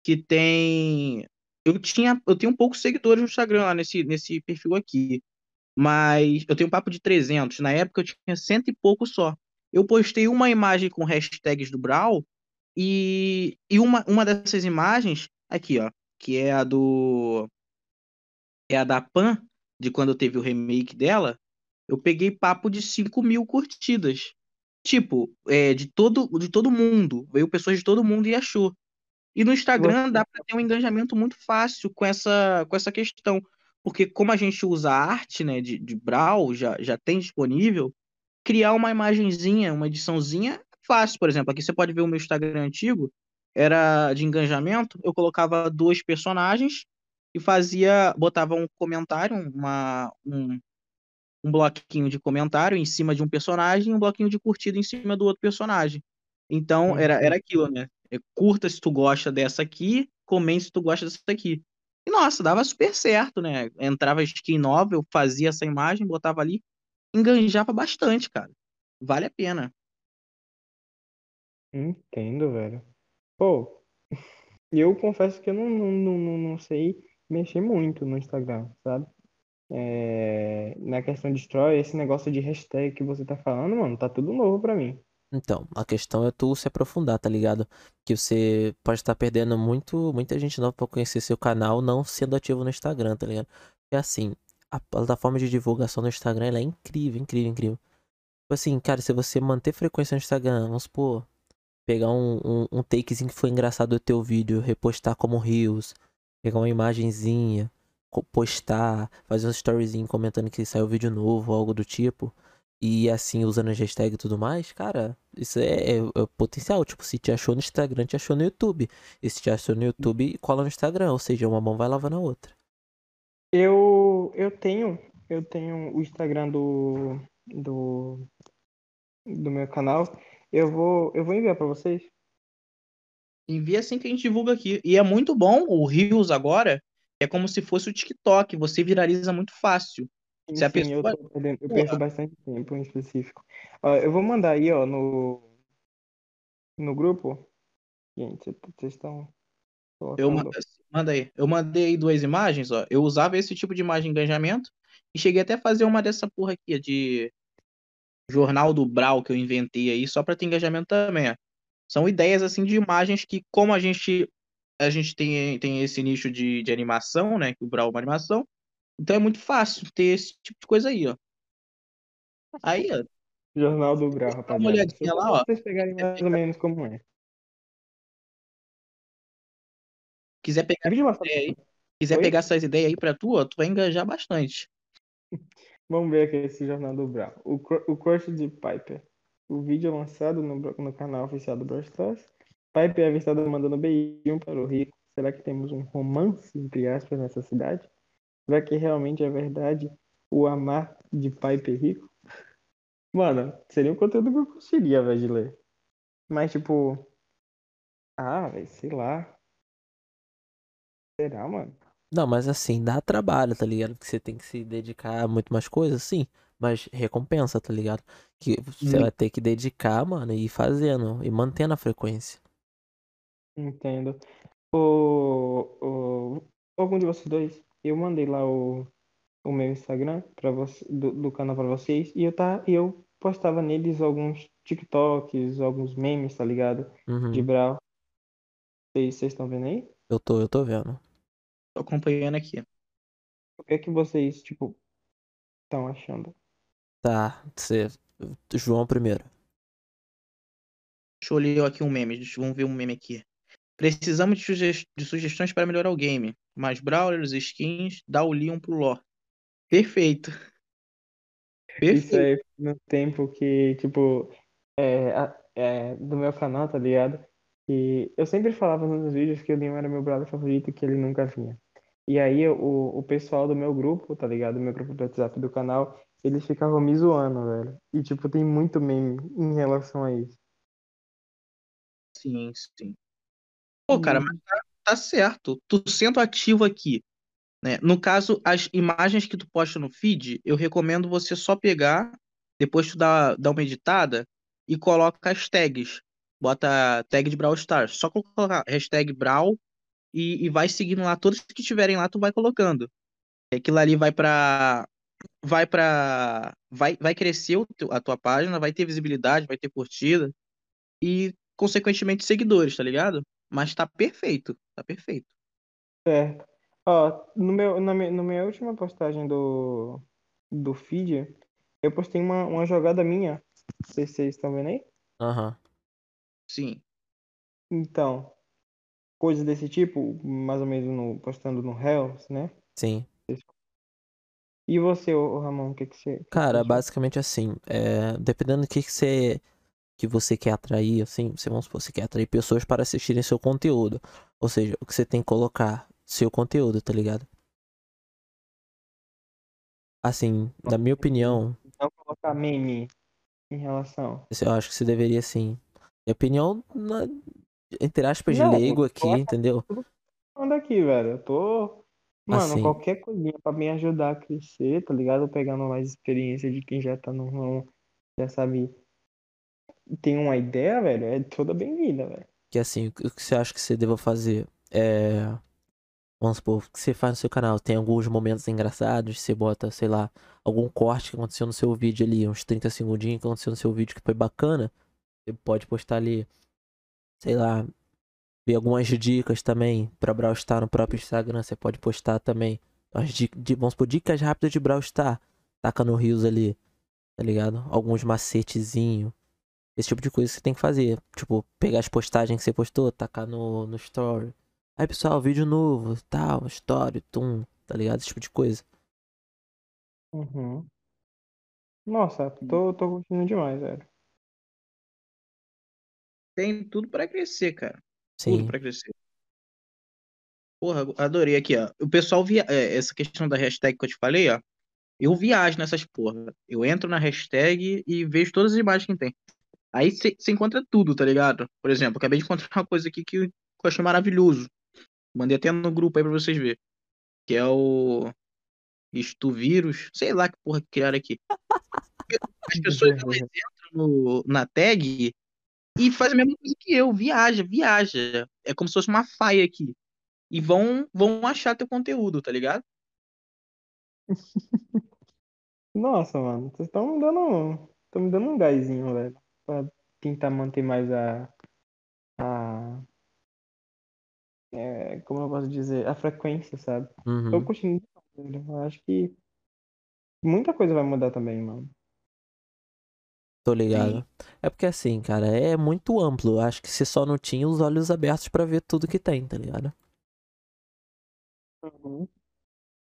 B: que tem. Eu tinha, eu tenho poucos seguidores no Instagram lá nesse, nesse perfil aqui, mas eu tenho um papo de 300. Na época eu tinha cento e pouco só. Eu postei uma imagem com hashtags do Brawl e, e uma, uma dessas imagens, aqui ó, que é a do. É a da Pan, de quando teve o remake dela. Eu peguei papo de 5 mil curtidas. Tipo, é, de todo, de todo mundo. Veio pessoas de todo mundo e achou. E no Instagram dá para ter um engajamento muito fácil com essa, com essa questão. Porque como a gente usa arte, né, de, de Brawl, já, já tem disponível, criar uma imagenzinha, uma ediçãozinha, é fácil. Por exemplo, aqui você pode ver o meu Instagram antigo, era de engajamento, eu colocava dois personagens e fazia, botava um comentário, uma, um, um bloquinho de comentário em cima de um personagem e um bloquinho de curtida em cima do outro personagem. Então, era, era aquilo, né? É, curta se tu gosta dessa aqui, comente se tu gosta dessa aqui. E nossa, dava super certo, né? Entrava skin nova, eu fazia essa imagem, botava ali, enganjava bastante, cara. Vale a pena.
C: Entendo, velho. Pô, <laughs> eu confesso que eu não, não, não, não sei mexer muito no Instagram, sabe? É, na questão de story, esse negócio de hashtag que você tá falando, mano, tá tudo novo pra mim.
A: Então, a questão é tu se aprofundar, tá ligado? Que você pode estar perdendo muito, muita gente nova pra conhecer seu canal não sendo ativo no Instagram, tá ligado? É assim, a plataforma de divulgação no Instagram ela é incrível, incrível, incrível. Tipo assim, cara, se você manter frequência no Instagram, vamos supor, pegar um, um, um takezinho que foi engraçado do teu vídeo, repostar como Reels, pegar uma imagenzinha, postar, fazer um storyzinho comentando que saiu vídeo novo, algo do tipo e assim usando a hashtag e tudo mais, cara, isso é, é, é, potencial. Tipo, se te achou no Instagram, te achou no YouTube. E se te achou no YouTube, cola no Instagram. Ou seja, uma mão vai lavando a outra.
C: Eu, eu tenho, eu tenho o Instagram do, do, do meu canal. Eu vou, eu vou enviar para vocês.
B: Envia assim que a gente divulga aqui. E é muito bom o Reels agora. É como se fosse o TikTok. Você viraliza muito fácil. Se a
C: Sim, eu, tô perdendo- eu perco bastante tempo em específico. Ó, eu vou mandar aí, ó, no, no grupo. Gente, vocês estão
B: Eu ma- manda aí. Eu mandei aí duas imagens, ó. Eu usava esse tipo de imagem de engajamento e cheguei até a fazer uma dessa porra aqui, de jornal do Brau que eu inventei aí, só pra ter engajamento também, ó. São ideias assim de imagens que, como a gente a gente tem, tem esse nicho de, de animação, né? Que o Brau é uma animação, então é muito fácil ter esse tipo de coisa aí, ó. Aí, ó,
C: Jornal do Grau,
B: dá uma
C: rapaziada.
B: olhadinha lá,
C: pra
B: ó.
C: vocês pegarem mais ou menos como é.
B: Quiser pegar aí, quiser
C: Oi?
B: pegar essas ideias aí pra tu, ó, tu vai engajar bastante. <laughs>
C: Vamos ver aqui esse Jornal do Brau. O, o Crush de Piper. O vídeo é lançado no, no canal oficial do Brawl Stars. Piper é avistada mandando beijinho para o Rico. Será que temos um romance, entre aspas, nessa cidade? Será que realmente é verdade o amar de Piper Rico? Mano, seria um conteúdo que eu curtiria, velho, de ler. Mas, tipo... Ah, velho, sei lá. Será, mano?
A: Não, mas assim, dá trabalho, tá ligado? Que você tem que se dedicar a muito mais coisas, sim. Mas recompensa, tá ligado? Que você
B: Hum.
A: vai ter que dedicar, mano, e ir fazendo, e mantendo a frequência.
C: Entendo. O, o, algum de vocês dois, eu mandei lá o, o meu Instagram para você, do, do canal para vocês e eu tá, eu postava neles alguns TikToks, alguns memes, tá ligado? De
A: Uhum.
C: Brawl. Vocês estão vendo aí?
A: Eu tô, eu tô vendo.
B: Tô acompanhando aqui.
C: O que é que vocês, tipo, estão achando?
A: Tá, você. João primeiro.
B: Deixa eu ler aqui um meme. Deixa, vamos ver um meme aqui. Precisamos de, suge- de sugestões para melhorar o game. Mais brawlers, skins, dá o Leon pro lore. Perfeito.
C: Isso
B: Perfeito.
C: é no tempo que, tipo, é, é, do meu canal, tá ligado? E eu sempre falava nos vídeos que o Leon era meu brother favorito que ele nunca vinha. E aí o, o pessoal do meu grupo, tá ligado? Do meu grupo do WhatsApp do canal, eles ficavam me zoando, velho. E, tipo, tem muito meme em relação a isso.
B: Sim, sim. Pô, cara, mas tá, tá certo. Tu sendo ativo aqui, né? No caso, as imagens que tu posta no feed, eu recomendo você só pegar, depois tu dá, dá uma editada e coloca as tags. Bota tag de Brawl Stars. Só colocar hashtag Brawl e, e vai seguindo lá. Todos que tiverem lá, tu vai colocando. E Aquilo ali vai pra. Vai pra. Vai, vai crescer teu- a tua página, vai ter visibilidade, vai ter curtida e, consequentemente, seguidores, tá ligado? Mas tá perfeito. Tá perfeito.
C: Certo. Ó, no meu, na minha, na minha última postagem do, do feed, eu postei uma, uma jogada minha. Não sei se vocês estão vendo aí.
A: Aham.
B: Sim.
C: Então, coisas desse tipo, mais ou menos no, postando no Reels, né?
A: Sim.
C: E você, ô, Ramon, o que que você,
A: Cara, basicamente assim, é, dependendo do que, que você que você quer atrair, assim, você, vamos supor, você quer atrair pessoas para assistirem seu conteúdo. Ou seja, o que você tem que colocar seu conteúdo, tá ligado? Assim, na minha opinião,
C: Então, colocar meme em relação.
A: eu acho que você deveria sim. Minha opinião, na- entre aspas, de
C: Não,
A: leigo aqui, entendeu?
C: Manda aqui, velho. Eu tô. Mano,
A: Assim.
C: qualquer coisinha pra me ajudar a crescer, tá ligado? Pegando mais experiência de quem já tá no ramo, já sabe. Tem uma ideia, velho, é toda bem-vinda, velho.
A: Que assim, o que você acha que você deva fazer? É. Vamos supor, o que você faz no seu canal? Tem alguns momentos engraçados, você bota, sei lá, algum corte que aconteceu no seu vídeo ali, uns 30 segundinhos que aconteceu no seu vídeo que foi bacana. Você pode postar ali, sei lá, ver algumas dicas também pra Brawl Star no próprio Instagram. Você pode postar também as dicas, vamos supor, dicas rápidas de Brawl Star. Taca no Rios ali, tá ligado? Alguns macetezinhos. Esse tipo de coisa que você tem que fazer. Tipo, pegar as postagens que você postou, tacar no, no story. Aí, pessoal, vídeo novo, tal, story, tum, tá ligado? Esse tipo de coisa.
C: Uhum. Nossa, tô, tô curtindo demais, velho.
B: Tem tudo pra crescer, cara.
A: Sim.
B: Tudo pra crescer. Porra, adorei aqui, ó. O pessoal via é, essa questão da hashtag que eu te falei, ó. Eu viajo nessas porra. Eu entro na hashtag e vejo todas as imagens que tem. Aí você encontra tudo, tá ligado? Por exemplo, acabei de encontrar uma coisa aqui que eu achei maravilhoso. Mandei até no grupo aí pra vocês verem. Que é o Isto Vírus. Sei lá que porra que criaram aqui. As <laughs> pessoas elas entram no, na tag e fazem a mesma coisa que eu. Viaja, viaja. É como se fosse uma faia aqui. E vão, vão achar teu conteúdo, tá ligado? <laughs>
C: Nossa, mano, vocês estão me dando, estão me dando um gásinho, velho, pra tentar manter mais a, a, é, como eu posso dizer, a frequência, sabe? Tô
A: Uhum.
C: curtindo, velho. Eu acho que muita coisa vai mudar também, mano.
A: Tô ligado. É porque assim, cara, é muito amplo. Eu Acho que você só não tinha os olhos abertos pra ver tudo que tem, tá ligado?
C: Uhum.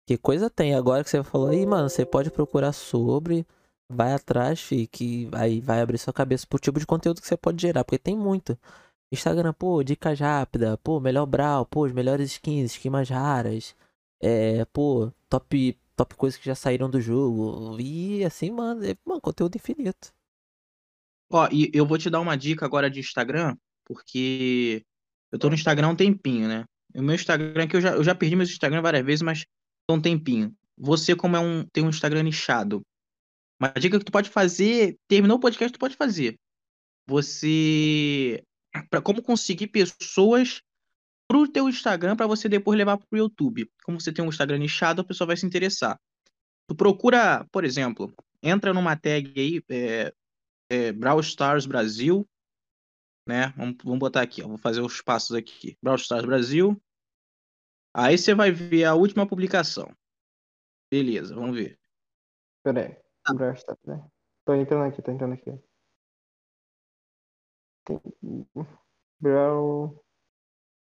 A: Que coisa tem agora que você falou aí, mano, você pode procurar sobre, vai atrás, fi, que aí vai abrir sua cabeça pro tipo de conteúdo que você pode gerar, porque tem muito. Instagram, pô, dicas rápidas, pô, melhor brawl, pô, as melhores skins, skins mais raras, é, pô, top, top coisas que já saíram do jogo, e assim, mano, é, mano, conteúdo infinito.
B: Ó, e eu vou te dar uma dica agora de Instagram, porque eu tô no Instagram há um tempinho, né? O meu Instagram, que eu já, eu já perdi meu Instagram várias vezes, mas há um tempinho. Você, como é um, tem um Instagram nichado, uma dica que tu pode fazer, terminou o podcast, tu pode fazer. Você, para como conseguir pessoas pro teu Instagram para você depois levar pro YouTube. Como você tem um Instagram nichado, a pessoa vai se interessar. Tu procura, por exemplo, entra numa tag aí, é, é, Brawl Stars Brasil, né? Vamos, vamos botar aqui, ó, vou fazer os passos aqui. Brawl Stars Brasil. Aí você vai ver a última publicação. Beleza, vamos ver.
C: Pera aí, né? Tô entrando aqui, tô entrando aqui. Tem... Brawl...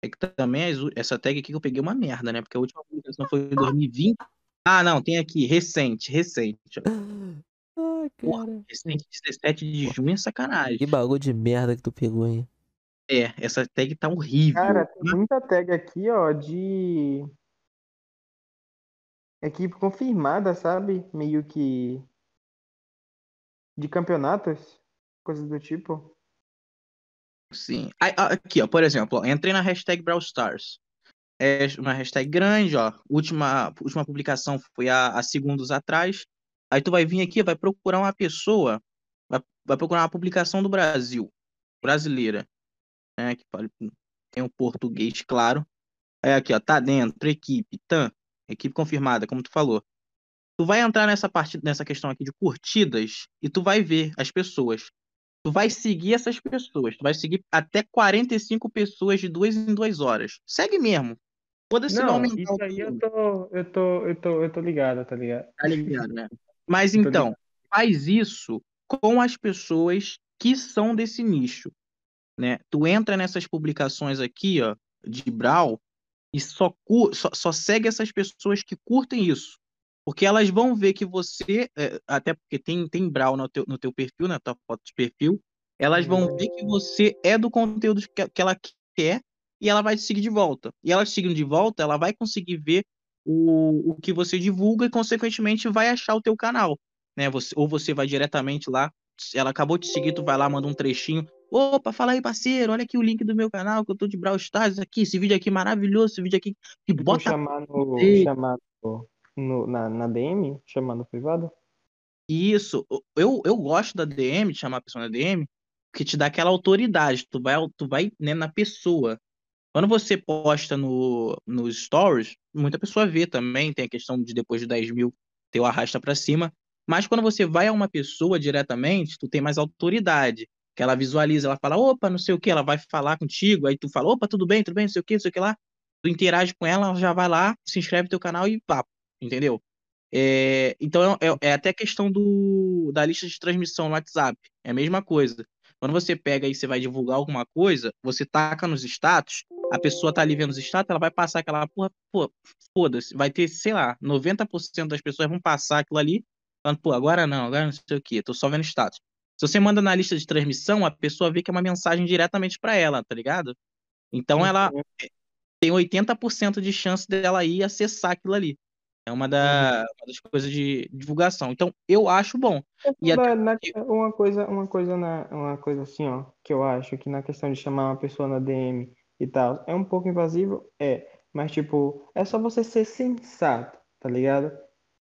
B: É que também essa tag aqui que eu peguei é uma merda, né? Porque a última publicação foi em 2020. Ah, não, tem aqui, recente, recente. Porra.
A: cara.
B: Recente, 17 de junho é sacanagem.
A: Que bagulho de merda que tu pegou, hein?
B: É, essa tag tá horrível.
C: Cara, tem muita tag aqui, ó, de equipe confirmada, sabe? Meio que de campeonatos, coisas do tipo.
B: Sim. Aqui, ó, por exemplo, ó, entrei na hashtag Brawl Stars. É uma hashtag grande, ó. Última, última publicação foi há, há segundos atrás. Aí tu vai vir aqui, vai procurar uma pessoa, vai, vai procurar uma publicação do Brasil, brasileira. Né, que tem o português, claro. Aí aqui, ó, tá dentro, equipe, tan, equipe confirmada, como tu falou. Tu vai entrar nessa parte, nessa questão aqui de curtidas e tu vai ver as pessoas. Tu vai seguir essas pessoas. Tu vai seguir até 45 pessoas de duas em duas horas. Segue mesmo. Foda-se
C: Não,
B: aumentar
C: isso aí eu tô, eu tô, eu tô, eu tô ligado, tá ligado?
B: tá ligado, né? <laughs> Mas então, faz isso com as pessoas que são desse nicho, né? Tu entra nessas publicações aqui, ó, de Brawl e só, só, só segue essas pessoas que curtem isso. Porque elas vão ver que você, é, até porque tem, tem Brawl no teu, no teu perfil, na tua foto de perfil, elas vão ver que você é do conteúdo que, que ela quer e ela vai te seguir de volta. E ela te seguindo de volta, ela vai conseguir ver o, o que você divulga e, consequentemente, vai achar o teu canal. Né? Você, ou você vai diretamente lá, ela acabou de seguir, tu vai lá, manda um trechinho. Opa, fala aí, parceiro, olha aqui o link do meu canal, que eu tô de Brawl Stars aqui, esse vídeo aqui é maravilhoso, esse vídeo aqui que bota
C: chamar no, chamar no, no- na, na DM, chamar no privado.
B: Isso, eu, eu gosto da DM, de chamar a pessoa na DM, porque te dá aquela autoridade, tu vai, tu vai né, na pessoa. Quando você posta no, nos stories, muita pessoa vê também, tem a questão de depois de 10 mil ter o arrasta pra cima, mas quando você vai a uma pessoa diretamente, tu tem mais autoridade, que ela visualiza, ela fala, opa, não sei o que, ela vai falar contigo, aí tu fala, opa, tudo bem, tudo bem, não sei o que, não sei o que lá, tu interage com ela, ela já vai lá, se inscreve no teu canal e pá, entendeu? É, então é, é até questão do, da lista de transmissão no WhatsApp. É a mesma coisa. Quando você pega e você vai divulgar alguma coisa, você taca nos status, a pessoa tá ali vendo os status, ela vai passar aquela porra, pô, foda-se, vai ter, sei lá, 90% das pessoas vão passar aquilo ali, falando, pô, agora não, agora não sei o quê, tô só vendo status. Se você manda na lista de transmissão, a pessoa vê que é uma mensagem diretamente pra ela, tá ligado? Então ela tem 80% de chance dela ir acessar aquilo ali. É uma, da, uma das coisas de divulgação. Então, eu acho bom. E
C: Na-
B: até
C: na- uma coisa, uma coisa na, uma coisa assim, ó, que eu acho que na questão de chamar uma pessoa na DM e tal, é um pouco invasivo, é, mas tipo, é só você ser sensato, tá ligado?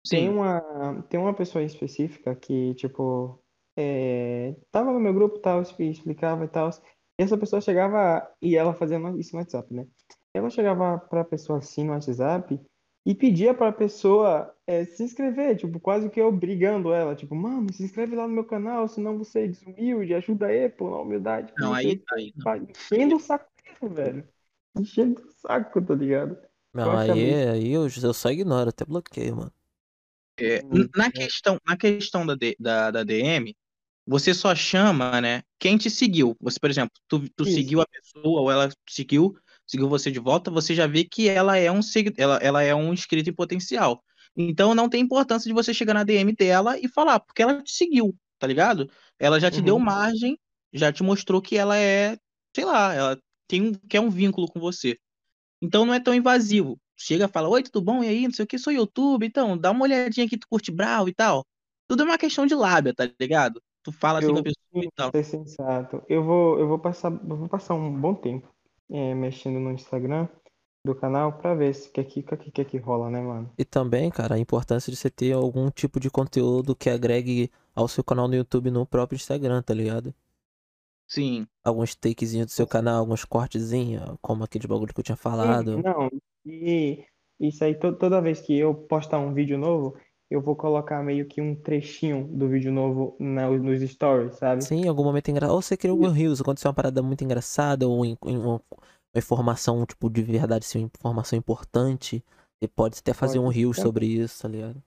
C: Tem
B: sim,
C: uma, tem uma pessoa específica que, tipo, é, tava no meu grupo, tal, expli- explicava e tal, e essa pessoa chegava, e ela fazia isso no WhatsApp, né? Ela chegava pra pessoa assim no WhatsApp e pedia pra pessoa é, se inscrever, tipo, quase que obrigando ela, tipo, mano, se inscreve lá no meu canal, senão você é desumilde, ajuda aí, pô, na humildade.
B: não, aí, aí não.
C: Enchendo o saco, velho. Enchendo o saco, tá ligado?
A: Não,
C: acho
A: aí, aí eu, eu só ignoro, até bloqueio, mano.
B: É, na questão, na questão da, da, da DM, você só chama, né, quem te seguiu. Você, por exemplo, tu, tu
C: Isso.
B: seguiu a pessoa ou ela seguiu, seguiu você de volta, você já vê que ela é um ela, ela é um inscrito em potencial. Então não tem importância de você chegar na DM dela e falar, porque ela te seguiu, tá ligado? Ela já te deu
C: Uhum.
B: margem, já te mostrou que ela é, sei lá, ela tem um, quer um vínculo com você. Então não é tão invasivo. Chega, fala, oi, tudo bom? E aí, não sei o que, sou YouTube, então, dá uma olhadinha aqui, tu curte Brawl e tal. Tudo é uma questão de lábia, tá ligado? Tu fala assim com a pessoa e tal.
C: sensato. Eu vou, eu vou passar, eu vou passar um bom tempo é, mexendo no Instagram do canal pra ver se que que, que, que, que rola, né, mano?
A: E também, cara, a importância de você ter algum tipo de conteúdo que agregue ao seu canal no YouTube no próprio Instagram, tá ligado?
B: Sim.
A: Alguns takezinhos do seu canal, alguns cortezinhos, como aquele bagulho que eu tinha
C: Sim,
A: falado.
C: não, e isso aí, to- toda vez que eu postar um vídeo novo, eu vou colocar meio que um trechinho do vídeo novo na, nos stories, sabe?
A: Sim, em algum momento engraçado. Ou você criou um Reels, aconteceu uma parada muito engraçada, ou em- em uma, uma informação, tipo, de verdade, assim, uma informação importante. Você pode até fazer
C: Pode
A: um Reels sobre isso, tá ligado?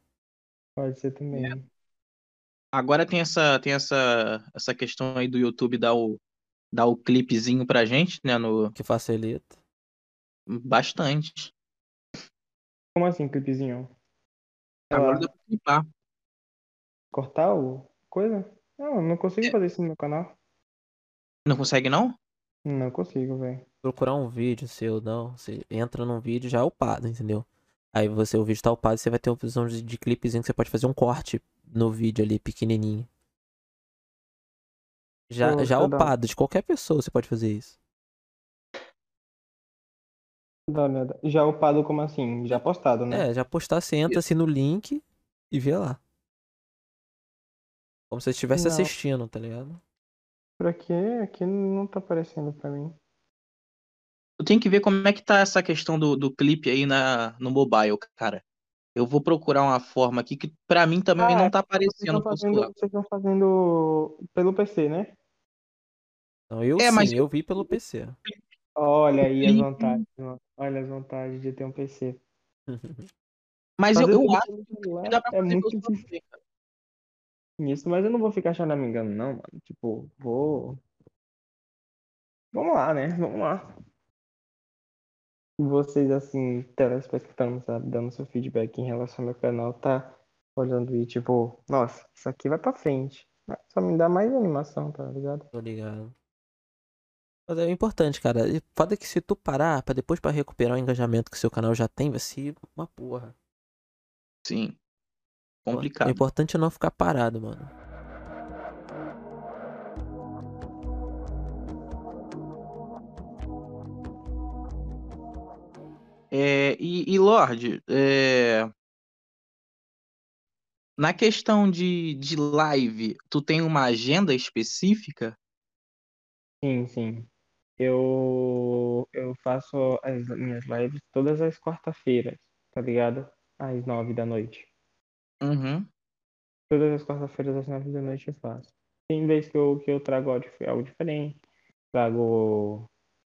C: Pode ser também.
B: Agora tem essa, tem essa, essa questão aí do YouTube dar o, dar o clipezinho pra gente, né? No,
A: Que facilita.
B: bastante.
C: Como assim, clipezinho?
B: Agora dá pra clipar.
C: cortar o coisa? Não, eu não consigo
B: É.
C: fazer isso no meu canal.
B: Não consegue, não?
C: Não consigo, velho.
A: Procurar um vídeo seu, não. Você entra num vídeo já é upado, entendeu? Aí você, o vídeo tá upado, você vai ter uma opção de, de clipezinho que você pode fazer um corte no vídeo ali, pequenininho. Já,
C: Ô,
A: já
C: Shadão.
A: upado, de qualquer pessoa você pode fazer isso.
C: Olhada. Já upado como assim? Já postado, né?
A: É, já postar, você entra assim no link e vê lá. Como se você estivesse
C: Não.
A: assistindo, tá ligado?
C: Por aqui, aqui não tá aparecendo pra mim.
B: Eu tenho que ver como é que tá essa questão do, do clipe aí na, no mobile, cara. Eu vou procurar uma forma aqui que pra mim também
C: Ah,
B: não tá
C: Vocês
B: aparecendo
C: estão
B: pro
C: fazendo, vocês estão fazendo pelo PC, né?
A: Então eu
B: É,
A: sim,
B: mas
A: eu vi pelo PC.
C: Olha aí as vantagens, mano. Olha as vantagens de ter um PC. <laughs>
B: Mas eu,
C: Fazer
B: eu acho que dá pra
C: é
B: fazer
C: muito difícil nisso, mas eu não vou ficar choramingando, não, mano. Tipo, vou. Vamos lá, né? Vamos lá. E vocês, assim, telespectadores, sabe, dando seu feedback em relação ao meu canal, tá olhando e tipo, nossa, isso aqui vai pra frente. Só me dá mais animação, tá ligado?
A: Tô ligado. Mas é importante, cara. E foda que se tu parar pra depois pra recuperar o engajamento que seu canal já tem, vai ser uma porra.
B: Sim.
A: O
B: Complicado.
A: importante é não ficar parado, mano.
B: É, e, e, Lorde, é, na questão de, de live, tu tem uma agenda específica?
C: Sim, sim. Eu, eu faço as minhas lives todas as quarta-feiras, tá ligado? Às nove da noite.
B: Uhum.
C: Todas as quarta-feiras às nove da noite eu faço. Tem vez que eu, que eu trago algo dif- algo diferente. Trago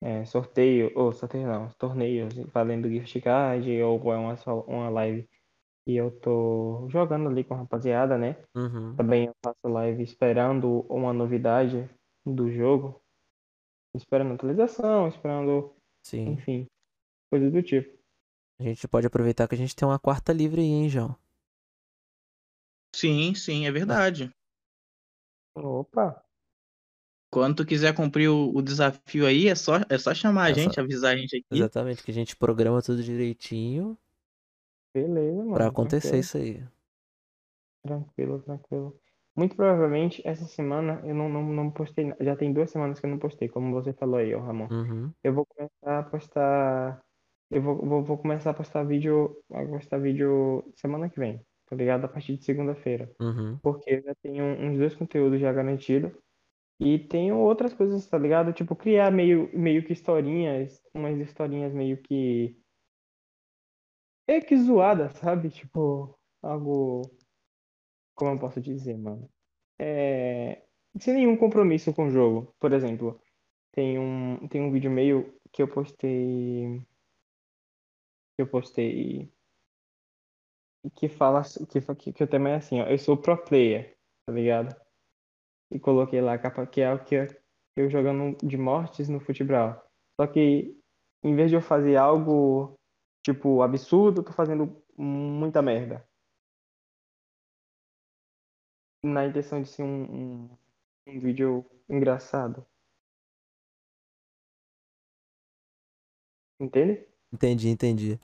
C: é, sorteio, ou sorteio não, torneios valendo gift card, ou é uma, uma live e eu tô jogando ali com a rapaziada, né?
A: Uhum.
C: Também eu faço live esperando uma novidade do jogo, esperando atualização, esperando,
A: Sim.
C: enfim, coisas do tipo.
A: A gente pode aproveitar que a gente tem uma quarta livre aí, hein, João?
B: Sim, sim, é verdade.
C: Opa,
B: Quando tu quiser cumprir o, o desafio aí, é só, é só chamar a
A: É só-
B: gente, avisar a gente aqui.
A: Exatamente, que a gente programa tudo direitinho
C: beleza, mano.
A: pra acontecer
C: tranquilo.
A: isso aí.
C: Tranquilo, tranquilo. Muito provavelmente essa semana eu não, não, não postei. Já tem duas semanas que eu não postei, como você falou aí, ó, Ramon.
A: Uhum.
C: Eu vou começar a postar. Eu vou, vou, vou começar a postar vídeo. A postar vídeo semana que vem, tá ligado? A partir de segunda-feira.
A: Uhum.
C: Porque eu já tenho uns dois conteúdos já garantidos. E tenho outras coisas, tá ligado? Tipo, criar meio, meio que historinhas, umas historinhas meio que. meio que zoadas, sabe? Tipo, algo. Como eu posso dizer, mano? É. Sem nenhum compromisso com o jogo. Por exemplo, tem um, tem um vídeo meio que eu postei. Que eu postei. Que fala. Que, que, o tema é assim, ó. Eu sou pro player, tá ligado? E coloquei lá a capa que é o que eu jogando de mortes no futebol. Só que em vez de eu fazer algo tipo absurdo, eu tô fazendo muita merda. Na intenção de ser um, um, um vídeo engraçado. Entende?
A: Entendi, entendi.
C: O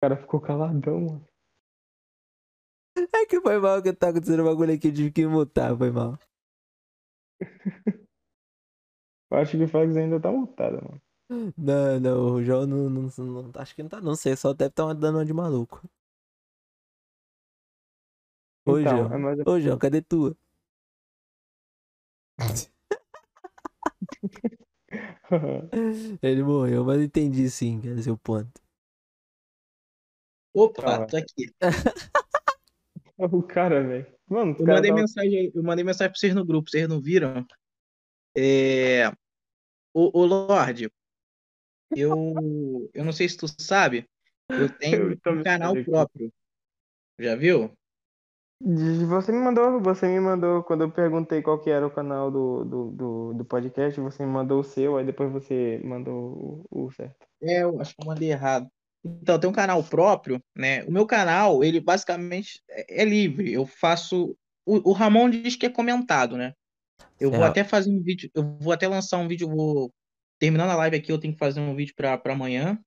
C: cara ficou caladão, mano.
A: É que foi mal que tá acontecendo um bagulho aqui, eu tive que mutar, foi mal. <laughs>
C: Eu acho que o Flags ainda tá mutado, mano.
A: Não, não, o João não, não, não- Acho que não tá, não sei, só deve estar dando uma de maluco. Ô,
C: Então,
A: João.
C: é mais
A: Ô, João, cadê tua? <laughs> Ele morreu, mas entendi sim, quer dizer, o ponto.
B: Opa,
C: Ah,
B: tô aqui. <laughs>
C: o cara, velho. Mano,
B: Eu
C: caras
B: mandei
C: tava-
B: mensagem, eu mandei mensagem pra vocês no grupo, vocês não viram? É... Ô, ô Lorde, eu, eu não sei se tu sabe, eu <laughs> tenho
C: Eu
B: um canal próprio. Já viu?
C: Você me mandou, você me mandou, quando eu perguntei qual que era o canal do, do, do, do podcast, você me mandou o seu, aí depois você mandou o, o certo.
B: É, eu acho que eu mandei errado. Então, tem um canal próprio, né? O meu canal, ele basicamente é é livre. Eu faço. O, o Ramon diz que é comentado, né? Eu vou
A: Certo.
B: até fazer um vídeo, eu vou até lançar um vídeo, vou terminando a live aqui, eu tenho que fazer um vídeo pra, pra amanhã.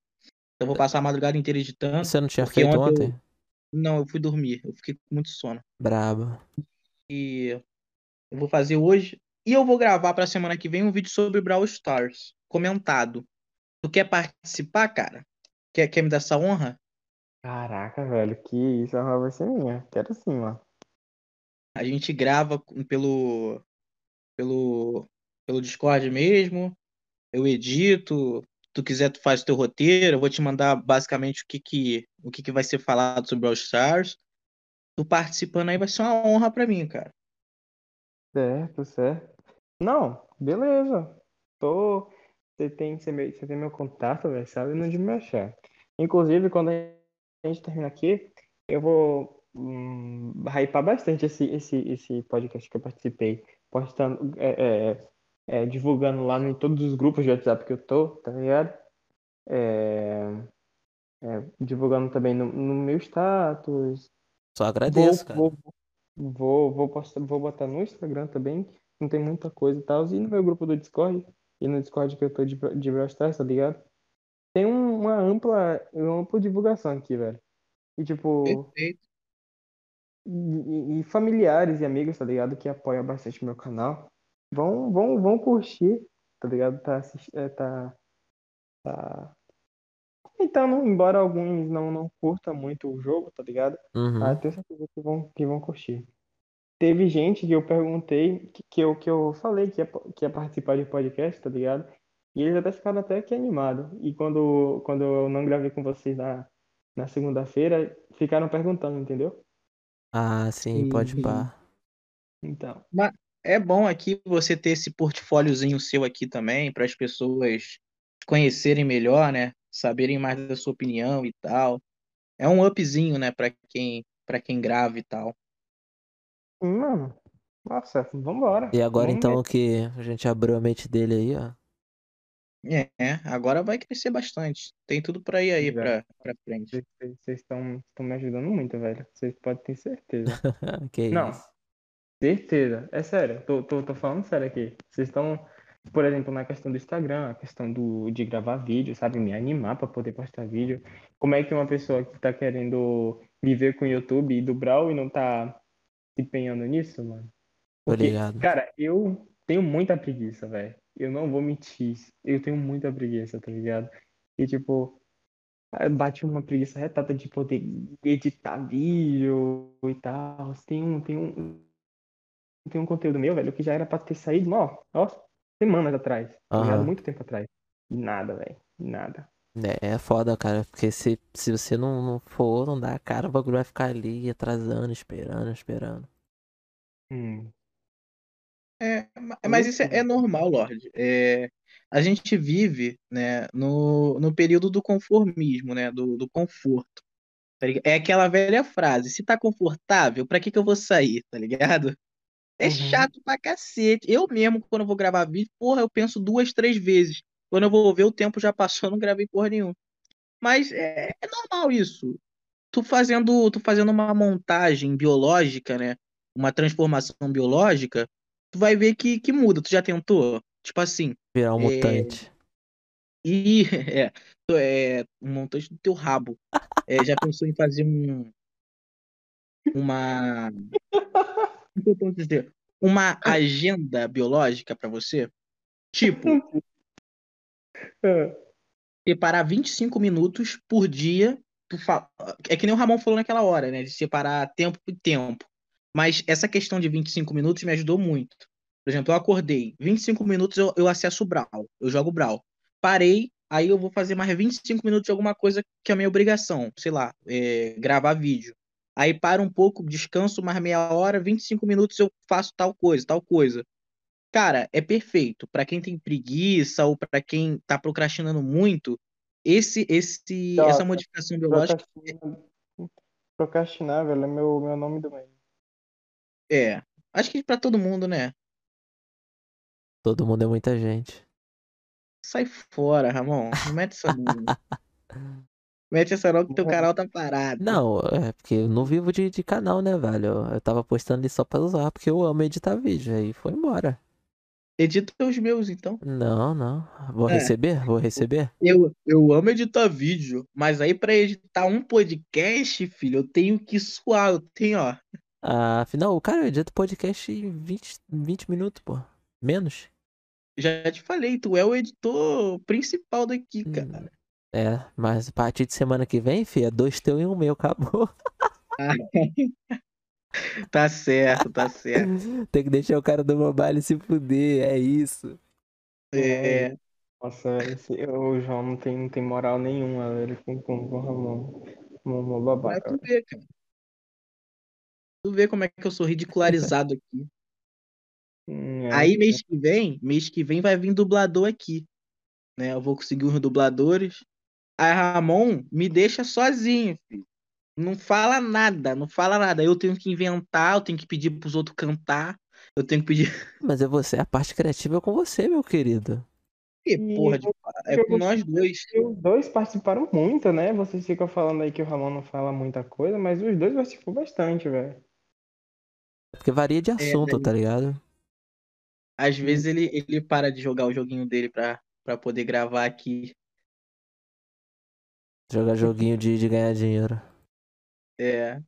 B: Eu vou passar a madrugada inteira editando.
A: Você não tinha feito
B: ontem eu-
A: ontem?
B: Não, eu fui dormir, eu fiquei com muito sono.
A: Brabo.
B: E eu vou fazer hoje E eu vou gravar pra semana que vem um vídeo sobre Brawl Stars, comentado. Tu quer participar, cara? Quer, quer me dar essa honra?
C: Caraca, velho, que isso, a honra vai ser minha. Quero sim, mano.
B: A gente grava pelo, pelo, pelo Discord mesmo. Eu edito. Tu quiser, tu faz o teu roteiro. Eu vou te mandar basicamente o que, que, o que, que vai ser falado sobre Brawl Stars. Tu participando aí vai ser uma honra pra mim, cara.
C: Certo, certo. Não, beleza. Tô. Você tem, você me- você tem meu contato, velho, sabe onde me achar. Inclusive, quando a gente terminar aqui, eu vou hum, hypar bastante esse, esse, esse podcast que eu participei, postando, é, é, é, divulgando lá em todos os grupos de WhatsApp que eu tô, tá ligado? É, é, divulgando também no, no meu status.
A: Só
C: Vou,
A: agradeço, cara.
C: vou, vou, vou, postar, vou botar no Instagram também, não tem muita coisa e tal, e no meu grupo do Discord, e no Discord que eu tô de, de Brawl Stars, tá ligado? Tem um- uma ampla, uma ampla divulgação aqui, velho. E tipo,
B: Perfeito.
C: e, e- e familiares e amigos, tá ligado? Que apoiam bastante meu canal. Vão, vão, vão curtir, tá ligado? Tá, é, tá, tá comentando, embora alguns não, não curtam muito o jogo, tá ligado?
A: Uhum.
C: Ah, tenho certeza que vão, que vão curtir. Teve gente que eu perguntei, que, que eu, que eu falei que ia, que ia participar de podcast, tá ligado? E eles até ficaram até que animados. E quando, quando eu não gravei com vocês na, na segunda-feira, ficaram perguntando, entendeu?
A: Ah, sim, pode
B: Sim.
A: pá.
C: Então,
B: Mas é bom aqui você ter esse portfóliozinho seu aqui também, para as pessoas conhecerem melhor, né? Saberem mais da sua opinião e tal. É um upzinho, né, para quem, para quem grava e tal.
C: mano, nossa, vambora.
A: E agora
C: Vamos
A: então que a gente abriu a mente dele aí, ó.
B: É, agora vai crescer bastante. Tem tudo para ir aí para para frente.
C: Vocês- estão me ajudando muito, velho. Vocês podem ter certeza. <laughs>
A: que
C: Não,
A: isso.
C: Certeza. É sério. Tô, tô, tô falando sério aqui. Vocês estão, por exemplo, na questão do Instagram, a questão do, de gravar vídeo, sabe? Me animar pra poder postar vídeo. Como é que uma pessoa que tá querendo viver com o YouTube e do Brawl e não tá se empenhando nisso, mano? Porque,
A: ligado.
C: cara, eu tenho muita preguiça, velho. Eu não vou mentir. Eu tenho muita preguiça, tá ligado? E, tipo, Bate uma preguiça retata de poder editar vídeo e tal. Tem um, tem um, tem um conteúdo meu, velho, que já era pra ter saído, ó, ó, semanas atrás, tá ligado?
A: Aham.
C: Muito tempo atrás. E nada, velho. Nada.
A: É, é foda, cara. Porque se, se você não, não for, não dá a cara, o bagulho vai ficar ali atrasando, esperando, esperando.
C: Hum.
B: É, ma- mas isso é, é normal, Lorde. É, a gente vive, né, no, no período do conformismo, né, do, do conforto. tá? É aquela velha frase: se tá confortável, pra que que eu vou sair, tá ligado? É
C: Uhum.
B: chato pra cacete. Eu mesmo, quando eu vou gravar vídeo, porra, eu penso duas, três vezes. Quando eu vou ver, o tempo já passou, eu não gravei porra nenhuma. Mas é, é normal isso. Tu fazendo, tu fazendo uma montagem biológica, né? Uma transformação biológica, tu vai ver que, que muda. Tu já tentou? Tipo assim,
A: Virar um
B: É.
A: mutante.
B: e <laughs> é, tu- é um montante do teu rabo. É, já pensou em fazer um uma <laughs> que eu posso dizer? Uma agenda biológica pra você? Tipo,
C: Ah, <laughs>
B: separar 25 minutos por dia. Fa... É que nem o Ramon falou naquela hora, né? De separar tempo por tempo. Mas essa questão de 25 minutos me ajudou muito. Por exemplo, eu acordei, 25 minutos eu, eu acesso o Brawl, eu jogo Brawl. Parei, aí eu vou fazer mais 25 minutos de alguma coisa que é a minha obrigação, sei lá, é, gravar vídeo. Aí paro um pouco, descanso mais meia hora, 25 minutos eu faço tal coisa, tal coisa. Cara, é perfeito. Pra quem tem preguiça ou pra quem tá procrastinando muito, esse, esse, essa modificação biológica
C: velho, é meu, meu nome do meio.
B: é, acho que pra todo mundo, né?
A: Todo mundo é muita gente.
B: Sai fora, Ramon. Não mete essa. <laughs> Mete essa não que teu canal tá parado.
A: Não, é porque eu não vivo de, de canal, né, velho? Eu, eu tava postando ali só pra usar, porque eu amo editar vídeo. Aí foi embora.
B: Edita os meus, então.
A: Não, não. Vou
B: É.
A: receber? Vou receber?
B: Eu, eu amo editar vídeo, mas aí pra editar um podcast, filho, eu tenho que suar. Eu tenho, ó.
A: Ah, afinal, o cara, eu edito podcast em 20, 20 minutos, pô. Menos?
B: Já te falei, tu é o editor principal daqui,
A: Hum.
B: cara.
A: É, mas a partir de semana que vem, filha, dois teu e um meu, acabou. <laughs> <laughs>
B: Tá certo, tá certo.
A: Tem que deixar o cara do mobile se fuder, é isso.
B: É,
C: Nossa, esse, o João não tem, não tem moral nenhuma, velho, com, com, com o Ramon.
B: Pra
C: babaca,
B: tu ver, cara. Tu vê como é que eu sou ridicularizado aqui.
C: Hum, é.
B: Aí mês que vem, mês que vem vai vir dublador aqui, né? Eu vou conseguir uns dubladores. Aí Ramon me deixa sozinho, filho. Não fala nada, não fala nada. Eu tenho que inventar, eu tenho que pedir pros outros cantar. Eu tenho que pedir. <laughs>
A: Mas é você, a parte criativa é com você, meu querido.
B: Que
C: E
B: porra de. É com nós dois.
C: Os dois participaram muito, né? Vocês ficam falando aí que o Ramon não fala muita coisa, mas os dois participam bastante, velho.
A: Porque varia de assunto, tá ligado?
B: Às vezes ele, ele para de jogar o joguinho dele pra, pra poder gravar aqui.
A: Jogar joguinho de, de ganhar dinheiro.
B: É.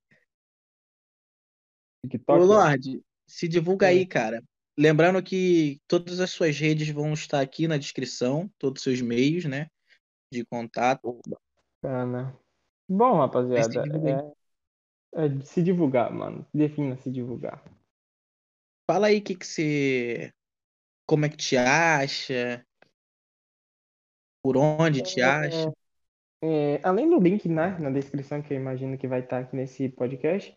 C: TikTok.
B: Ô, Lorde, se divulga aí, cara. Lembrando que todas as suas redes vão estar aqui na descrição, todos os seus meios, né? De contato.
C: Bacana. Bom, rapaziada, é, é se divulgar, mano. Defina se divulgar.
B: Fala aí o que que você. Como é que te acha? Por onde te acha?
C: É, além do link né, na descrição, que eu imagino que vai estar aqui nesse podcast,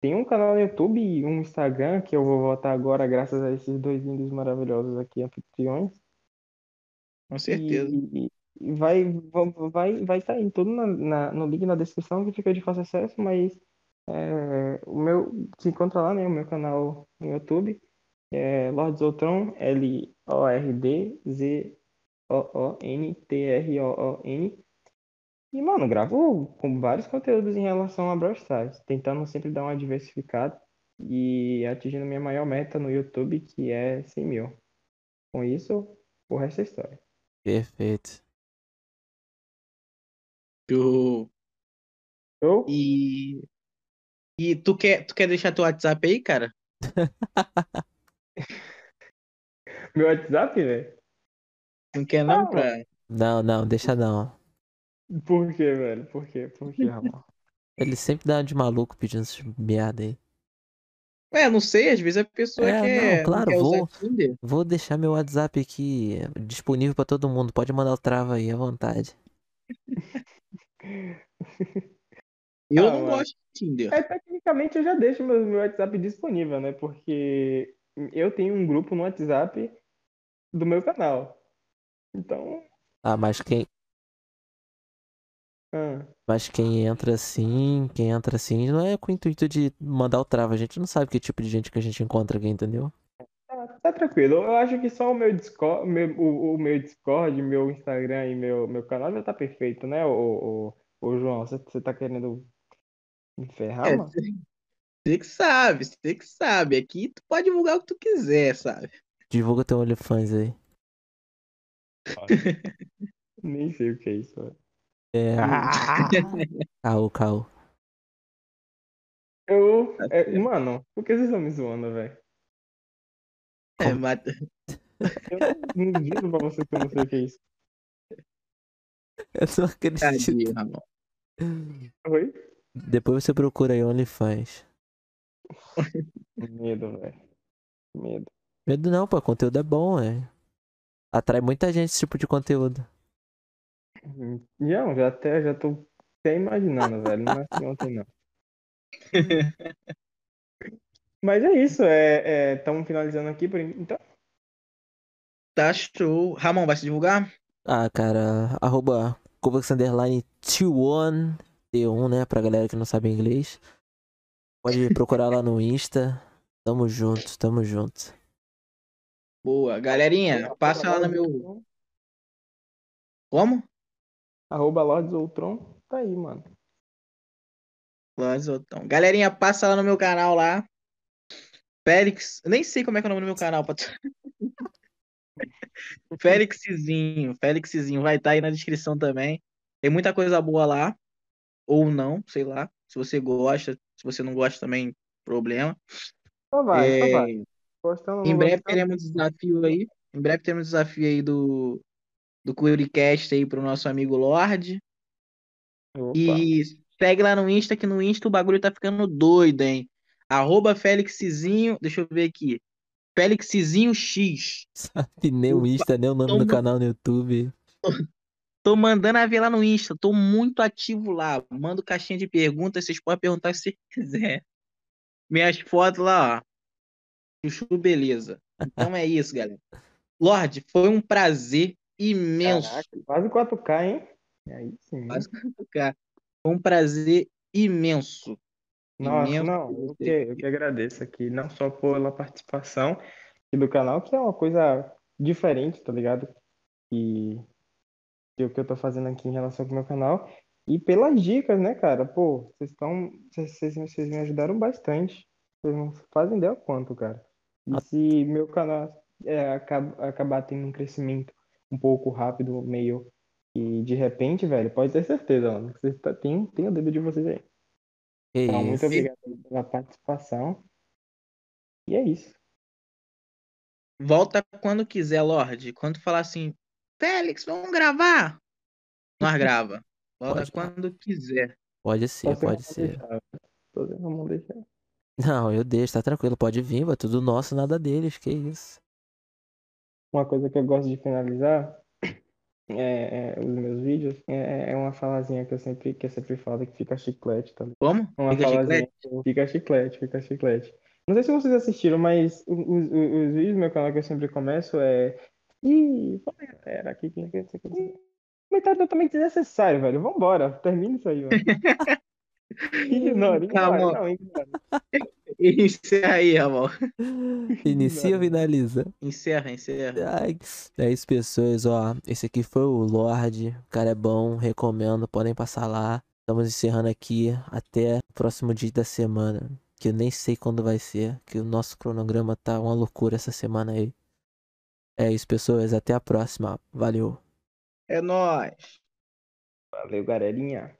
C: tem um canal no YouTube e um Instagram que eu vou voltar agora, graças a esses dois lindos maravilhosos aqui, anfitriões.
B: Com certeza.
C: E, e vai vai vai estar em tudo na, na- no link na descrição que fica de fácil acesso, mas é, o meu se encontra lá, né, o meu canal no YouTube é Lord Zoltron, L O R D Z O O N T R O O N. E mano, gravo com vários conteúdos em relação a Brawl Stars, tentando sempre dar uma diversificada e atingindo minha maior meta no YouTube, que é 100 mil. Com isso, o resto é história.
A: Perfeito.
B: Eu-
C: Eu?
B: E. E tu quer, tu quer deixar teu WhatsApp aí, cara? <laughs>
C: Meu WhatsApp, velho?
B: Não quer não
C: Ah,
B: pra.
A: Não, não, deixa não.
C: Por quê, velho? Por quê? Por quê, Ramon?
A: Ele sempre dá de maluco pedindo essas merda aí.
B: É, não sei, às vezes a pessoa
A: É,
B: quer,
A: não, claro,
B: quer
A: vou-
B: Tinder.
A: Vou deixar meu WhatsApp aqui disponível pra todo mundo. Pode mandar o trava aí à vontade. <laughs>
B: Eu
C: Ah,
B: não
C: mano.
B: gosto de Tinder.
C: É, tecnicamente eu já deixo meu, meu WhatsApp disponível, né? Porque eu tenho um grupo no WhatsApp do meu canal. Então,
A: Ah, mas quem,
C: ah,
A: mas quem entra assim, quem entra assim, não é com o intuito de mandar o trava. A gente não sabe que tipo de gente que a gente encontra aqui, entendeu?
C: tá, tá tranquilo. Eu acho que só o meu Discord, meu, o, o meu Discord, meu Instagram e meu, meu canal já tá perfeito, né, ô, ô, ô João? Você, tá querendo me ferrar,
B: É,
C: mano?
B: Você que sabe, você que sabe. Aqui tu pode divulgar o que tu quiser, sabe?
A: Divulga teu OnlyFans aí. <laughs>
C: Nem sei o que é isso, velho.
A: É. <laughs> Caô, caô.
C: Eu, é, mano, por que vocês estão me zoando, velho?
B: É, mas-
C: Eu não juro pra vocês que eu não sei o que é isso.
A: Eu não acredito.
B: Tadinho, Ramon.
C: Oi?
A: Depois você procura aí OnlyFans.
C: Medo, velho. Medo.
A: Medo não, pô. Conteúdo é bom, é. Atrai muita gente esse tipo de conteúdo.
C: Já, já até, já tô até imaginando, velho. Não é assim ontem, não. <laughs> Mas é isso, é, estamos finalizando aqui por en- então.
B: Tá show. Ramon, vai se divulgar?
A: Ah, cara, arroba Kovacs Underline T1, T1, né, pra galera que não sabe inglês. Pode procurar lá no Insta. Tamo junto, tamo junto.
B: Boa. Galerinha, passa lá no meu. Como?
C: Arroba Lords Outron, tá aí, mano.
B: Lanzotão. Galerinha, passa lá no meu canal lá. Félix. eu Nem sei como é que é o nome do meu canal. Pat... <laughs> Félixzinho. Félixzinho. Vai estar aí na descrição também. Tem muita coisa boa lá. Ou não, sei lá. Se você gosta. Se você não gosta também, problema.
C: Só vai, só
B: É,
C: vai. Gostando,
B: Em breve
C: gostando.
B: teremos desafio aí. Em breve teremos desafio aí do, do Querycast aí pro nosso amigo Lorde.
C: Opa.
B: E segue lá no Insta, que no Insta o bagulho tá ficando doido, hein? Arroba Félixzinho, deixa eu ver aqui. Félixzinho X.
A: Sabe nem o Insta, nem o nome do
B: toma.
A: canal no YouTube. <laughs>
B: Tô mandando a ver lá no Insta, tô muito ativo lá. Mando caixinha de perguntas, vocês podem perguntar vocês <laughs> quiser. Minhas fotos lá, ó. Chuchu, beleza. Então é isso, galera. Lorde, foi um prazer imenso.
C: Caraca, quase 4K, hein? Aí sim.
B: Quase Cara, Foi um prazer imenso.
C: Nossa,
B: imenso
C: não, eu que, eu que agradeço aqui, não só pela participação do canal, que é uma coisa diferente, tá ligado? E, o que eu tô fazendo aqui em relação com o meu canal, e pelas dicas, né, cara? Pô, vocês estão, vocês, me ajudaram bastante. Vocês não fazem ideia quanto, cara. E se meu canal é, acaba, acabar tendo um crescimento um pouco rápido, meio e de repente, velho, pode ter certeza, mano. que Vocês tá, tem, tem o dedo de vocês aí.
A: Que
C: Então, muito
A: isso.
C: obrigado aí pela participação. E é isso.
B: Volta quando quiser, Lorde. Quando falar assim, Félix, vamos gravar. Nós <laughs> grava. Volta
A: Pode.
B: quando quiser.
A: Pode ser,
C: você
A: pode ser.
C: deixar. Você não deixar.
A: Não, eu deixo, tá tranquilo, pode vir, é tudo nosso, nada deles, que isso.
C: Uma coisa que eu gosto de finalizar é, é, os meus vídeos é, é uma falazinha que eu sempre, que eu sempre falo que fica chiclete, ligado?
B: Como?
C: Uma
B: Fica
C: falazinha
B: chiclete?
C: que fica chiclete, fica chiclete. Não sei se vocês assistiram, mas os, os, os vídeos do meu canal que eu sempre começo é. Ih, fala galera, aqui que Comentário totalmente desnecessário, velho. Vambora, termina isso aí, mano. <laughs> Ignora, ignora,
B: Calma.
C: não, ignora. <laughs> <laughs>
B: Encerra aí, Ramon. <laughs>
A: Inicia ou finaliza?
B: Encerra, encerra.
A: Ai, é isso, pessoas, ó. Esse aqui foi o Lorde. O cara é bom, recomendo, podem passar lá. Estamos encerrando aqui até o próximo dia da semana. Que eu nem sei quando vai ser. Que o nosso cronograma tá uma loucura essa semana aí. É isso, pessoas. Até a próxima. Valeu.
B: É nóis.
C: Valeu, galerinha.